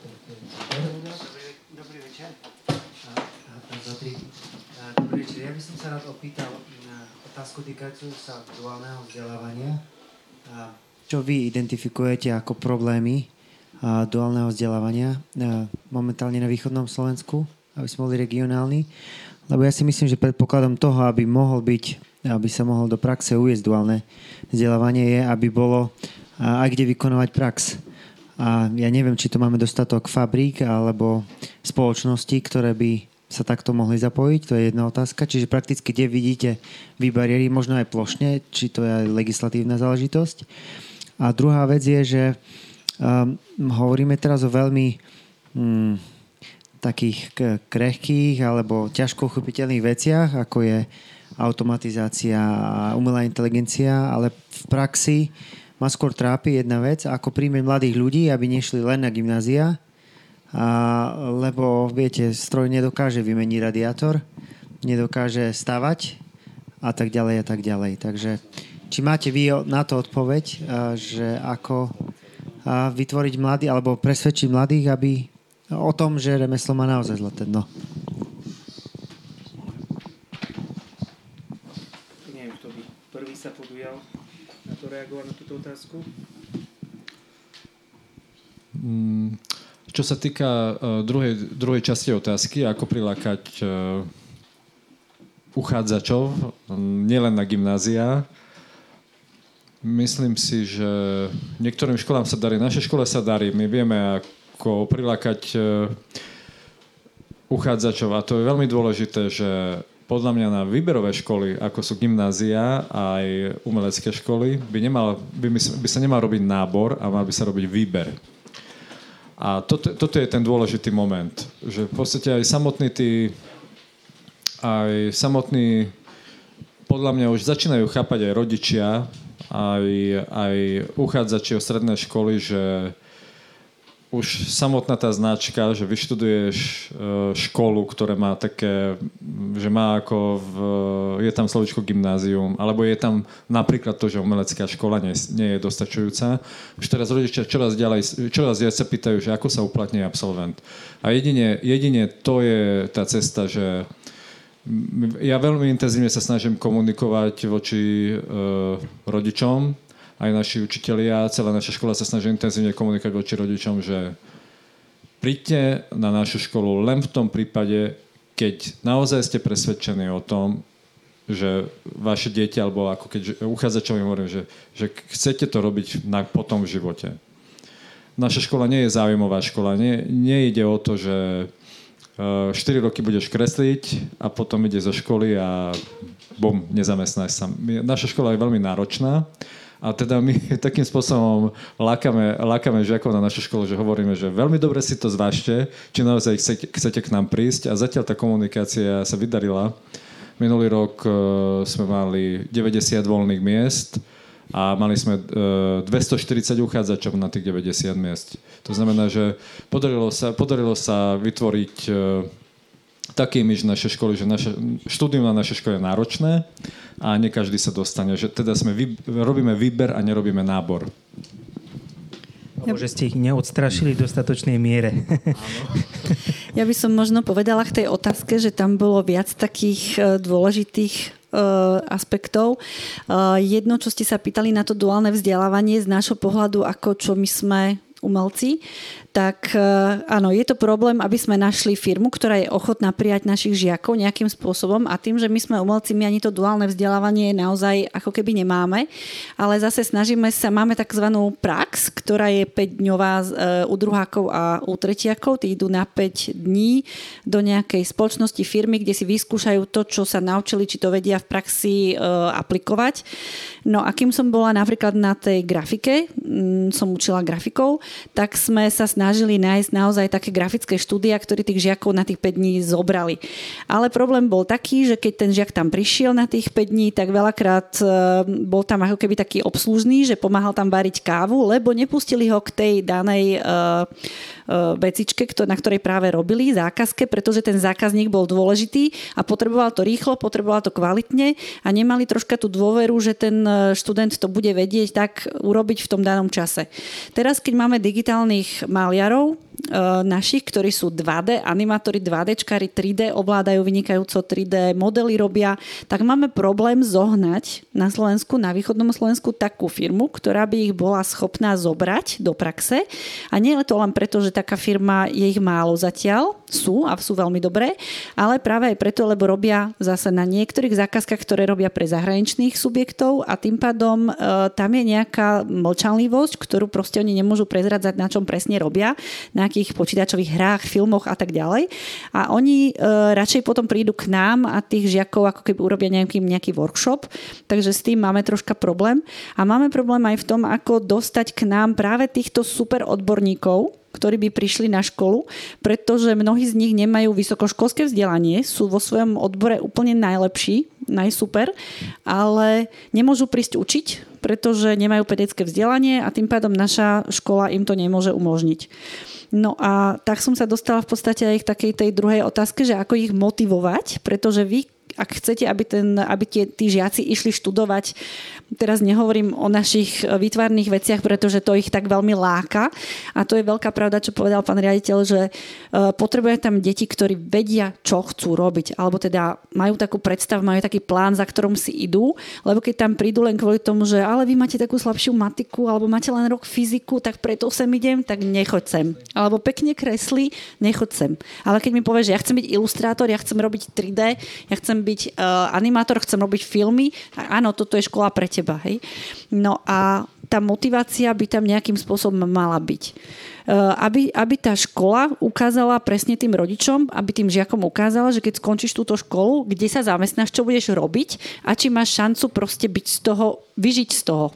Dobrý večer. Dobrý večer. Ja by som sa rád opýtal, otázku týkajúcu sa duálneho vzdelávania. Čo vy identifikujete ako problémy duálneho vzdelávania momentálne na východnom Slovensku, aby sme boli regionálni? Lebo ja si myslím, že predpokladom toho, aby mohol byť, aby sa mohol do praxe uviezť duálne vzdelávanie, je, aby bolo aj kde vykonovať prax. A ja neviem, či to máme dostatok fabrík alebo spoločností, ktoré by sa takto mohli zapojiť? To je jedna otázka. Čiže prakticky, kde vidíte vy bariéry, možno aj plošne, či to je legislatívna záležitosť. A druhá vec je, že um, hovoríme teraz o veľmi um, takých krehkých alebo ťažko uchopiteľných veciach, ako je automatizácia a umelá inteligencia, ale v praxi ma skôr trápi jedna vec, ako príjmeť mladých ľudí, aby nešli len na gymnázia, a, lebo viete, stroj nedokáže vymeniť radiátor, nedokáže stavať a tak ďalej a tak ďalej. Takže či máte vy na to odpoveď, a, že ako a vytvoriť mladý alebo presvedčiť mladých, aby o tom, že remeslo má naozaj zlaté dno. Neviem, kto by prvý sa podujal na to reagovať na túto otázku. Mm, čo sa týka uh, druhej, druhej časti otázky, ako prilákať uh, uchádzačov, nielen na gymnázia, myslím si, že niektorým školám sa darí, našej škole sa darí, my vieme, ako prilákať uh, uchádzačov a to je veľmi dôležité, že podľa mňa na výberové školy, ako sú gymnázia a aj umelecké školy, by, nemal, by, by sa nemal robiť nábor a mal by sa robiť výber. A toto, toto je ten dôležitý moment, že v podstate aj samotní tí, aj samotní, podľa mňa už začínajú chápať aj rodičia, aj, aj uchádzači o stredné školy, že už samotná tá značka, že vyštuduješ e, školu, ktorá má také, že má ako v, je tam slovičko gymnázium, alebo je tam napríklad to, že umelecká škola nie, nie je dostačujúca. Už teraz rodičia čoraz ďalej, čoraz viac sa pýtajú, že ako sa uplatní absolvent. A jedine, jedine to je tá cesta, že ja veľmi intenzívne sa snažím komunikovať voči e, rodičom, aj naši učitelia, celá naša škola sa snaží intenzívne komunikovať voči rodičom, že príďte na našu školu len v tom prípade, keď naozaj ste presvedčení o tom, že vaše dieťa, alebo ako keď uchádzačom hovorím, že, že chcete to robiť na, potom v živote. Naša škola nie je záujmová škola, nie, nejde o to, že 4 roky budeš kresliť a potom ide zo školy a bom, nezamestnáš sa. Naša škola je veľmi náročná a teda my takým spôsobom lákame, lákame žiakov na našu školu, že hovoríme, že veľmi dobre si to zvážte, či naozaj chcete, chcete k nám prísť a zatiaľ tá komunikácia sa vydarila. Minulý rok uh, sme mali 90 voľných miest a mali sme uh, 240 uchádzačov na tých 90 miest. To znamená, že podarilo sa, podarilo sa vytvoriť uh, taký myš naše školy, že naše, štúdium na našej škole je náročné a nie každý sa dostane. Že teda sme vy, robíme výber a nerobíme nábor. Alebo že ste ich neodstrašili v dostatočnej miere. Ja by som možno povedala k tej otázke, že tam bolo viac takých e, dôležitých e, aspektov. E, jedno, čo ste sa pýtali na to duálne vzdelávanie z nášho pohľadu, ako čo my sme umelci, tak e, áno, je to problém, aby sme našli firmu, ktorá je ochotná prijať našich žiakov nejakým spôsobom a tým, že my sme umelci, my ani to duálne vzdelávanie naozaj ako keby nemáme, ale zase snažíme sa, máme tzv. prax, ktorá je 5-dňová e, u druhákov a u tretiakov, tí idú na 5 dní do nejakej spoločnosti firmy, kde si vyskúšajú to, čo sa naučili, či to vedia v praxi e, aplikovať. No a kým som bola napríklad na tej grafike, som učila grafikov, tak sme sa snažili nájsť naozaj také grafické štúdia, ktorí tých žiakov na tých 5 dní zobrali. Ale problém bol taký, že keď ten žiak tam prišiel na tých 5 dní, tak veľakrát e, bol tam ako keby taký obslužný, že pomáhal tam variť kávu, lebo nepustili ho k tej danej uh, vecičke, na ktorej práve robili, zákazke, pretože ten zákazník bol dôležitý a potreboval to rýchlo, potreboval to kvalitne a nemali troška tú dôveru, že ten študent to bude vedieť tak urobiť v tom danom čase. Teraz, keď máme digitálnych maliarov, našich, ktorí sú 2D, animátori 2D, čkári 3D, ovládajú vynikajúco 3D, modely robia, tak máme problém zohnať na Slovensku, na východnom Slovensku takú firmu, ktorá by ich bola schopná zobrať do praxe. A nie je to len preto, že taká firma je ich málo zatiaľ, sú a sú veľmi dobré, ale práve aj preto, lebo robia zase na niektorých zákazkách, ktoré robia pre zahraničných subjektov a tým pádom e, tam je nejaká mlčanlivosť, ktorú proste oni nemôžu prezradzať, na čom presne robia, na nejakých počítačových hrách, filmoch a tak ďalej. A oni e, radšej potom prídu k nám a tých žiakov ako keby urobia nejaký, nejaký workshop. Takže s tým máme troška problém. A máme problém aj v tom, ako dostať k nám práve týchto super odborníkov, ktorí by prišli na školu, pretože mnohí z nich nemajú vysokoškolské vzdelanie, sú vo svojom odbore úplne najlepší, najsuper, ale nemôžu prísť učiť, pretože nemajú pedecké vzdelanie a tým pádom naša škola im to nemôže umožniť. No a tak som sa dostala v podstate aj k takej tej druhej otázke, že ako ich motivovať, pretože vy ak chcete, aby, ten, aby tie, tí žiaci išli študovať teraz nehovorím o našich výtvarných veciach, pretože to ich tak veľmi láka. A to je veľká pravda, čo povedal pán riaditeľ, že e, potrebuje tam deti, ktorí vedia, čo chcú robiť. Alebo teda majú takú predstavu, majú taký plán, za ktorom si idú. Lebo keď tam prídu len kvôli tomu, že ale vy máte takú slabšiu matiku, alebo máte len rok fyziku, tak preto sem idem, tak nechoď sem. Alebo pekne kreslí, nechoď sem. Ale keď mi povieš, že ja chcem byť ilustrátor, ja chcem robiť 3D, ja chcem byť uh, animátor, chcem robiť filmy, áno, toto je škola pre teba teba. Hej? No a tá motivácia by tam nejakým spôsobom mala byť. E, aby, aby tá škola ukázala presne tým rodičom, aby tým žiakom ukázala, že keď skončíš túto školu, kde sa zamestnáš, čo budeš robiť a či máš šancu proste byť z toho, vyžiť z toho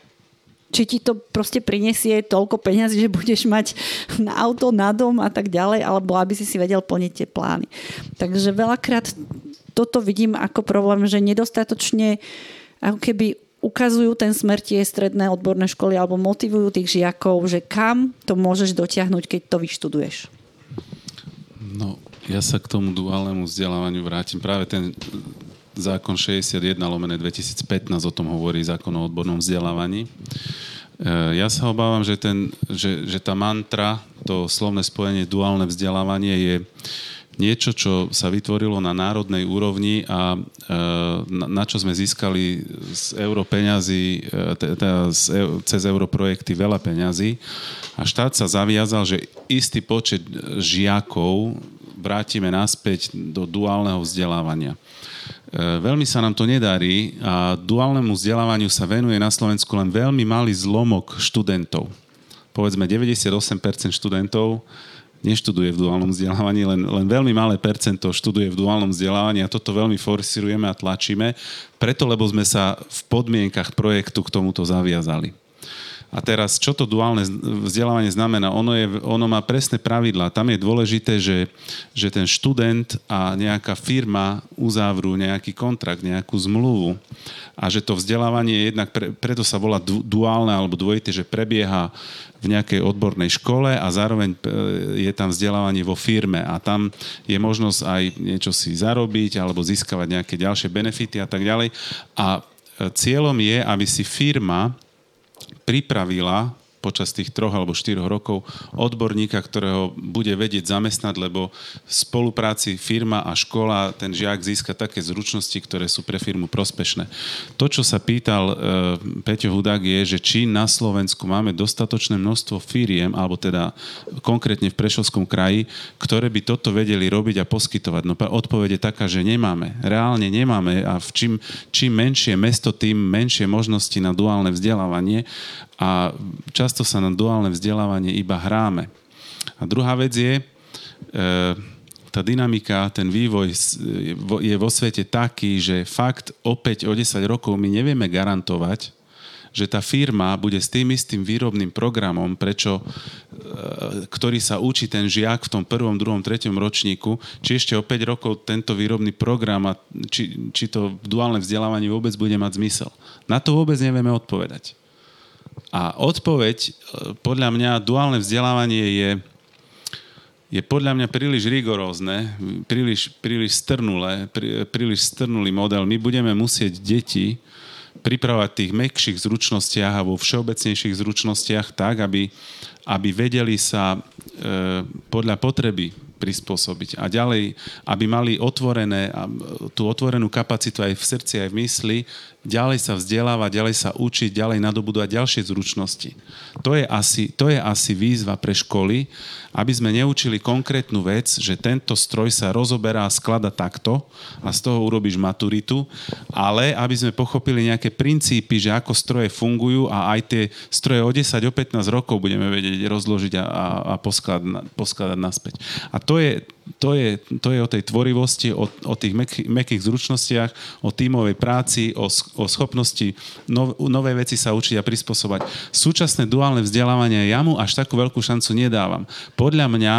či ti to proste prinesie toľko peňazí, že budeš mať na auto, na dom a tak ďalej, alebo aby si si vedel plniť tie plány. Takže veľakrát toto vidím ako problém, že nedostatočne ako keby ukazujú ten smer tie stredné odborné školy alebo motivujú tých žiakov, že kam to môžeš dotiahnuť, keď to vyštuduješ? No, ja sa k tomu duálnemu vzdelávaniu vrátim. Práve ten zákon 61 lomené 2015 o tom hovorí zákon o odbornom vzdelávaní. E, ja sa obávam, že, ten, že, že tá mantra, to slovné spojenie duálne vzdelávanie je niečo, čo sa vytvorilo na národnej úrovni a e, na čo sme získali z europeňazí, e, teda cez europrojekty veľa peňazí a štát sa zaviazal, že istý počet žiakov vrátime naspäť do duálneho vzdelávania. E, veľmi sa nám to nedarí a duálnemu vzdelávaniu sa venuje na Slovensku len veľmi malý zlomok študentov. Povedzme 98% študentov neštuduje v duálnom vzdelávaní, len, len veľmi malé percento študuje v duálnom vzdelávaní a toto veľmi forsirujeme a tlačíme, preto lebo sme sa v podmienkach projektu k tomuto zaviazali. A teraz, čo to duálne vzdelávanie znamená? Ono, je, ono má presné pravidlá. Tam je dôležité, že, že ten študent a nejaká firma uzávrú nejaký kontrakt, nejakú zmluvu a že to vzdelávanie je jednak, pre, preto sa volá duálne alebo dvojité, že prebieha v nejakej odbornej škole a zároveň e, je tam vzdelávanie vo firme a tam je možnosť aj niečo si zarobiť alebo získavať nejaké ďalšie benefity a tak ďalej. A e, cieľom je, aby si firma pripravila počas tých troch alebo štyroch rokov odborníka, ktorého bude vedieť zamestnať, lebo v spolupráci firma a škola ten žiak získa také zručnosti, ktoré sú pre firmu prospešné. To, čo sa pýtal e, Peťo Hudák, je, že či na Slovensku máme dostatočné množstvo firiem, alebo teda konkrétne v Prešovskom kraji, ktoré by toto vedeli robiť a poskytovať. No odpovede je taká, že nemáme. Reálne nemáme a v čím, čím menšie mesto, tým menšie možnosti na duálne vzdelávanie a často sa na duálne vzdelávanie iba hráme. A druhá vec je, e, tá dynamika, ten vývoj je vo svete taký, že fakt opäť o 10 rokov my nevieme garantovať, že tá firma bude s tým istým výrobným programom, prečo, e, ktorý sa učí ten žiak v tom prvom, druhom, treťom ročníku, či ešte o 5 rokov tento výrobný program a či, či to duálne vzdelávanie vôbec bude mať zmysel. Na to vôbec nevieme odpovedať. A odpoveď, e, podľa mňa, duálne vzdelávanie je, je podľa mňa príliš rigorózne, príliš, príliš strnulé, prí, príliš strnulý model. My budeme musieť deti pripravovať v tých mekších zručnostiach a vo všeobecnejších zručnostiach tak, aby, aby vedeli sa e, podľa potreby prispôsobiť. A ďalej, aby mali otvorené, tú otvorenú kapacitu aj v srdci, aj v mysli, ďalej sa vzdelávať, ďalej sa učiť, ďalej nadobudovať ďalšie zručnosti. To je, asi, to je asi výzva pre školy, aby sme neučili konkrétnu vec, že tento stroj sa rozoberá a sklada takto a z toho urobíš maturitu, ale aby sme pochopili nejaké princípy, že ako stroje fungujú a aj tie stroje o 10, o 15 rokov budeme vedieť rozložiť a, a, a poskladať, poskladať naspäť. A to je, to je, to je o tej tvorivosti, o, o tých mekých, mekých zručnostiach, o tímovej práci, o, o schopnosti no, nové veci sa učiť a prispôsobať. Súčasné duálne vzdelávanie ja mu až takú veľkú šancu nedávam. Podľa mňa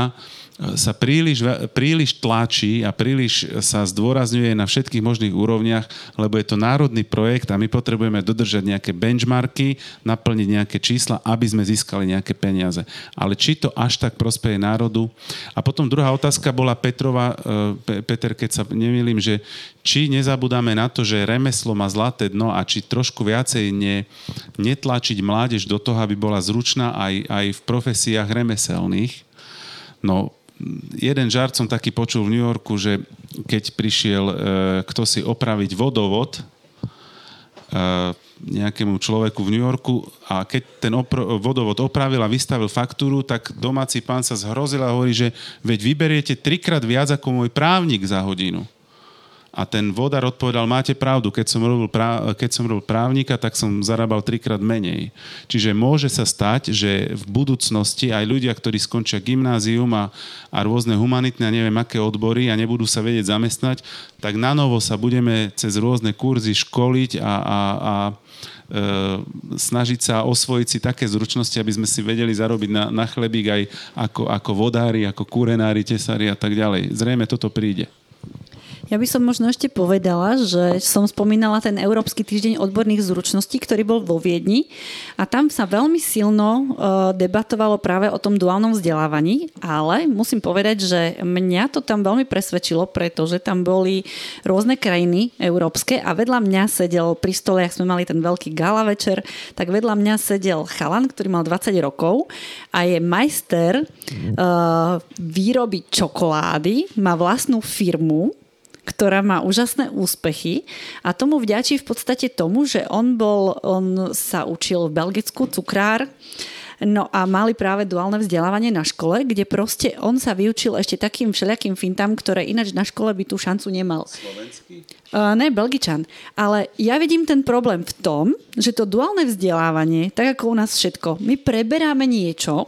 sa príliš, príliš tlačí a príliš sa zdôrazňuje na všetkých možných úrovniach, lebo je to národný projekt a my potrebujeme dodržať nejaké benchmarky, naplniť nejaké čísla, aby sme získali nejaké peniaze. Ale či to až tak prospeje národu? A potom druhá otázka bola Petrova, e, Peter, keď sa nemýlim, že či nezabudáme na to, že remeslo má zlaté dno a či trošku viacej ne, netlačiť mládež do toho, aby bola zručná aj, aj v profesiách remeselných. No, jeden žart som taký počul v New Yorku, že keď prišiel e, kto si opraviť vodovod e, nejakému človeku v New Yorku a keď ten opr- vodovod opravil a vystavil faktúru, tak domáci pán sa zhrozil a hovorí, že veď vyberiete trikrát viac ako môj právnik za hodinu. A ten vodár odpovedal, máte pravdu, keď som, robil práv, keď som robil právnika, tak som zarábal trikrát menej. Čiže môže sa stať, že v budúcnosti aj ľudia, ktorí skončia gymnázium a, a rôzne humanitné a neviem aké odbory a nebudú sa vedieť zamestnať, tak na novo sa budeme cez rôzne kurzy školiť a, a, a e, snažiť sa osvojiť si také zručnosti, aby sme si vedeli zarobiť na, na chlebík aj ako, ako vodári, ako kurenári, tesári a tak ďalej. Zrejme toto príde. Ja by som možno ešte povedala, že som spomínala ten Európsky týždeň odborných zručností, ktorý bol vo Viedni. A tam sa veľmi silno uh, debatovalo práve o tom duálnom vzdelávaní, ale musím povedať, že mňa to tam veľmi presvedčilo, pretože tam boli rôzne krajiny európske a vedľa mňa sedel pri stole, ak sme mali ten veľký gala večer, tak vedľa mňa sedel chalan, ktorý mal 20 rokov a je majster uh, výroby čokolády, má vlastnú firmu ktorá má úžasné úspechy a tomu vďačí v podstate tomu, že on bol, on sa učil v Belgicku cukrár, No a mali práve duálne vzdelávanie na škole, kde proste on sa vyučil ešte takým všelijakým fintám, ktoré ináč na škole by tú šancu nemal. Slovenský? Uh, ne, Belgičan. Ale ja vidím ten problém v tom, že to duálne vzdelávanie, tak ako u nás všetko, my preberáme niečo,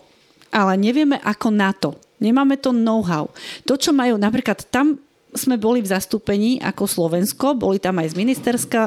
ale nevieme ako na to. Nemáme to know-how. To, čo majú, napríklad tam sme boli v zastúpení ako Slovensko, boli tam aj z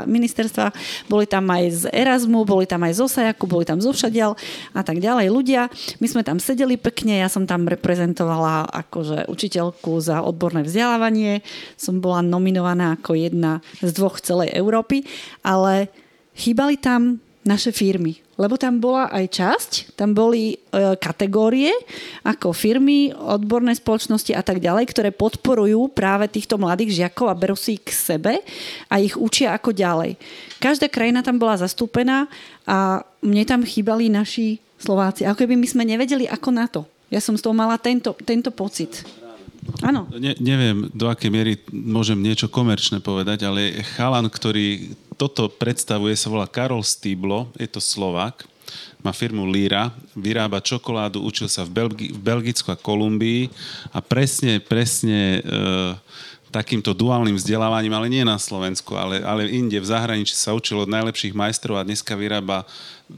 ministerstva, boli tam aj z Erasmu, boli tam aj z Osajaku, boli tam zo Všadial a tak ďalej ľudia. My sme tam sedeli pekne, ja som tam reprezentovala akože učiteľku za odborné vzdelávanie, som bola nominovaná ako jedna z dvoch celej Európy, ale chýbali tam naše firmy. Lebo tam bola aj časť, tam boli e, kategórie ako firmy, odborné spoločnosti a tak ďalej, ktoré podporujú práve týchto mladých žiakov a berú si ich k sebe a ich učia ako ďalej. Každá krajina tam bola zastúpená a mne tam chýbali naši Slováci. Ako keby my sme nevedeli ako na to. Ja som z toho mala tento, tento pocit. Áno. Ne, neviem, do akej miery môžem niečo komerčné povedať, ale chalan, ktorý toto predstavuje, sa volá Karol Stýblo, je to Slovák, má firmu Lira, vyrába čokoládu, učil sa v, Belgi- v Belgicku a Kolumbii a presne, presne e, takýmto duálnym vzdelávaním, ale nie na Slovensku, ale, ale inde v zahraničí sa učil od najlepších majstrov a dneska vyrába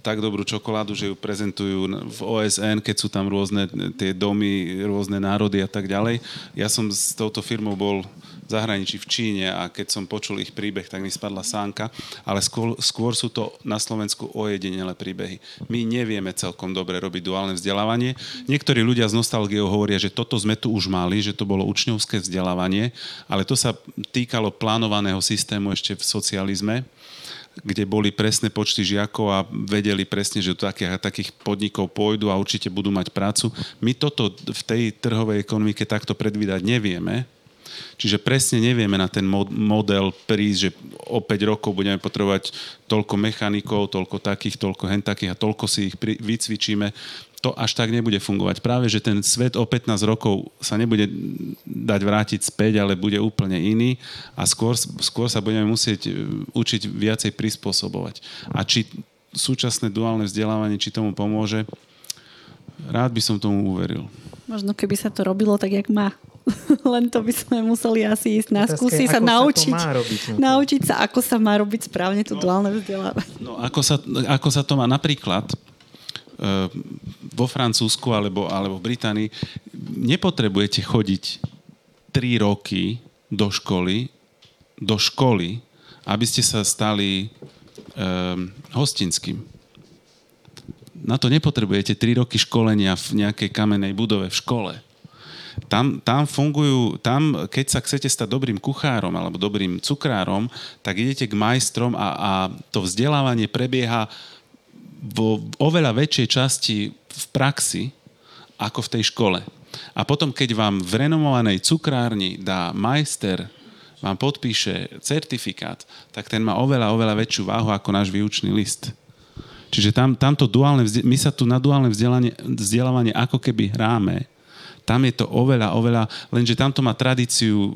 tak dobrú čokoládu, že ju prezentujú v OSN, keď sú tam rôzne tie domy, rôzne národy a tak ďalej. Ja som s touto firmou bol zahraničí v Číne a keď som počul ich príbeh, tak mi spadla sánka, ale skôr, skôr sú to na Slovensku ojedinelé príbehy. My nevieme celkom dobre robiť duálne vzdelávanie. Niektorí ľudia z nostalgiou hovoria, že toto sme tu už mali, že to bolo učňovské vzdelávanie, ale to sa týkalo plánovaného systému ešte v socializme kde boli presné počty žiakov a vedeli presne, že do takých, takých podnikov pôjdu a určite budú mať prácu. My toto v tej trhovej ekonomike takto predvídať nevieme, Čiže presne nevieme na ten model prísť, že o 5 rokov budeme potrebovať toľko mechanikov, toľko takých, toľko hentakých a toľko si ich vycvičíme. To až tak nebude fungovať. Práve, že ten svet o 15 rokov sa nebude dať vrátiť späť, ale bude úplne iný a skôr, skôr sa budeme musieť e, učiť viacej prispôsobovať. A či súčasné duálne vzdelávanie, či tomu pomôže, rád by som tomu uveril. Možno keby sa to robilo tak, jak má. Len to by sme museli asi ísť na skúsi sa naučiť. Sa robiť, no naučiť sa, ako sa má robiť správne to no, duálne vzdelávanie. No, ako sa, ako sa to má napríklad e, vo Francúzsku alebo, alebo v Británii, nepotrebujete chodiť 3 roky do školy, do školy, aby ste sa stali um, hostinským. Na to nepotrebujete 3 roky školenia v nejakej kamenej budove v škole tam, tam fungujú, tam, keď sa chcete stať dobrým kuchárom alebo dobrým cukrárom, tak idete k majstrom a, a to vzdelávanie prebieha vo oveľa väčšej časti v praxi ako v tej škole. A potom, keď vám v renomovanej cukrárni dá majster vám podpíše certifikát, tak ten má oveľa, oveľa väčšiu váhu ako náš výučný list. Čiže tam, tamto duálne, my sa tu na duálne vzdelávanie ako keby hráme tam je to oveľa, oveľa, lenže tamto má tradíciu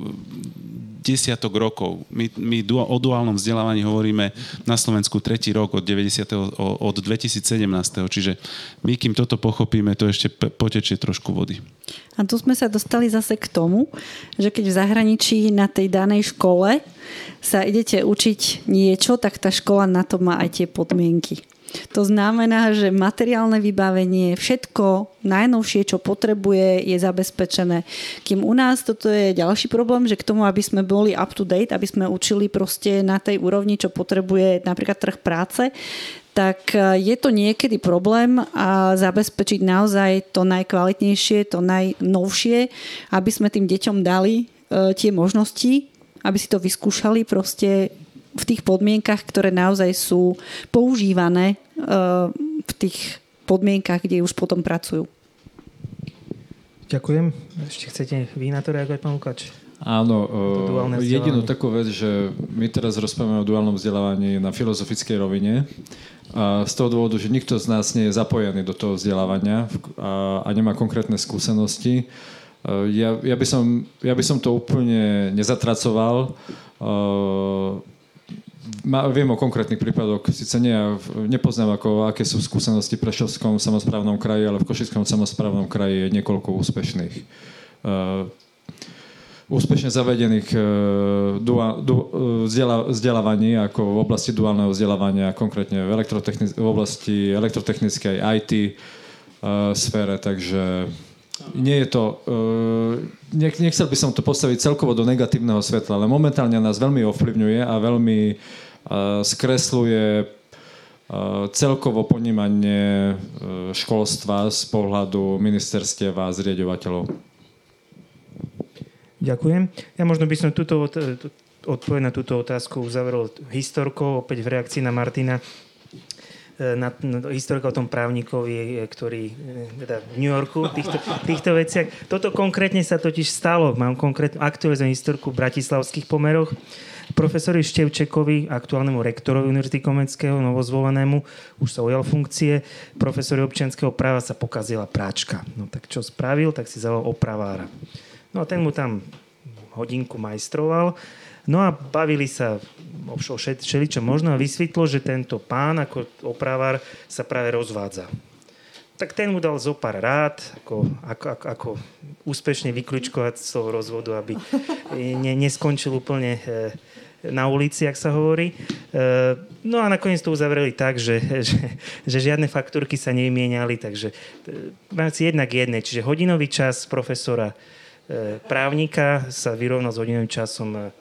desiatok rokov. My, my o duálnom vzdelávaní hovoríme na Slovensku tretí rok od, 90, od 2017. Čiže my, kým toto pochopíme, to ešte potečie trošku vody. A tu sme sa dostali zase k tomu, že keď v zahraničí na tej danej škole sa idete učiť niečo, tak tá škola na to má aj tie podmienky. To znamená, že materiálne vybavenie, všetko najnovšie, čo potrebuje, je zabezpečené. Kým u nás toto je ďalší problém, že k tomu, aby sme boli up to date, aby sme učili proste na tej úrovni, čo potrebuje napríklad trh práce, tak e, je to niekedy problém a zabezpečiť naozaj to najkvalitnejšie, to najnovšie, aby sme tým deťom dali e, tie možnosti, aby si to vyskúšali proste v tých podmienkach, ktoré naozaj sú používané eh, v tých podmienkach, kde už potom pracujú. Ďakujem. Ešte chcete vy na to reagovať, pán Lukáč? Áno, uh, jedinú takú vec, že my teraz rozprávame o duálnom vzdelávaní na filozofickej rovine a z toho dôvodu, že nikto z nás nie je zapojený do toho vzdelávania a, a nemá konkrétne skúsenosti. Uh, ja, ja, by som, ja by som to úplne nezatracoval. Ma, viem o konkrétnych prípadoch, síce nie, nepoznám, ako, aké sú skúsenosti v Prešovskom samozprávnom kraji, ale v Košickom samozprávnom kraji je niekoľko úspešných. Uh, úspešne zavedených uh, dua, du, uh, vzdelá, vzdelávaní ako v oblasti duálneho vzdelávania, konkrétne v, v oblasti elektrotechnickej IT uh, sfére, takže nie je to... Uh, nechcel by som to postaviť celkovo do negatívneho svetla, ale momentálne nás veľmi ovplyvňuje a veľmi skresluje uh, celkovo ponímanie uh, školstva z pohľadu ministerstiev a zrieďovateľov. Ďakujem. Ja možno by som túto odpoveď na túto otázku uzavrel historkou, opäť v reakcii na Martina na, na historika o tom právnikovi, ktorý e, teda v New Yorku, týchto, týchto veciach. Toto konkrétne sa totiž stalo. Mám konkrétnu aktualizovanú historku v bratislavských pomeroch. Profesori Števčekovi, aktuálnemu rektorovi Univerzity Komenského, novozvolenému, už sa ujal funkcie. Profesori občianského práva sa pokazila práčka. No tak čo spravil, tak si zavolal opravára. No a ten mu tam hodinku majstroval No a bavili sa o všeličo možno a vysvetlo, že tento pán ako opravár sa práve rozvádza. Tak ten mu dal zo pár rád, ako, ako, ako, ako úspešne vyklúčkovať z toho rozvodu, aby ne, neskončil úplne e, na ulici, ak sa hovorí. E, no a nakoniec to uzavreli tak, že, že, že žiadne faktúrky sa nevymieniali, takže e, si jednak jednej, čiže hodinový čas profesora právnika sa vyrovnal s hodinovým časom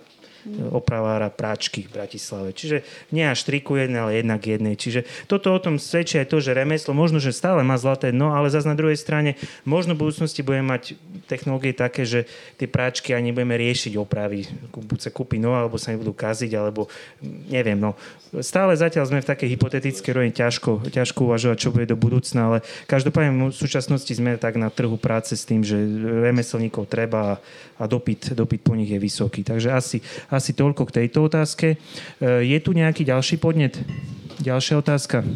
opravára práčky v Bratislave. Čiže nie až triku jednej, ale jednak jednej. Čiže toto o tom svedčí aj to, že remeslo možno, že stále má zlaté dno, ale zase na druhej strane možno v budúcnosti budeme mať technológie také, že tie práčky ani nebudeme riešiť opravy. Buď sa kúpi no, alebo sa nebudú kaziť, alebo neviem. No. Stále zatiaľ sme v takej hypotetickej rovine ťažko, ťažko uvažovať, čo bude do budúcna, ale každopádne v súčasnosti sme tak na trhu práce s tým, že remeselníkov treba a dopyt, dopyt po nich je vysoký. Takže asi, asi toľko k tejto otázke. E, je tu nejaký ďalší podnet? Ďalšia otázka. E,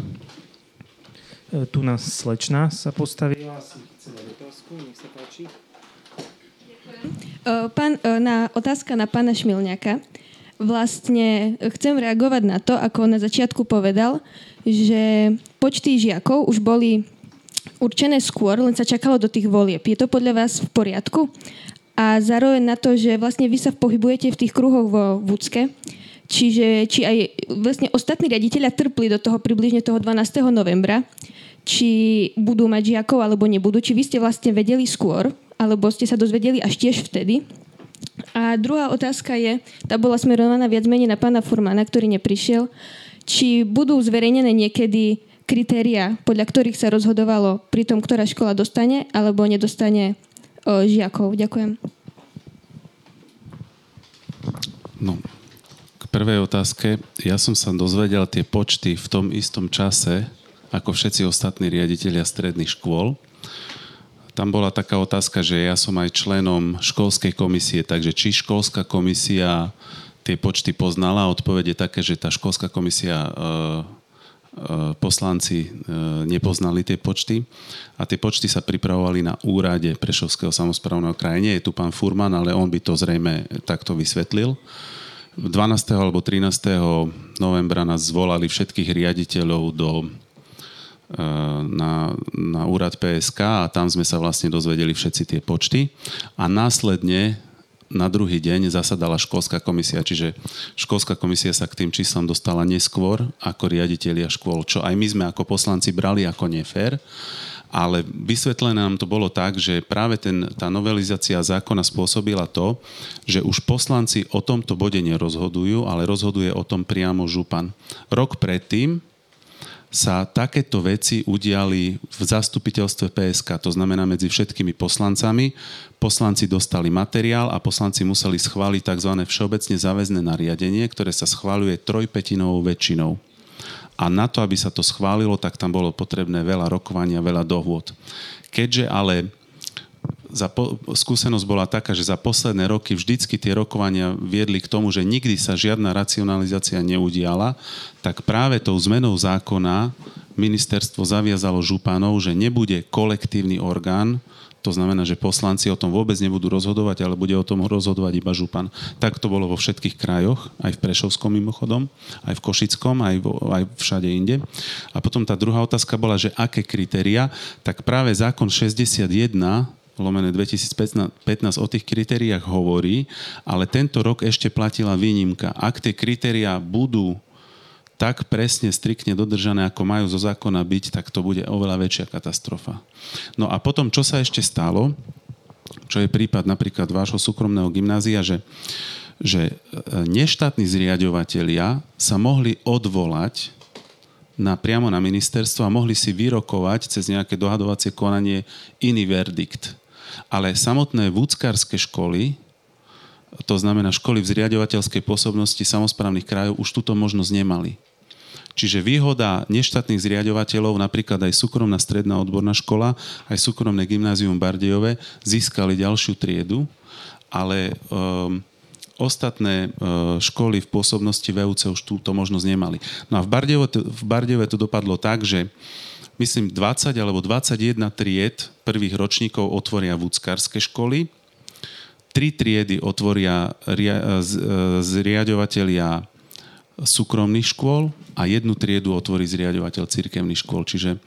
tu nás slečna sa postavila. Asi chce otázku, nech sa páči. E, pán, na, otázka na pána Šmilňaka. Vlastne chcem reagovať na to, ako na začiatku povedal, že počty žiakov už boli určené skôr, len sa čakalo do tých volieb. Je to podľa vás v poriadku? A zároveň na to, že vlastne vy sa pohybujete v tých kruhoch vo Vúcke, čiže či aj vlastne ostatní riaditeľia trpli do toho približne toho 12. novembra, či budú mať žiakov alebo nebudú, či vy ste vlastne vedeli skôr, alebo ste sa dozvedeli až tiež vtedy. A druhá otázka je, tá bola smerovaná viac menej na pána Furmana, ktorý neprišiel, či budú zverejnené niekedy kritéria, podľa ktorých sa rozhodovalo pri tom, ktorá škola dostane alebo nedostane žiakov. Ďakujem. No, k prvej otázke. Ja som sa dozvedel tie počty v tom istom čase, ako všetci ostatní riaditeľia stredných škôl. Tam bola taká otázka, že ja som aj členom školskej komisie, takže či školská komisia tie počty poznala. Odpoveď je také, že tá školská komisia E, poslanci e, nepoznali tie počty a tie počty sa pripravovali na úrade Prešovského samozprávneho kraja. Nie je tu pán Furman, ale on by to zrejme takto vysvetlil. 12. alebo 13. novembra nás zvolali všetkých riaditeľov do, e, na, na úrad PSK a tam sme sa vlastne dozvedeli všetci tie počty a následne na druhý deň zasadala školská komisia, čiže školská komisia sa k tým číslam dostala neskôr ako riaditeľia škôl, čo aj my sme ako poslanci brali ako nefér, ale vysvetlené nám to bolo tak, že práve ten, tá novelizácia zákona spôsobila to, že už poslanci o tomto bode nerozhodujú, ale rozhoduje o tom priamo župan. Rok predtým sa takéto veci udiali v zastupiteľstve PSK, to znamená medzi všetkými poslancami. Poslanci dostali materiál a poslanci museli schváliť tzv. všeobecne záväzné nariadenie, ktoré sa schváľuje trojpetinovou väčšinou. A na to, aby sa to schválilo, tak tam bolo potrebné veľa rokovania, veľa dohôd. Keďže ale za po, skúsenosť bola taká, že za posledné roky vždycky tie rokovania viedli k tomu, že nikdy sa žiadna racionalizácia neudiala, tak práve tou zmenou zákona ministerstvo zaviazalo županov, že nebude kolektívny orgán, to znamená, že poslanci o tom vôbec nebudú rozhodovať, ale bude o tom rozhodovať iba župan. Tak to bolo vo všetkých krajoch, aj v Prešovskom mimochodom, aj v Košickom, aj, vo, aj všade inde. A potom tá druhá otázka bola, že aké kritéria, tak práve zákon 61 lomené 2015 o tých kritériách hovorí, ale tento rok ešte platila výnimka. Ak tie kritériá budú tak presne, striktne dodržané, ako majú zo zákona byť, tak to bude oveľa väčšia katastrofa. No a potom, čo sa ešte stalo, čo je prípad napríklad vášho súkromného gymnázia, že, že e, neštátni zriadovateľia sa mohli odvolať na, priamo na ministerstvo a mohli si vyrokovať cez nejaké dohadovacie konanie iný verdikt. Ale samotné vúckarské školy, to znamená školy v zriadovateľskej pôsobnosti samozprávnych krajov, už túto možnosť nemali. Čiže výhoda neštátnych zriadovateľov, napríklad aj súkromná stredná odborná škola, aj súkromné gymnázium Bardejové, získali ďalšiu triedu, ale um, ostatné uh, školy v pôsobnosti VUC už túto možnosť nemali. No a v Bardejove, v Bardejove to dopadlo tak, že myslím 20 alebo 21 tried prvých ročníkov otvoria vúckarské školy, tri triedy otvoria ria, z, zriadovateľia súkromných škôl a jednu triedu otvorí zriadovateľ cirkevných škôl. Čiže,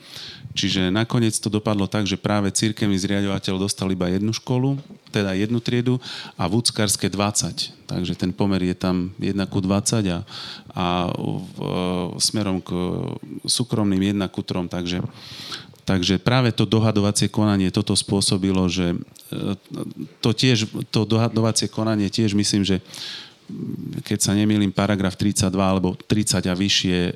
čiže nakoniec to dopadlo tak, že práve cirkevný zriadovateľ dostal iba jednu školu, teda jednu triedu a vúckarské 20. Takže ten pomer je tam 1 ku 20 a, a v, smerom k súkromným 1 ku 3. Takže, takže práve to dohadovacie konanie toto spôsobilo, že e, to, tiež, to dohadovacie konanie tiež myslím, že keď sa nemýlim, paragraf 32 alebo 30 a vyššie e,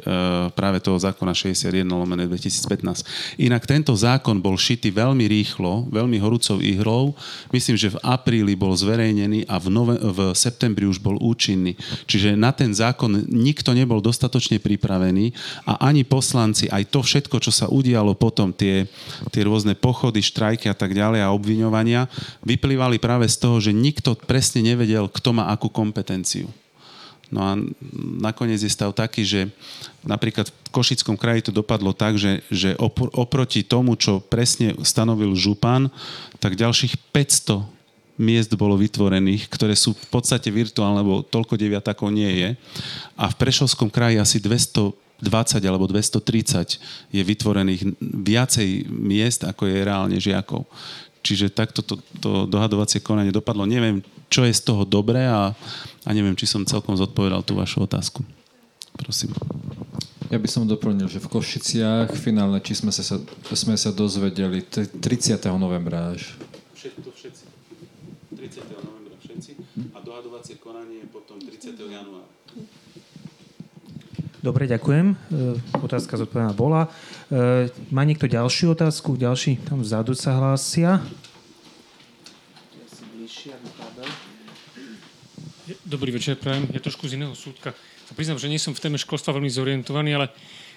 práve toho zákona 61 lomené 2015. Inak tento zákon bol šitý veľmi rýchlo, veľmi horúcou ihrou. Myslím, že v apríli bol zverejnený a v, nove- v septembri už bol účinný. Čiže na ten zákon nikto nebol dostatočne pripravený a ani poslanci, aj to všetko, čo sa udialo potom, tie, tie rôzne pochody, štrajky a tak ďalej a obviňovania, vyplývali práve z toho, že nikto presne nevedel, kto má akú kompetenciu kompetenciu. No a nakoniec je stav taký, že napríklad v Košickom kraji to dopadlo tak, že, že opr- oproti tomu, čo presne stanovil župan, tak ďalších 500 miest bolo vytvorených, ktoré sú v podstate virtuálne, lebo toľko deviatakov nie je. A v Prešovskom kraji asi 220 alebo 230 je vytvorených viacej miest, ako je reálne žiakov. Čiže takto to, to dohadovacie konanie dopadlo. Neviem, čo je z toho dobré a, a neviem, či som celkom zodpovedal tú vašu otázku. Prosím. Ja by som doplnil, že v Košiciach finálne, či sme sa, sme sa dozvedeli 30. novembra až. Všetko, všetci. 30. novembra všetci a dohadovacie konanie je potom 30. januára. Dobre, ďakujem. E, otázka zodpovedaná bola. E, má niekto ďalšiu otázku? Ďalší tam vzadu sa hlásia. Dobrý večer, prajem. Ja trošku z iného súdka. Sa priznám, že nie som v téme školstva veľmi zorientovaný, ale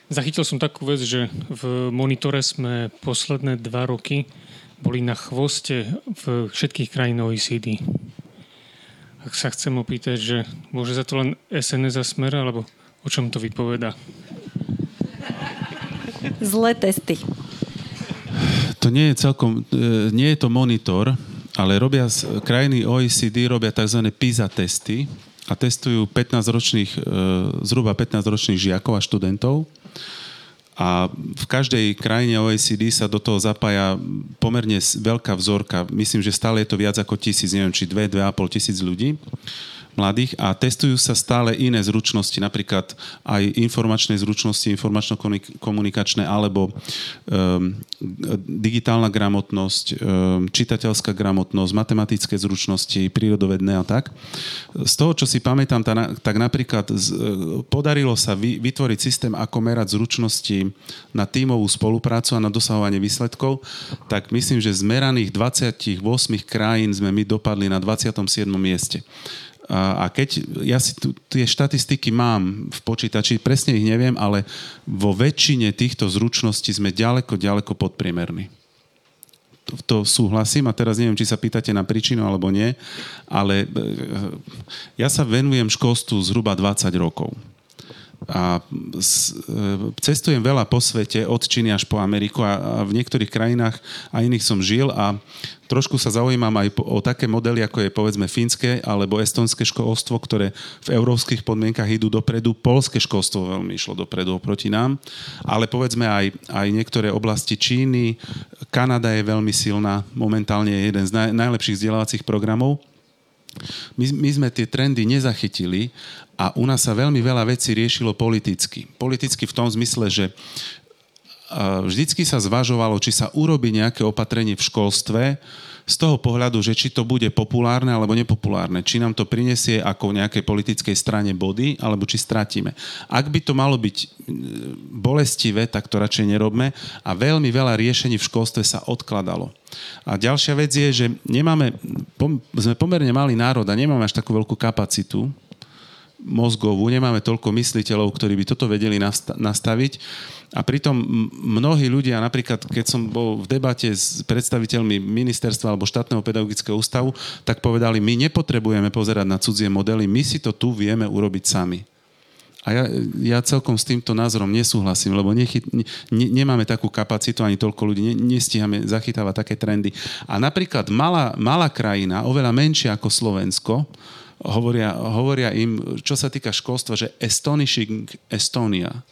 zachytil som takú vec, že v monitore sme posledné dva roky boli na chvoste v všetkých krajín OECD. Ak sa chcem opýtať, že môže za to len SNS a Smer, alebo O čom to vypoveda? Zlé testy. To nie je celkom, e, nie je to monitor, ale robia krajiny OECD robia tzv. PISA testy a testujú 15 ročných, e, zhruba 15 ročných žiakov a študentov a v každej krajine OECD sa do toho zapája pomerne veľká vzorka. Myslím, že stále je to viac ako tisíc, neviem, či 2-2,5 tisíc ľudí mladých a testujú sa stále iné zručnosti, napríklad aj informačné zručnosti, informačno-komunikačné alebo um, digitálna gramotnosť, um, čitateľská gramotnosť, matematické zručnosti, prírodovedné a tak. Z toho, čo si pamätám, tak napríklad z, e, podarilo sa vy, vytvoriť systém, ako merať zručnosti na tímovú spoluprácu a na dosahovanie výsledkov, tak myslím, že z meraných 28 krajín sme my dopadli na 27. mieste. A keď ja si tu, tie štatistiky mám v počítači, presne ich neviem, ale vo väčšine týchto zručností sme ďaleko, ďaleko podpriemerní. To, to súhlasím a teraz neviem, či sa pýtate na príčinu alebo nie, ale e, ja sa venujem školstvu zhruba 20 rokov a e, cestujem veľa po svete, od Číny až po Ameriku a, v niektorých krajinách a iných som žil a trošku sa zaujímam aj o také modely, ako je povedzme fínske alebo estonské školstvo, ktoré v európskych podmienkach idú dopredu. Polské školstvo veľmi išlo dopredu oproti nám, ale povedzme aj, aj niektoré oblasti Číny, Kanada je veľmi silná, momentálne je jeden z naj, najlepších vzdelávacích programov My, my sme tie trendy nezachytili a u nás sa veľmi veľa vecí riešilo politicky. Politicky v tom zmysle, že vždycky sa zvažovalo, či sa urobí nejaké opatrenie v školstve, z toho pohľadu, že či to bude populárne alebo nepopulárne, či nám to prinesie ako nejakej politickej strane body, alebo či stratíme. Ak by to malo byť bolestivé, tak to radšej nerobme a veľmi veľa riešení v školstve sa odkladalo. A ďalšia vec je, že nemáme, sme pomerne malý národ a nemáme až takú veľkú kapacitu mozgovú, nemáme toľko mysliteľov, ktorí by toto vedeli nastaviť. A pritom mnohí ľudia, napríklad keď som bol v debate s predstaviteľmi ministerstva alebo štátneho pedagogického ústavu, tak povedali, my nepotrebujeme pozerať na cudzie modely, my si to tu vieme urobiť sami. A ja, ja celkom s týmto názorom nesúhlasím, lebo nechyt, ne, nemáme takú kapacitu, ani toľko ľudí ne, nestíhame zachytávať také trendy. A napríklad malá, malá krajina, oveľa menšia ako Slovensko, hovoria, hovoria im, čo sa týka školstva, že astonishing Estonia.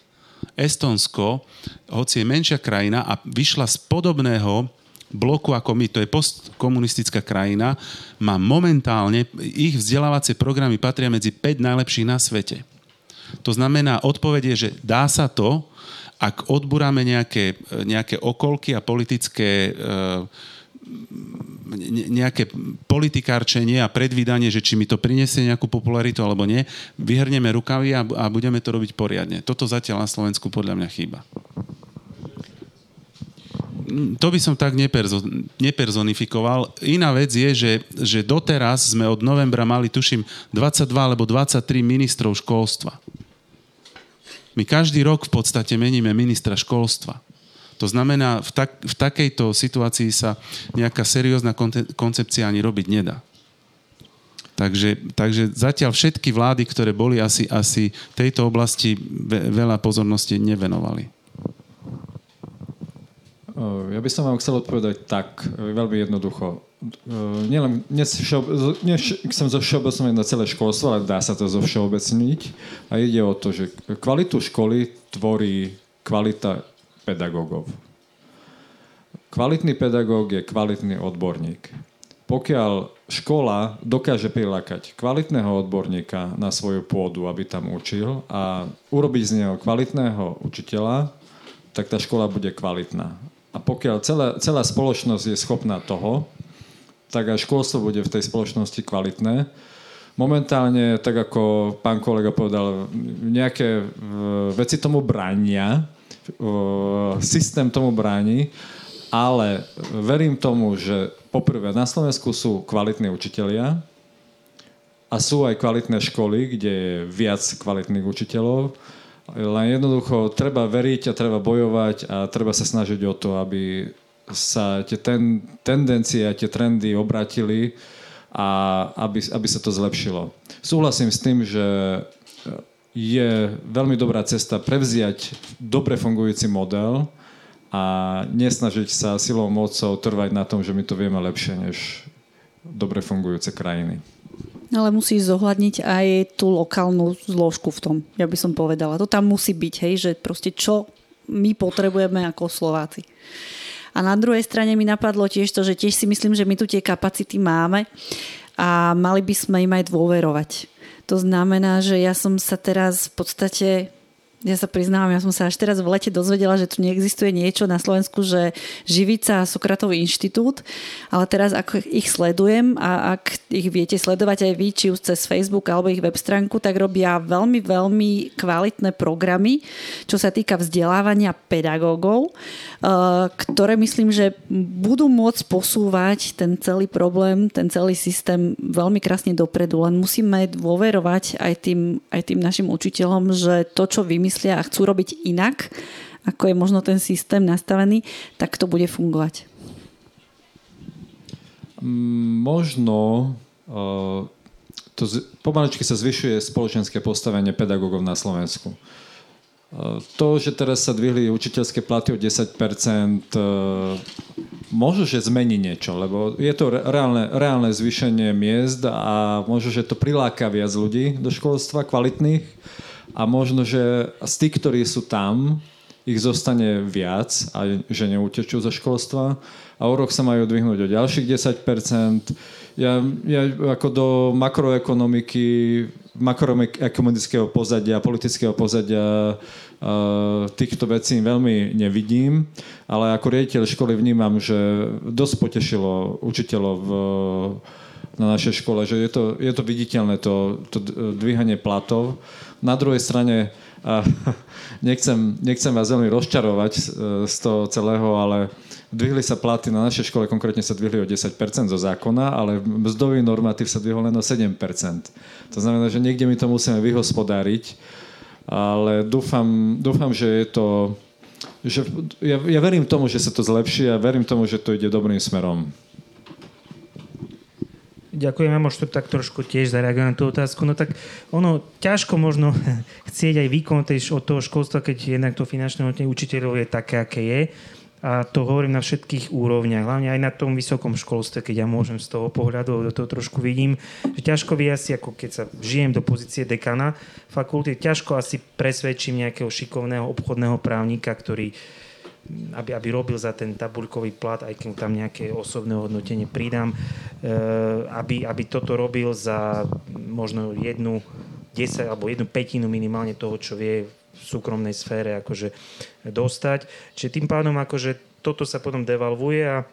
Estonsko, hoci je menšia krajina a vyšla z podobného bloku ako my, to je postkomunistická krajina, má momentálne, ich vzdelávacie programy patria medzi 5 najlepších na svete. To znamená, odpoveď je, že dá sa to, ak odburáme nejaké, nejaké okolky a politické e, nejaké politikárčenie a predvídanie, že či mi to prinesie nejakú popularitu alebo nie, vyhrneme rukavy a, a budeme to robiť poriadne. Toto zatiaľ na Slovensku podľa mňa chýba. To by som tak neperzo, nepersonifikoval. Iná vec je, že, že doteraz sme od novembra mali, tuším, 22 alebo 23 ministrov školstva. My každý rok v podstate meníme ministra školstva. To znamená, v, tak, v takejto situácii sa nejaká seriózna koncepcia ani robiť nedá. Takže, takže zatiaľ všetky vlády, ktoré boli, asi, asi tejto oblasti veľa pozornosti nevenovali. Ja by som vám chcel odpovedať tak, veľmi jednoducho. Nielen, nechcem zo všeobecniť na celé školstvo, ale dá sa to zo všeobecniť. A ide o to, že kvalitu školy tvorí kvalita pedagógov. Kvalitný pedagóg je kvalitný odborník. Pokiaľ škola dokáže prilákať kvalitného odborníka na svoju pôdu, aby tam učil a urobiť z neho kvalitného učiteľa, tak tá škola bude kvalitná. A pokiaľ celá, celá spoločnosť je schopná toho, tak aj školstvo bude v tej spoločnosti kvalitné. Momentálne, tak ako pán kolega povedal, nejaké e, veci tomu bránia, systém tomu bráni, ale verím tomu, že poprvé na Slovensku sú kvalitní učitelia a sú aj kvalitné školy, kde je viac kvalitných učiteľov. Len jednoducho treba veriť a treba bojovať a treba sa snažiť o to, aby sa tie ten, tendencie a tie trendy obratili a aby, aby sa to zlepšilo. Súhlasím s tým, že je veľmi dobrá cesta prevziať dobre fungujúci model a nesnažiť sa silou mocou trvať na tom, že my to vieme lepšie než dobre fungujúce krajiny. Ale musí zohľadniť aj tú lokálnu zložku v tom, ja by som povedala. To tam musí byť, hej, že proste čo my potrebujeme ako Slováci. A na druhej strane mi napadlo tiež to, že tiež si myslím, že my tu tie kapacity máme a mali by sme im aj dôverovať to znamená, že ja som sa teraz v podstate ja sa priznávam, ja som sa až teraz v lete dozvedela, že tu neexistuje niečo na Slovensku, že Živica a Sokratový inštitút, ale teraz ako ich sledujem a ak ich viete sledovať aj vy, či už cez Facebook alebo ich web stránku, tak robia veľmi, veľmi kvalitné programy, čo sa týka vzdelávania pedagógov, eh, ktoré myslím, že budú môcť posúvať ten celý problém, ten celý systém veľmi krásne dopredu. Len musíme dôverovať aj tým, aj tým našim učiteľom, že to, čo vymyslia, vymyslia a chcú robiť inak, ako je možno ten systém nastavený, tak to bude fungovať. Možno uh, to pomaličky sa zvyšuje spoločenské postavenie pedagógov na Slovensku. Uh, to, že teraz sa dvihli učiteľské platy o 10%, uh, možno, že zmení niečo, lebo je to reálne, reálne zvýšenie miest a možno, že to priláka viac ľudí do školstva, kvalitných a možno, že z tých, ktorí sú tam, ich zostane viac a že neutečú zo školstva a o rok sa majú dvihnúť o ďalších 10%. Ja, ja ako do makroekonomiky, makroekonomického pozadia, politického pozadia uh, týchto vecí veľmi nevidím, ale ako riaditeľ školy vnímam, že dosť potešilo učiteľov v, na našej škole, že je to, je to viditeľné, to, to dvíhanie platov. Na druhej strane a nechcem, nechcem vás veľmi rozčarovať e, z toho celého, ale dvihli sa platy na našej škole, konkrétne sa dvihli o 10% zo zákona, ale mzdový normatív sa dvihol len o 7%. To znamená, že niekde my to musíme vyhospodáriť, ale dúfam, dúfam že je to... Že ja, ja verím tomu, že sa to zlepší a verím tomu, že to ide dobrým smerom. Ďakujem, ja možno tak trošku tiež zareagujem na tú otázku. No tak ono ťažko možno chcieť aj výkon tej, od toho školstva, keď jednak to finančné hodnotenie učiteľov je také, aké je. A to hovorím na všetkých úrovniach, hlavne aj na tom vysokom školstve, keď ja môžem z toho pohľadu, do toho trošku vidím, že ťažko vy asi, ako keď sa žijem do pozície dekana fakulty, ťažko asi presvedčím nejakého šikovného obchodného právnika, ktorý aby, aby robil za ten tabuľkový plat, aj keď tam nejaké osobné hodnotenie pridám, e, aby, aby toto robil za možno jednu 10 alebo jednu petinu minimálne toho, čo vie v súkromnej sfére akože dostať. Čiže tým pádom akože toto sa potom devalvuje a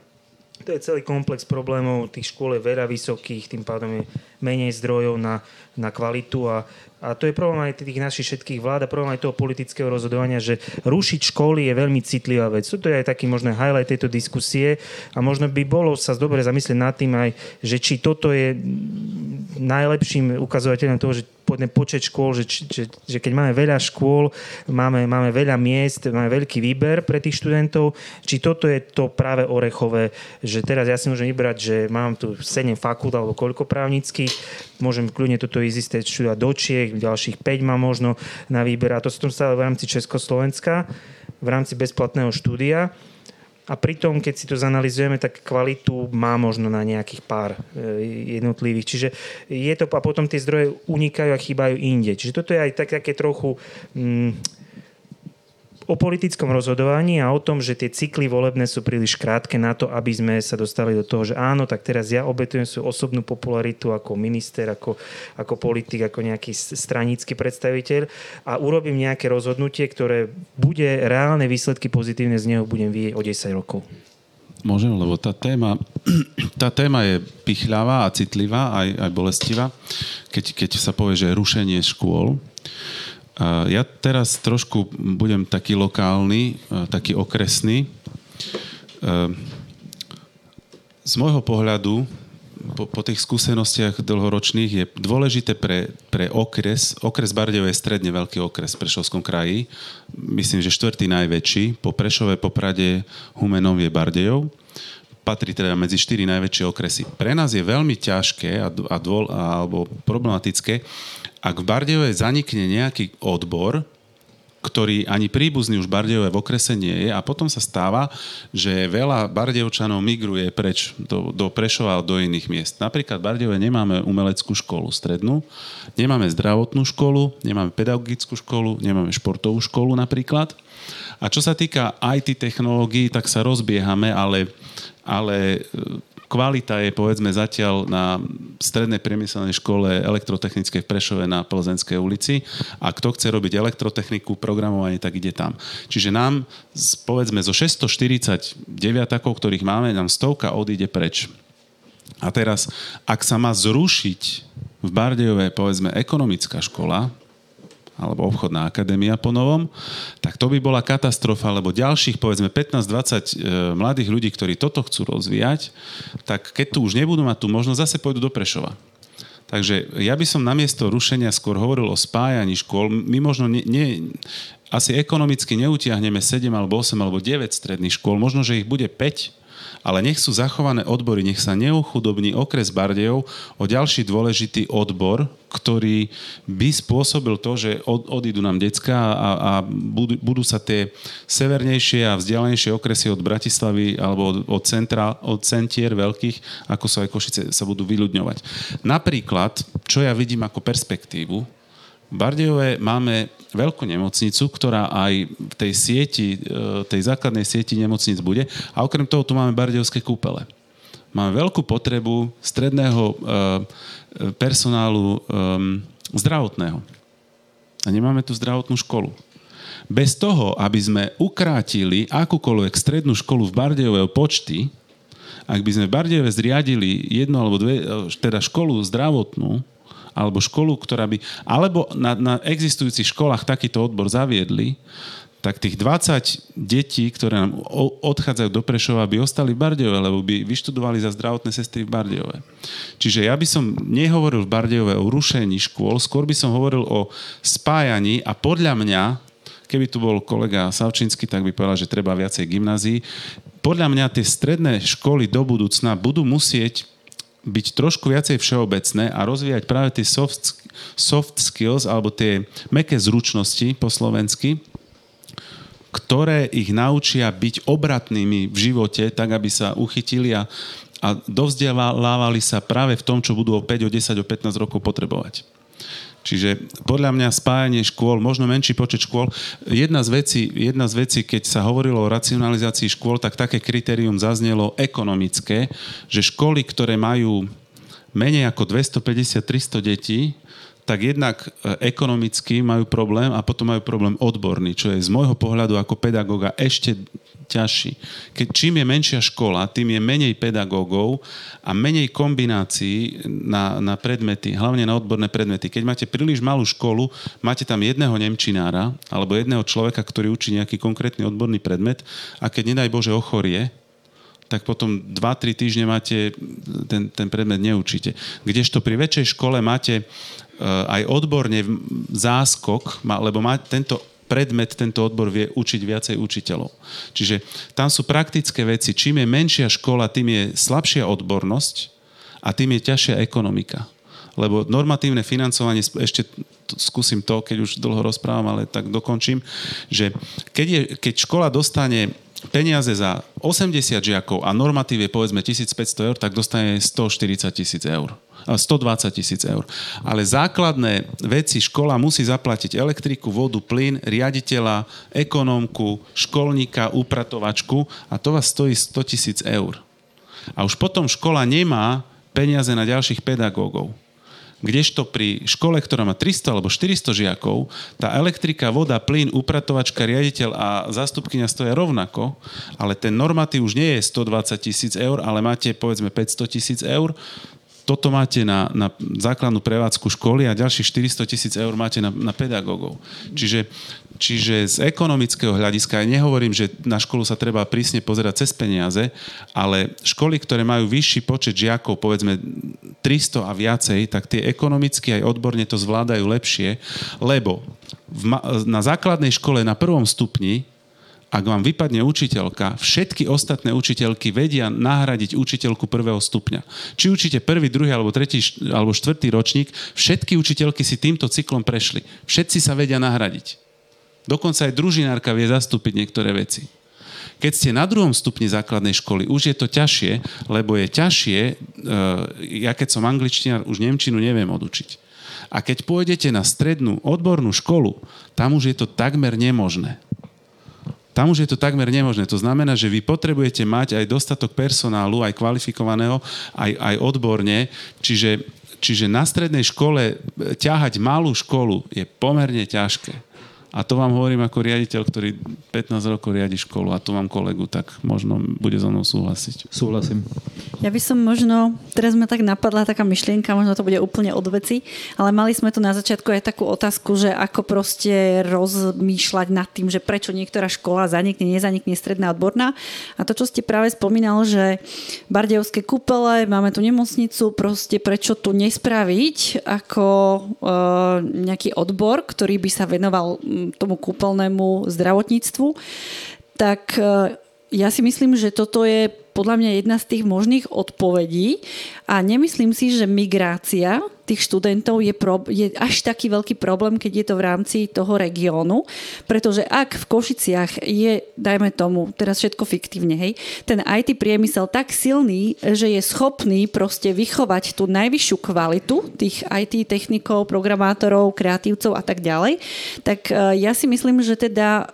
to je celý komplex problémov, tých škôl je veľa vysokých, tým pádom je menej zdrojov na, na kvalitu a, a to je problém aj tých našich všetkých vlád a problém aj toho politického rozhodovania, že rušiť školy je veľmi citlivá vec. To je aj taký možný highlight tejto diskusie a možno by bolo sa dobre zamyslieť nad tým aj, že či toto je najlepším ukazovateľom toho, že počet škôl, že, že, že keď máme veľa škôl, máme, máme veľa miest, máme veľký výber pre tých študentov, či toto je to práve orechové, že teraz ja si môžem vybrať, že mám tu 7 fakult alebo koľko právnických, môžem kľudne toto ísť isté študovať do Čiech, ďalších 5 mám možno na výber a to som stále v rámci Československa, v rámci bezplatného štúdia a pritom, keď si to zanalizujeme, tak kvalitu má možno na nejakých pár e, jednotlivých. Čiže je to, a potom tie zdroje unikajú a chýbajú inde. Čiže toto je aj tak, také trochu mm, o politickom rozhodovaní a o tom, že tie cykly volebné sú príliš krátke na to, aby sme sa dostali do toho, že áno, tak teraz ja obetujem svoju osobnú popularitu ako minister, ako, ako politik, ako nejaký stranický predstaviteľ a urobím nejaké rozhodnutie, ktoré bude reálne výsledky pozitívne z neho budem vidieť o 10 rokov. Môžem, lebo tá téma, tá téma je pichľavá a citlivá, aj, aj bolestivá. Keď, keď sa povie, že rušenie škôl, ja teraz trošku budem taký lokálny, taký okresný. Z môjho pohľadu, po, po tých skúsenostiach dlhoročných, je dôležité pre, pre okres, okres Bardejov je stredne veľký okres v Prešovskom kraji, myslím, že štvrtý najväčší, po Prešove, Poprade, Humenom je Bardejov patrí teda medzi štyri najväčšie okresy. Pre nás je veľmi ťažké a, a dôl, alebo problematické, ak v Bardejove zanikne nejaký odbor, ktorý ani príbuzný už Bardejové v okrese nie je a potom sa stáva, že veľa Bardejovčanov migruje preč do, do Prešova do iných miest. Napríklad v Bardejove nemáme umeleckú školu strednú, nemáme zdravotnú školu, nemáme pedagogickú školu, nemáme športovú školu napríklad. A čo sa týka IT technológií, tak sa rozbiehame, ale, ale kvalita je povedzme zatiaľ na strednej priemyselnej škole elektrotechnickej v Prešove na Plzenskej ulici a kto chce robiť elektrotechniku, programovanie, tak ide tam. Čiže nám povedzme zo 649, ktorých máme, nám stovka odíde preč. A teraz, ak sa má zrušiť v Bardejove povedzme ekonomická škola, alebo obchodná akadémia po novom, tak to by bola katastrofa, lebo ďalších povedzme 15-20 e, mladých ľudí, ktorí toto chcú rozvíjať, tak keď tu už nebudú mať tú možnosť, zase pôjdu do Prešova. Takže ja by som namiesto rušenia skôr hovoril o spájaní škôl. My možno nie, nie, asi ekonomicky neutiahneme 7 alebo 8 alebo 9 stredných škôl, možno, že ich bude 5, ale nech sú zachované odbory, nech sa neuchudobní okres Bardejov o ďalší dôležitý odbor, ktorý by spôsobil to, že od, odídu nám decka a, a budú, budú sa tie severnejšie a vzdialenejšie okresy od Bratislavy alebo od, od, centra, od centier veľkých, ako sú aj Košice, sa budú vyľudňovať. Napríklad, čo ja vidím ako perspektívu, Bardejove máme veľkú nemocnicu, ktorá aj v tej sieti, e, tej základnej sieti nemocnic bude. A okrem toho tu máme bardejovské kúpele. Máme veľkú potrebu stredného e, personálu zdravotného. A nemáme tu zdravotnú školu. Bez toho, aby sme ukrátili akúkoľvek strednú školu v Bardejove o počty, ak by sme v Bardejove zriadili jednu alebo dve, teda školu zdravotnú, alebo školu, ktorá by... Alebo na, na existujúcich školách takýto odbor zaviedli, tak tých 20 detí, ktoré nám odchádzajú do Prešova, by ostali v Bardejove, lebo by vyštudovali za zdravotné sestry v Bardejove. Čiže ja by som nehovoril v Bardejove o rušení škôl, skôr by som hovoril o spájaní a podľa mňa, keby tu bol kolega Savčinsky, tak by povedal, že treba viacej gymnázií. Podľa mňa tie stredné školy do budúcna budú musieť byť trošku viacej všeobecné a rozvíjať práve tie soft, soft skills alebo tie meké zručnosti po slovensky, ktoré ich naučia byť obratnými v živote, tak aby sa uchytili a, a dovzdelávali sa práve v tom, čo budú o 5, o 10, o 15 rokov potrebovať. Čiže podľa mňa spájanie škôl, možno menší počet škôl. Jedna z, vecí, jedna z vecí, keď sa hovorilo o racionalizácii škôl, tak také kritérium zaznelo ekonomické, že školy, ktoré majú menej ako 250-300 detí, tak jednak e, ekonomicky majú problém a potom majú problém odborný, čo je z môjho pohľadu ako pedagóga ešte ťažší. Keď čím je menšia škola, tým je menej pedagógov a menej kombinácií na, na predmety, hlavne na odborné predmety. Keď máte príliš malú školu, máte tam jedného nemčinára alebo jedného človeka, ktorý učí nejaký konkrétny odborný predmet a keď nedaj Bože ochorie, tak potom 2-3 týždne máte ten, ten predmet neučíte. Kdežto pri väčšej škole máte Eh, aj odborne záskok, lebo má tento predmet, tento odbor vie učiť viacej učiteľov. Čiže tam sú praktické veci. Čím je menšia škola, tým je slabšia odbornosť a tým je ťažšia ekonomika. Lebo normatívne financovanie, ešte skúsim to, keď už dlho rozprávam, ale tak dokončím, že keď, je, keď škola dostane peniaze za 80 žiakov a normatív je povedzme 1500 eur, tak dostane 140 tisíc eur. 120 tisíc eur. Ale základné veci škola musí zaplatiť elektriku, vodu, plyn, riaditeľa, ekonómku, školníka, upratovačku a to vás stojí 100 tisíc eur. A už potom škola nemá peniaze na ďalších pedagógov. Kdežto pri škole, ktorá má 300 alebo 400 žiakov, tá elektrika, voda, plyn, upratovačka, riaditeľ a zástupkynia stoja rovnako, ale ten normatív už nie je 120 tisíc eur, ale máte povedzme 500 tisíc eur, toto máte na, na základnú prevádzku školy a ďalších 400 tisíc eur máte na, na pedagógov. Čiže, čiže z ekonomického hľadiska, ja nehovorím, že na školu sa treba prísne pozerať cez peniaze, ale školy, ktoré majú vyšší počet žiakov, povedzme 300 a viacej, tak tie ekonomicky aj odborne to zvládajú lepšie, lebo na základnej škole na prvom stupni ak vám vypadne učiteľka, všetky ostatné učiteľky vedia nahradiť učiteľku prvého stupňa. Či učíte prvý, druhý alebo tretí alebo štvrtý ročník, všetky učiteľky si týmto cyklom prešli. Všetci sa vedia nahradiť. Dokonca aj družinárka vie zastúpiť niektoré veci. Keď ste na druhom stupni základnej školy, už je to ťažšie, lebo je ťažšie, e, ja keď som angličtinár, už nemčinu neviem odučiť. A keď pôjdete na strednú odbornú školu, tam už je to takmer nemožné. Tam už je to takmer nemožné. To znamená, že vy potrebujete mať aj dostatok personálu, aj kvalifikovaného, aj, aj odborne. Čiže, čiže na strednej škole ťahať malú školu je pomerne ťažké. A to vám hovorím ako riaditeľ, ktorý 15 rokov riadi školu a tu mám kolegu, tak možno bude so mnou súhlasiť. Súhlasím. Ja by som možno, teraz ma tak napadla taká myšlienka, možno to bude úplne od veci, ale mali sme tu na začiatku aj takú otázku, že ako proste rozmýšľať nad tým, že prečo niektorá škola zanikne, nezanikne stredná odborná. A to, čo ste práve spomínal, že Bardejovské kúpele, máme tu nemocnicu, proste prečo tu nespraviť ako e, nejaký odbor, ktorý by sa venoval tomu kúpeľnému zdravotníctvu, tak e, ja si myslím, že toto je podľa mňa jedna z tých možných odpovedí. A nemyslím si, že migrácia tých študentov je, pro, je až taký veľký problém, keď je to v rámci toho regiónu, pretože ak v Košiciach je, dajme tomu, teraz všetko fiktívne, hej, ten IT priemysel tak silný, že je schopný proste vychovať tú najvyššiu kvalitu tých IT technikov, programátorov, kreatívcov a tak ďalej, tak e, ja si myslím, že teda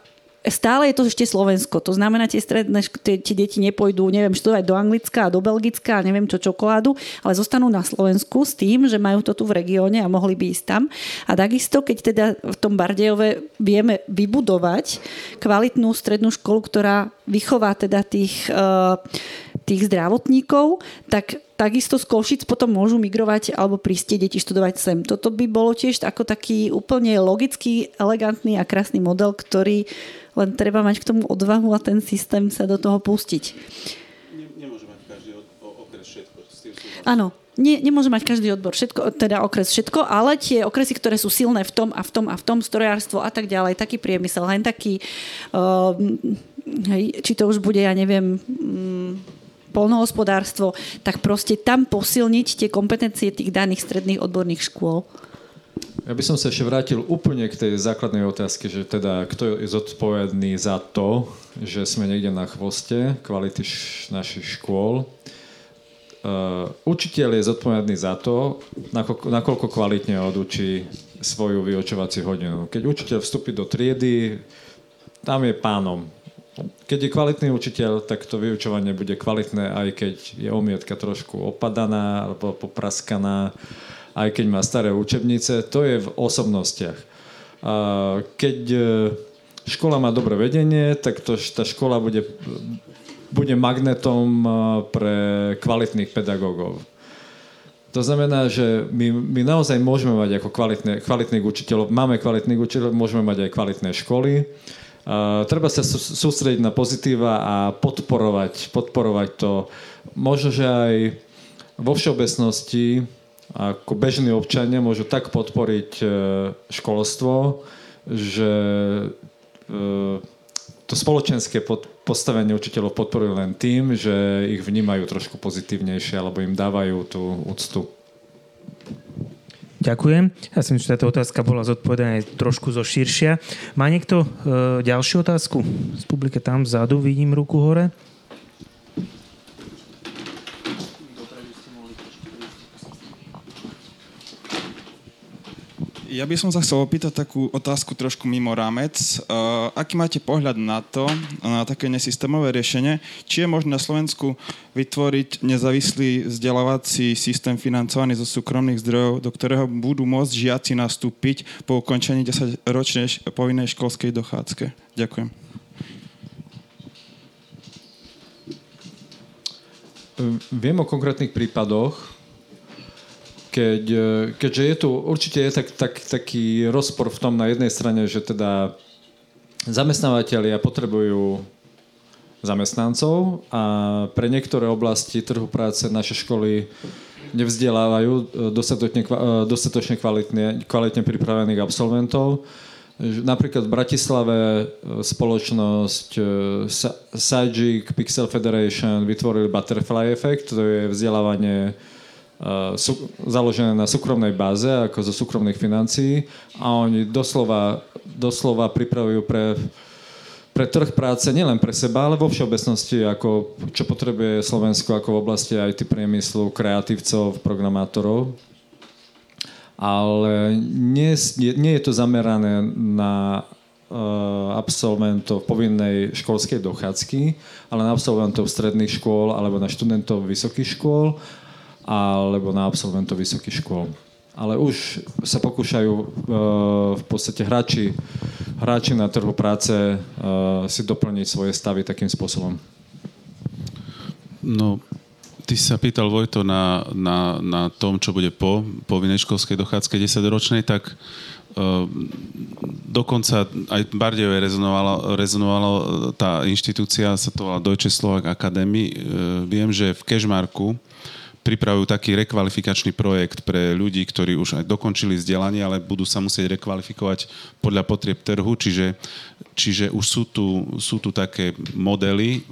stále je to ešte Slovensko. To znamená, tie stredné, tie, tie deti nepôjdu, neviem, študovať do Anglicka do Belgicka neviem čo, čokoládu, ale zostanú na Slovensku s tým, že majú to tu v regióne a mohli by ísť tam. A takisto, keď teda v tom Bardejove vieme vybudovať kvalitnú strednú školu, ktorá vychová teda tých, eh, tých zdravotníkov, tak takisto z Košic potom môžu migrovať alebo prísť deti študovať sem. Toto by bolo tiež ako taký úplne logický, elegantný a krásny model, ktorý len treba mať k tomu odvahu a ten systém sa do toho pustiť. Nemôže mať každý okres všetko. Áno, nie, nemôže mať každý odbor všetko, teda okres všetko, ale tie okresy, ktoré sú silné v tom a v tom a v tom, strojárstvo a tak ďalej, taký priemysel, len taký, uh, hej, či to už bude, ja neviem, um, polnohospodárstvo, tak proste tam posilniť tie kompetencie tých daných stredných odborných škôl. Ja by som sa ešte vrátil úplne k tej základnej otázke, že teda kto je zodpovedný za to, že sme niekde na chvoste kvality š- našich škôl. Uh, učiteľ je zodpovedný za to, nakoľko, nakoľko kvalitne odučí svoju vyučovaciu hodinu. Keď učiteľ vstúpi do triedy, tam je pánom. Keď je kvalitný učiteľ, tak to vyučovanie bude kvalitné, aj keď je omietka trošku opadaná alebo popraskaná. Uh, aj keď má staré učebnice, to je v osobnostiach. Keď e, škola má dobré vedenie, tak to, tá škola bude, bude magnetom e, pre kvalitných pedagógov. To znamená, že my, my naozaj môžeme mať ako kvalitné, kvalitných učiteľov, máme kvalitných učiteľov, môžeme mať aj kvalitné školy. Uh, treba sa sústrediť na pozitíva a podporovať, podporovať to. Možno, že aj vo všeobecnosti ako bežní občania môžu tak podporiť e, školstvo, že e, to spoločenské postavenie učiteľov podporujú len tým, že ich vnímajú trošku pozitívnejšie alebo im dávajú tú úctu. Ďakujem. Ja si myslím, že táto otázka bola zodpovedaná trošku zo širšia. Má niekto e, ďalšiu otázku? Z publike tam vzadu vidím ruku hore. Ja by som sa chcel opýtať takú otázku trošku mimo rámec. Uh, aký máte pohľad na to, na také nesystémové riešenie? Či je možné na Slovensku vytvoriť nezávislý vzdelávací systém financovaný zo súkromných zdrojov, do ktorého budú môcť žiaci nastúpiť po ukončení 10-ročnej povinnej školskej dochádzke? Ďakujem. Viem o konkrétnych prípadoch, keď, e, keďže je tu, určite je tak, tak, taký rozpor v tom na jednej strane, že teda zamestnávateľia potrebujú zamestnancov a pre niektoré oblasti trhu práce naše školy nevzdelávajú e, dostatočne, e, dostatočne kvalitne, kvalitne pripravených absolventov. Napríklad v Bratislave spoločnosť Sajik Pixel Federation vytvorili Butterfly Effect, to je vzdelávanie sú, založené na súkromnej báze, ako zo súkromných financií a oni doslova, doslova pripravujú pre, pre trh práce nielen pre seba, ale vo všeobecnosti, ako, čo potrebuje Slovensko ako v oblasti IT priemyslu, kreatívcov, programátorov. Ale nie, nie je to zamerané na uh, absolventov povinnej školskej dochádzky, ale na absolventov stredných škôl alebo na študentov vysokých škôl alebo na absolventov vysokých škôl. Ale už sa pokúšajú uh, v podstate hráči, hráči na trhu práce uh, si doplniť svoje stavy takým spôsobom. No, ty sa pýtal Vojto na, na, na tom, čo bude po povinnej školskej dochádzke 10-ročnej, tak uh, dokonca aj Bardejove rezonovalo, rezonovalo tá inštitúcia, sa to volá Deutsche Slovak Academy. Uh, viem, že v Kešmarku pripravujú taký rekvalifikačný projekt pre ľudí, ktorí už aj dokončili vzdelanie, ale budú sa musieť rekvalifikovať podľa potrieb trhu, čiže, čiže už sú tu, sú tu také modely.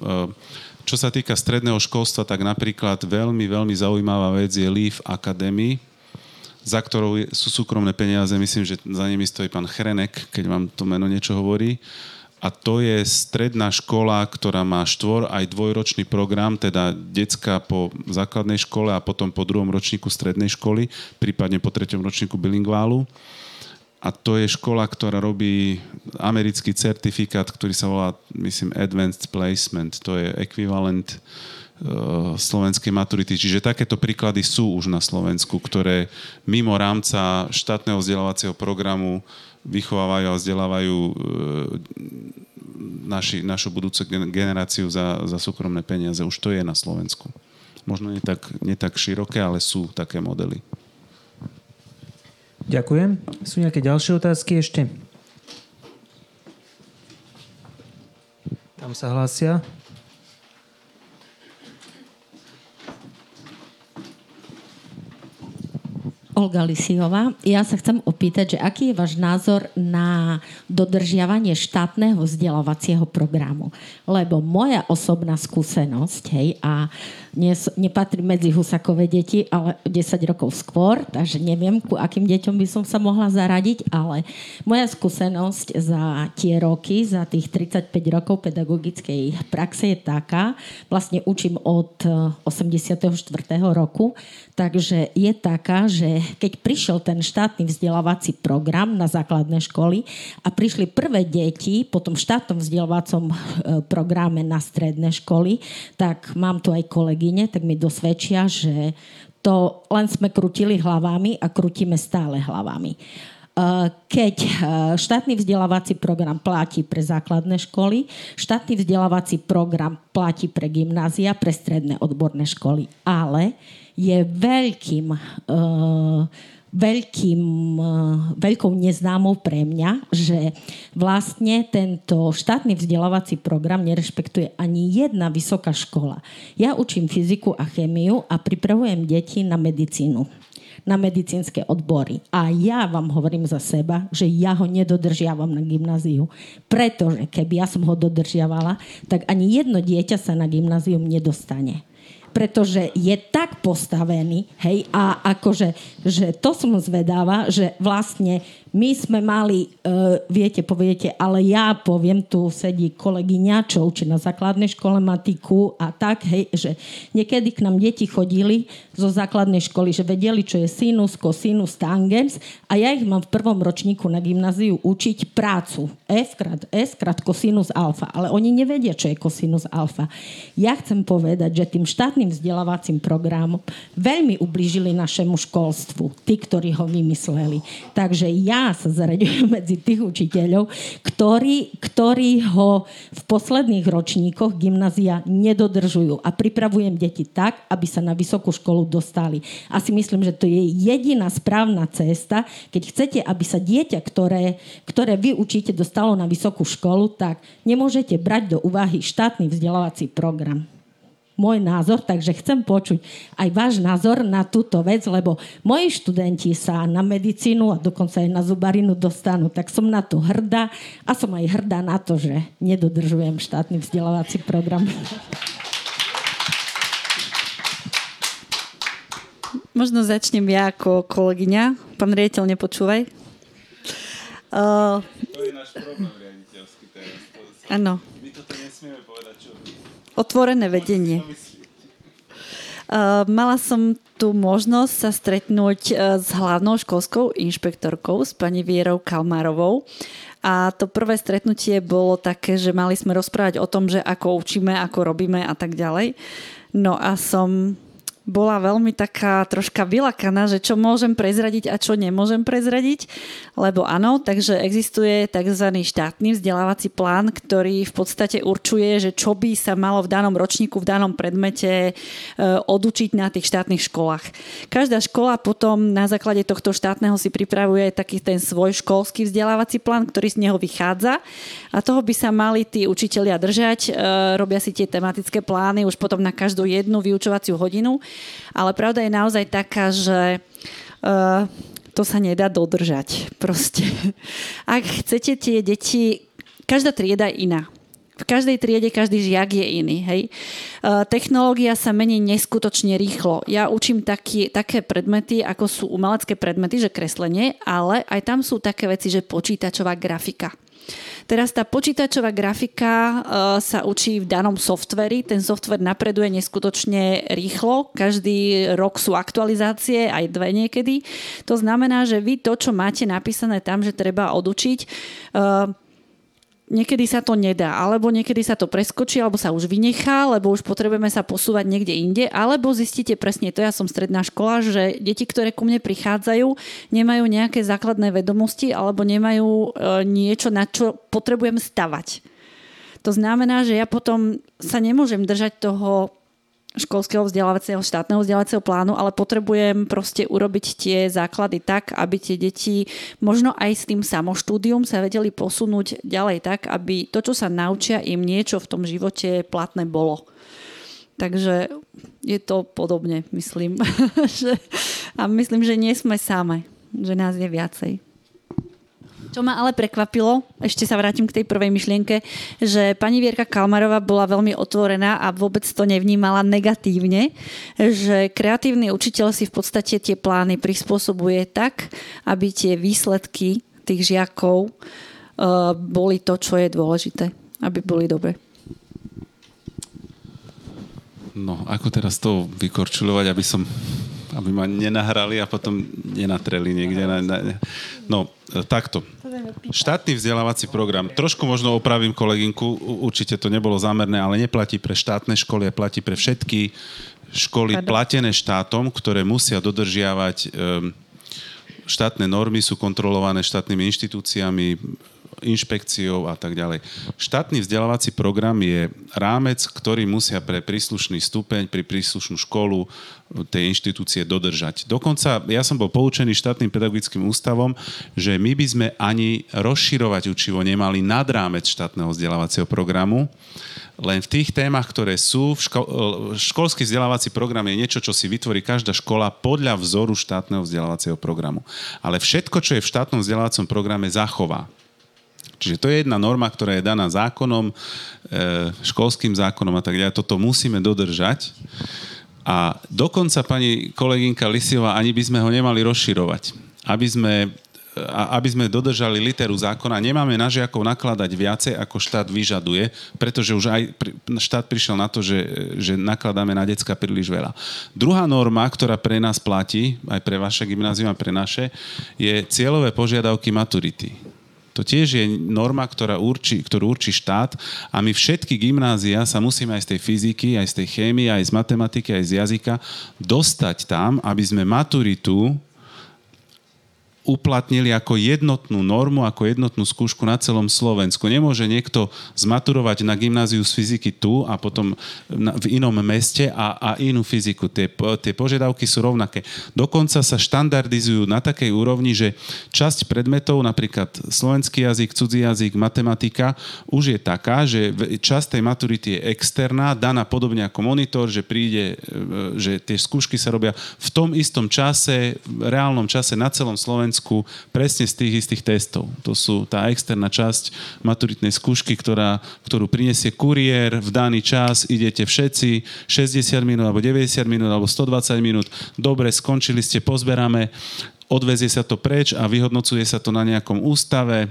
Čo sa týka stredného školstva, tak napríklad veľmi, veľmi zaujímavá vec je Leaf Academy, za ktorou sú súkromné peniaze. Myslím, že za nimi stojí pán Chrenek, keď vám to meno niečo hovorí. A to je stredná škola, ktorá má štvor aj dvojročný program, teda decka po základnej škole a potom po druhom ročníku strednej školy, prípadne po treťom ročníku bilingválu. A to je škola, ktorá robí americký certifikát, ktorý sa volá, myslím, Advanced Placement. To je ekvivalent uh, slovenskej maturity. Čiže takéto príklady sú už na Slovensku, ktoré mimo rámca štátneho vzdelávacieho programu vychovávajú a vzdelávajú uh, naši, našu budúcu generáciu za, za súkromné peniaze. Už to je na Slovensku. Možno nie tak, nie tak široké, ale sú také modely. Ďakujem. Sú nejaké ďalšie otázky ešte? Tam sa hlásia. Olga Lisiová. Ja sa chcem opýtať, že aký je váš názor na dodržiavanie štátneho vzdelávacieho programu? Lebo moja osobná skúsenosť, hej, a nie, nepatrí medzi husakové deti, ale 10 rokov skôr, takže neviem, ku akým deťom by som sa mohla zaradiť, ale moja skúsenosť za tie roky, za tých 35 rokov pedagogickej praxe je taká, vlastne učím od 84. roku, takže je taká, že keď prišiel ten štátny vzdelávací program na základné školy a prišli prvé deti po tom štátnom vzdelávacom e, programe na stredné školy, tak mám tu aj kolegyne, tak mi dosvedčia, že to len sme krutili hlavami a krutíme stále hlavami. E, keď e, štátny vzdelávací program platí pre základné školy, štátny vzdelávací program platí pre gymnázia, pre stredné odborné školy, ale je veľkým uh, veľkým, uh, veľkou neznámou pre mňa, že vlastne tento štátny vzdelávací program nerešpektuje ani jedna vysoká škola. Ja učím fyziku a chemiu a pripravujem deti na medicínu na medicínske odbory. A ja vám hovorím za seba, že ja ho nedodržiavam na gymnáziu. Pretože keby ja som ho dodržiavala, tak ani jedno dieťa sa na gymnázium nedostane pretože je tak postavený, hej, a akože, že to som zvedáva, že vlastne my sme mali, uh, viete, poviete, ale ja poviem, tu sedí kolegyňa, čo učí na základnej škole matiku a tak, hej, že niekedy k nám deti chodili zo základnej školy, že vedeli, čo je sinus, cosinus, tangens a ja ich mám v prvom ročníku na gymnáziu učiť prácu. F krát S krát cosinus alfa, ale oni nevedia, čo je cosinus alfa. Ja chcem povedať, že tým štátnym vzdelávacím programom veľmi ublížili našemu školstvu, tí, ktorí ho vymysleli. Takže ja sa zaraďujem medzi tých učiteľov, ktorí, ktorí ho v posledných ročníkoch gymnázia nedodržujú. A pripravujem deti tak, aby sa na vysokú školu dostali. A si myslím, že to je jediná správna cesta, keď chcete, aby sa dieťa, ktoré, ktoré vy učíte, dostalo na vysokú školu, tak nemôžete brať do úvahy štátny vzdelávací program môj názor, takže chcem počuť aj váš názor na túto vec, lebo moji študenti sa na medicínu a dokonca aj na zubarinu dostanú, tak som na to hrdá a som aj hrdá na to, že nedodržujem štátny vzdelávací program. Možno začnem ja ako kolegyňa. Pán riaditeľ, nepočúvaj. Uh, to je náš problém riaditeľský teraz. Áno. My toto nesmieme povedať, čo otvorené vedenie. Uh, mala som tu možnosť sa stretnúť uh, s hlavnou školskou inšpektorkou, s pani Vierou Kalmárovou. A to prvé stretnutie bolo také, že mali sme rozprávať o tom, že ako učíme, ako robíme a tak ďalej. No a som bola veľmi taká troška vylakaná, že čo môžem prezradiť a čo nemôžem prezradiť, lebo áno, takže existuje tzv. štátny vzdelávací plán, ktorý v podstate určuje, že čo by sa malo v danom ročníku, v danom predmete e, odučiť na tých štátnych školách. Každá škola potom na základe tohto štátneho si pripravuje taký ten svoj školský vzdelávací plán, ktorý z neho vychádza a toho by sa mali tí učitelia držať. E, robia si tie tematické plány už potom na každú jednu vyučovaciu hodinu ale pravda je naozaj taká, že uh, to sa nedá dodržať. Proste. Ak chcete tie deti, každá trieda je iná. v každej triede každý žiak je iný. Hej. E, technológia sa mení neskutočne rýchlo. Ja učím taký, také predmety, ako sú umelecké predmety, že kreslenie, ale aj tam sú také veci, že počítačová grafika. Teraz tá počítačová grafika uh, sa učí v danom softveri. Ten softver napreduje neskutočne rýchlo. Každý rok sú aktualizácie, aj dve niekedy. To znamená, že vy to, čo máte napísané tam, že treba odučiť, uh, niekedy sa to nedá, alebo niekedy sa to preskočí, alebo sa už vynechá, lebo už potrebujeme sa posúvať niekde inde, alebo zistíte presne to, ja som stredná škola, že deti, ktoré ku mne prichádzajú, nemajú nejaké základné vedomosti alebo nemajú e, niečo, na čo potrebujem stavať. To znamená, že ja potom sa nemôžem držať toho školského vzdelávacieho, štátneho vzdelávacieho plánu, ale potrebujem proste urobiť tie základy tak, aby tie deti možno aj s tým samoštúdium sa vedeli posunúť ďalej tak, aby to, čo sa naučia, im niečo v tom živote platné bolo. Takže je to podobne, myslím. a myslím, že nie sme same, že nás je viacej. Čo ma ale prekvapilo, ešte sa vrátim k tej prvej myšlienke, že pani Vierka Kalmarová bola veľmi otvorená a vôbec to nevnímala negatívne, že kreatívny učiteľ si v podstate tie plány prispôsobuje tak, aby tie výsledky tých žiakov uh, boli to, čo je dôležité, aby boli dobre. No, ako teraz to vykorčulovať, aby som aby ma nenahrali a potom nenatreli niekde. Na, na, no, takto. Štátny vzdelávací program. Trošku možno opravím kolegynku, určite to nebolo zámerné, ale neplatí pre štátne školy, a platí pre všetky školy platené štátom, ktoré musia dodržiavať um, štátne normy, sú kontrolované štátnymi inštitúciami, inšpekciou a tak ďalej. Štátny vzdelávací program je rámec, ktorý musia pre príslušný stupeň, pri príslušnú školu tej inštitúcie dodržať. Dokonca ja som bol poučený štátnym pedagogickým ústavom, že my by sme ani rozširovať učivo nemali nad rámec štátneho vzdelávacieho programu, len v tých témach, ktoré sú, ško- školský vzdelávací program je niečo, čo si vytvorí každá škola podľa vzoru štátneho vzdelávacieho programu. Ale všetko, čo je v štátnom vzdelávacom programe, zachová. Čiže to je jedna norma, ktorá je daná zákonom, e, školským zákonom a tak ďalej. Toto musíme dodržať. A dokonca pani kolegynka Lisiová, ani by sme ho nemali rozširovať. Aby sme, aby sme dodržali literu zákona, nemáme na žiakov nakladať viacej, ako štát vyžaduje, pretože už aj štát prišiel na to, že, že nakladáme na decka príliš veľa. Druhá norma, ktorá pre nás platí, aj pre vaše gymnázium a pre naše, je cieľové požiadavky maturity to tiež je norma, ktorá určí, ktorú určí štát a my všetky gymnázia sa musíme aj z tej fyziky, aj z tej chémie, aj z matematiky, aj z jazyka dostať tam, aby sme maturitu uplatnili ako jednotnú normu, ako jednotnú skúšku na celom Slovensku. Nemôže niekto zmaturovať na gymnáziu z fyziky tu a potom v inom meste a, a inú fyziku. Tie, tie požiadavky sú rovnaké. Dokonca sa štandardizujú na takej úrovni, že časť predmetov, napríklad slovenský jazyk, cudzí jazyk, matematika, už je taká, že časť tej maturity je externá, daná podobne ako monitor, že príde, e, že tie skúšky sa robia v tom istom čase, v reálnom čase na celom Slovensku Slovensku presne z tých istých testov. To sú tá externá časť maturitnej skúšky, ktorá, ktorú prinesie kuriér v daný čas, idete všetci 60 minút alebo 90 minút alebo 120 minút, dobre, skončili ste, pozberáme, odvezie sa to preč a vyhodnocuje sa to na nejakom ústave,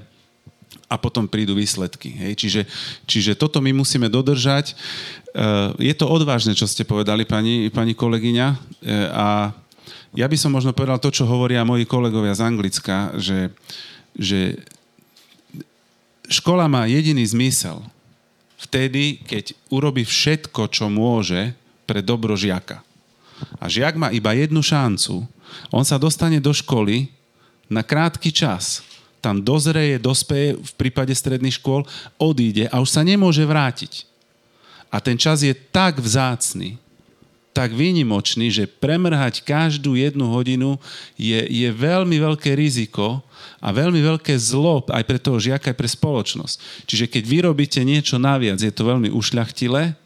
a potom prídu výsledky. Hej? Čiže, čiže toto my musíme dodržať. Je to odvážne, čo ste povedali, pani, pani kolegyňa. A ja by som možno povedal to, čo hovoria moji kolegovia z Anglicka, že, že škola má jediný zmysel vtedy, keď urobí všetko, čo môže pre dobro žiaka. A žiak má iba jednu šancu. On sa dostane do školy na krátky čas. Tam dozreje, dospeje v prípade stredných škôl, odíde a už sa nemôže vrátiť. A ten čas je tak vzácný, tak výnimočný, že premrhať každú jednu hodinu je, je veľmi veľké riziko a veľmi veľké zlo aj pre toho žiaka, aj pre spoločnosť. Čiže keď vyrobíte niečo naviac, je to veľmi ušľachtilé,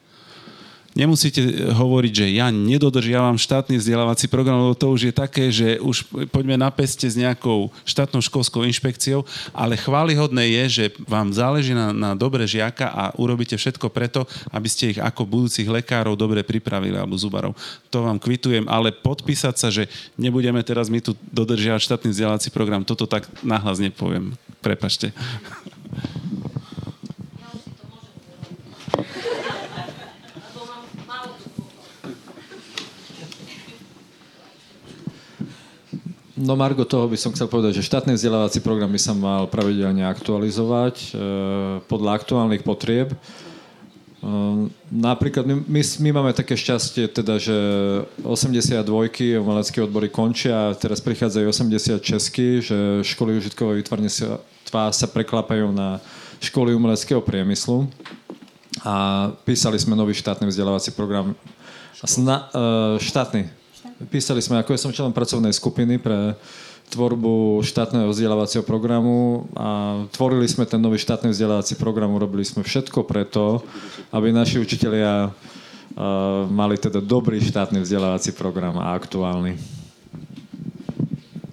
nemusíte hovoriť, že ja nedodržiavam štátny vzdelávací program, lebo to už je také, že už poďme na peste s nejakou štátnou školskou inšpekciou, ale chválihodné je, že vám záleží na, na dobre žiaka a urobíte všetko preto, aby ste ich ako budúcich lekárov dobre pripravili alebo zubarov. To vám kvitujem, ale podpísať sa, že nebudeme teraz my tu dodržiavať štátny vzdelávací program, toto tak nahlas nepoviem. Prepačte. No Margo, toho by som chcel povedať, že štátny vzdelávací program by sa mal pravidelne aktualizovať e, podľa aktuálnych potrieb. E, napríklad my, my, my máme také šťastie, teda, že 82 umelecké odbory končia a teraz prichádzajú 80 česky, že školy užitkového vytvarnictva sa preklapajú na školy umeleckého priemyslu a písali sme nový štátny vzdelávací program. Sna, e, štátny, Písali sme, ako ja som členom pracovnej skupiny pre tvorbu štátneho vzdelávacieho programu a tvorili sme ten nový štátny vzdelávací program, urobili sme všetko preto, aby naši učitelia uh, mali teda dobrý štátny vzdelávací program a aktuálny.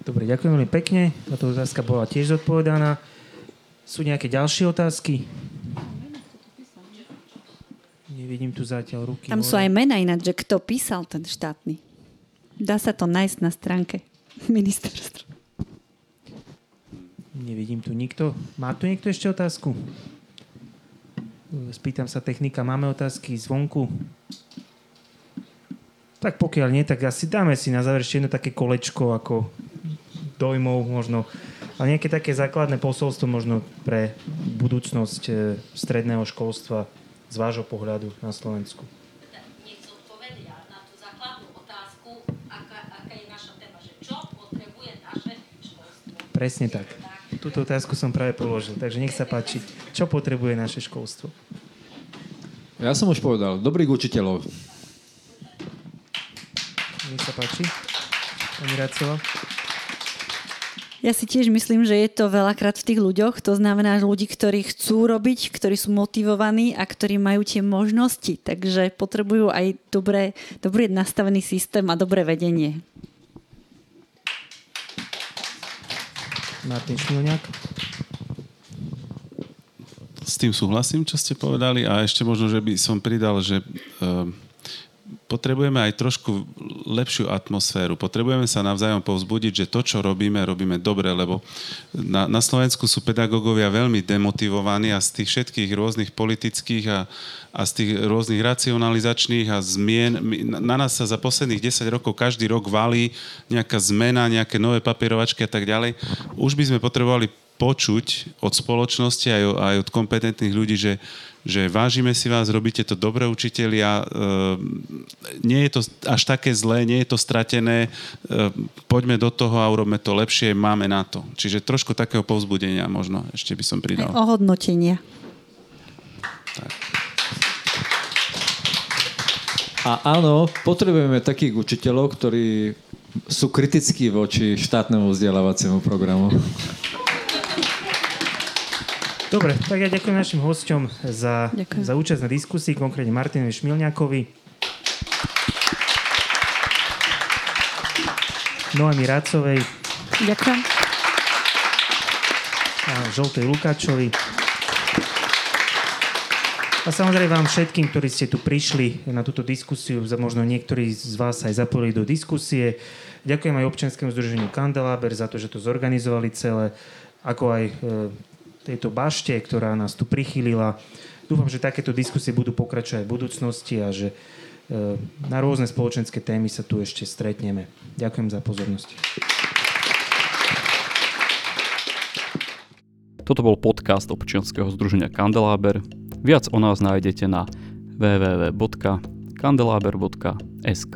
Dobre, ďakujem veľmi pekne. Táto otázka bola tiež zodpovedaná. Sú nejaké ďalšie otázky? Nevidím tu zatiaľ ruky. Tam sú aj mena ináč, že kto písal ten štátny. Dá sa to nájsť na stránke ministerstva. Nevidím tu nikto. Má tu niekto ešte otázku? Spýtam sa technika, máme otázky zvonku? Tak pokiaľ nie, tak asi dáme si na záver ešte jedno také kolečko ako dojmov možno. Ale nejaké také základné posolstvo možno pre budúcnosť eh, stredného školstva z vášho pohľadu na Slovensku. Presne tak. Túto otázku som práve položil, takže nech sa páči. Čo potrebuje naše školstvo? Ja som už povedal, dobrých učiteľov. Nech sa páči. Pani Racova. Ja si tiež myslím, že je to veľakrát v tých ľuďoch. To znamená ľudí, ktorí chcú robiť, ktorí sú motivovaní a ktorí majú tie možnosti. Takže potrebujú aj dobré, dobrý nastavený systém a dobré vedenie. Martin Šmilňák. S tým súhlasím, čo ste povedali a ešte možno, že by som pridal, že uh, potrebujeme aj trošku lepšiu atmosféru. Potrebujeme sa navzájom povzbudiť, že to, čo robíme, robíme dobre, lebo na, na Slovensku sú pedagógovia veľmi demotivovaní a z tých všetkých rôznych politických a, a z tých rôznych racionalizačných a zmien, na nás sa za posledných 10 rokov každý rok valí nejaká zmena, nejaké nové papierovačky a tak ďalej. Už by sme potrebovali počuť od spoločnosti aj, aj od kompetentných ľudí, že, že vážime si vás, robíte to dobre učitelia, e, nie je to až také zlé, nie je to stratené, e, poďme do toho a urobme to lepšie, máme na to. Čiže trošku takého povzbudenia možno ešte by som pridal. Ohodnotenia. Tak. A áno, potrebujeme takých učiteľov, ktorí sú kritickí voči štátnemu vzdelávaciemu programu. Dobre, tak ja ďakujem našim hosťom za, za účasť na diskusii, konkrétne Martinovi Šmilňákovi. Noami Rácovej. Ďakujem. A Žoltej Lukáčovi. A samozrejme vám všetkým, ktorí ste tu prišli na túto diskusiu, možno niektorí z vás aj zapojili do diskusie. Ďakujem aj občianskému združeniu Kandeláber za to, že to zorganizovali celé, ako aj e, tejto bašte, ktorá nás tu prichylila. Dúfam, že takéto diskusie budú pokračovať v budúcnosti a že e, na rôzne spoločenské témy sa tu ešte stretneme. Ďakujem za pozornosť. Toto bol podcast občianskeho združenia Kandeláber. Viac o nás nájdete na www.kandelaber.sk.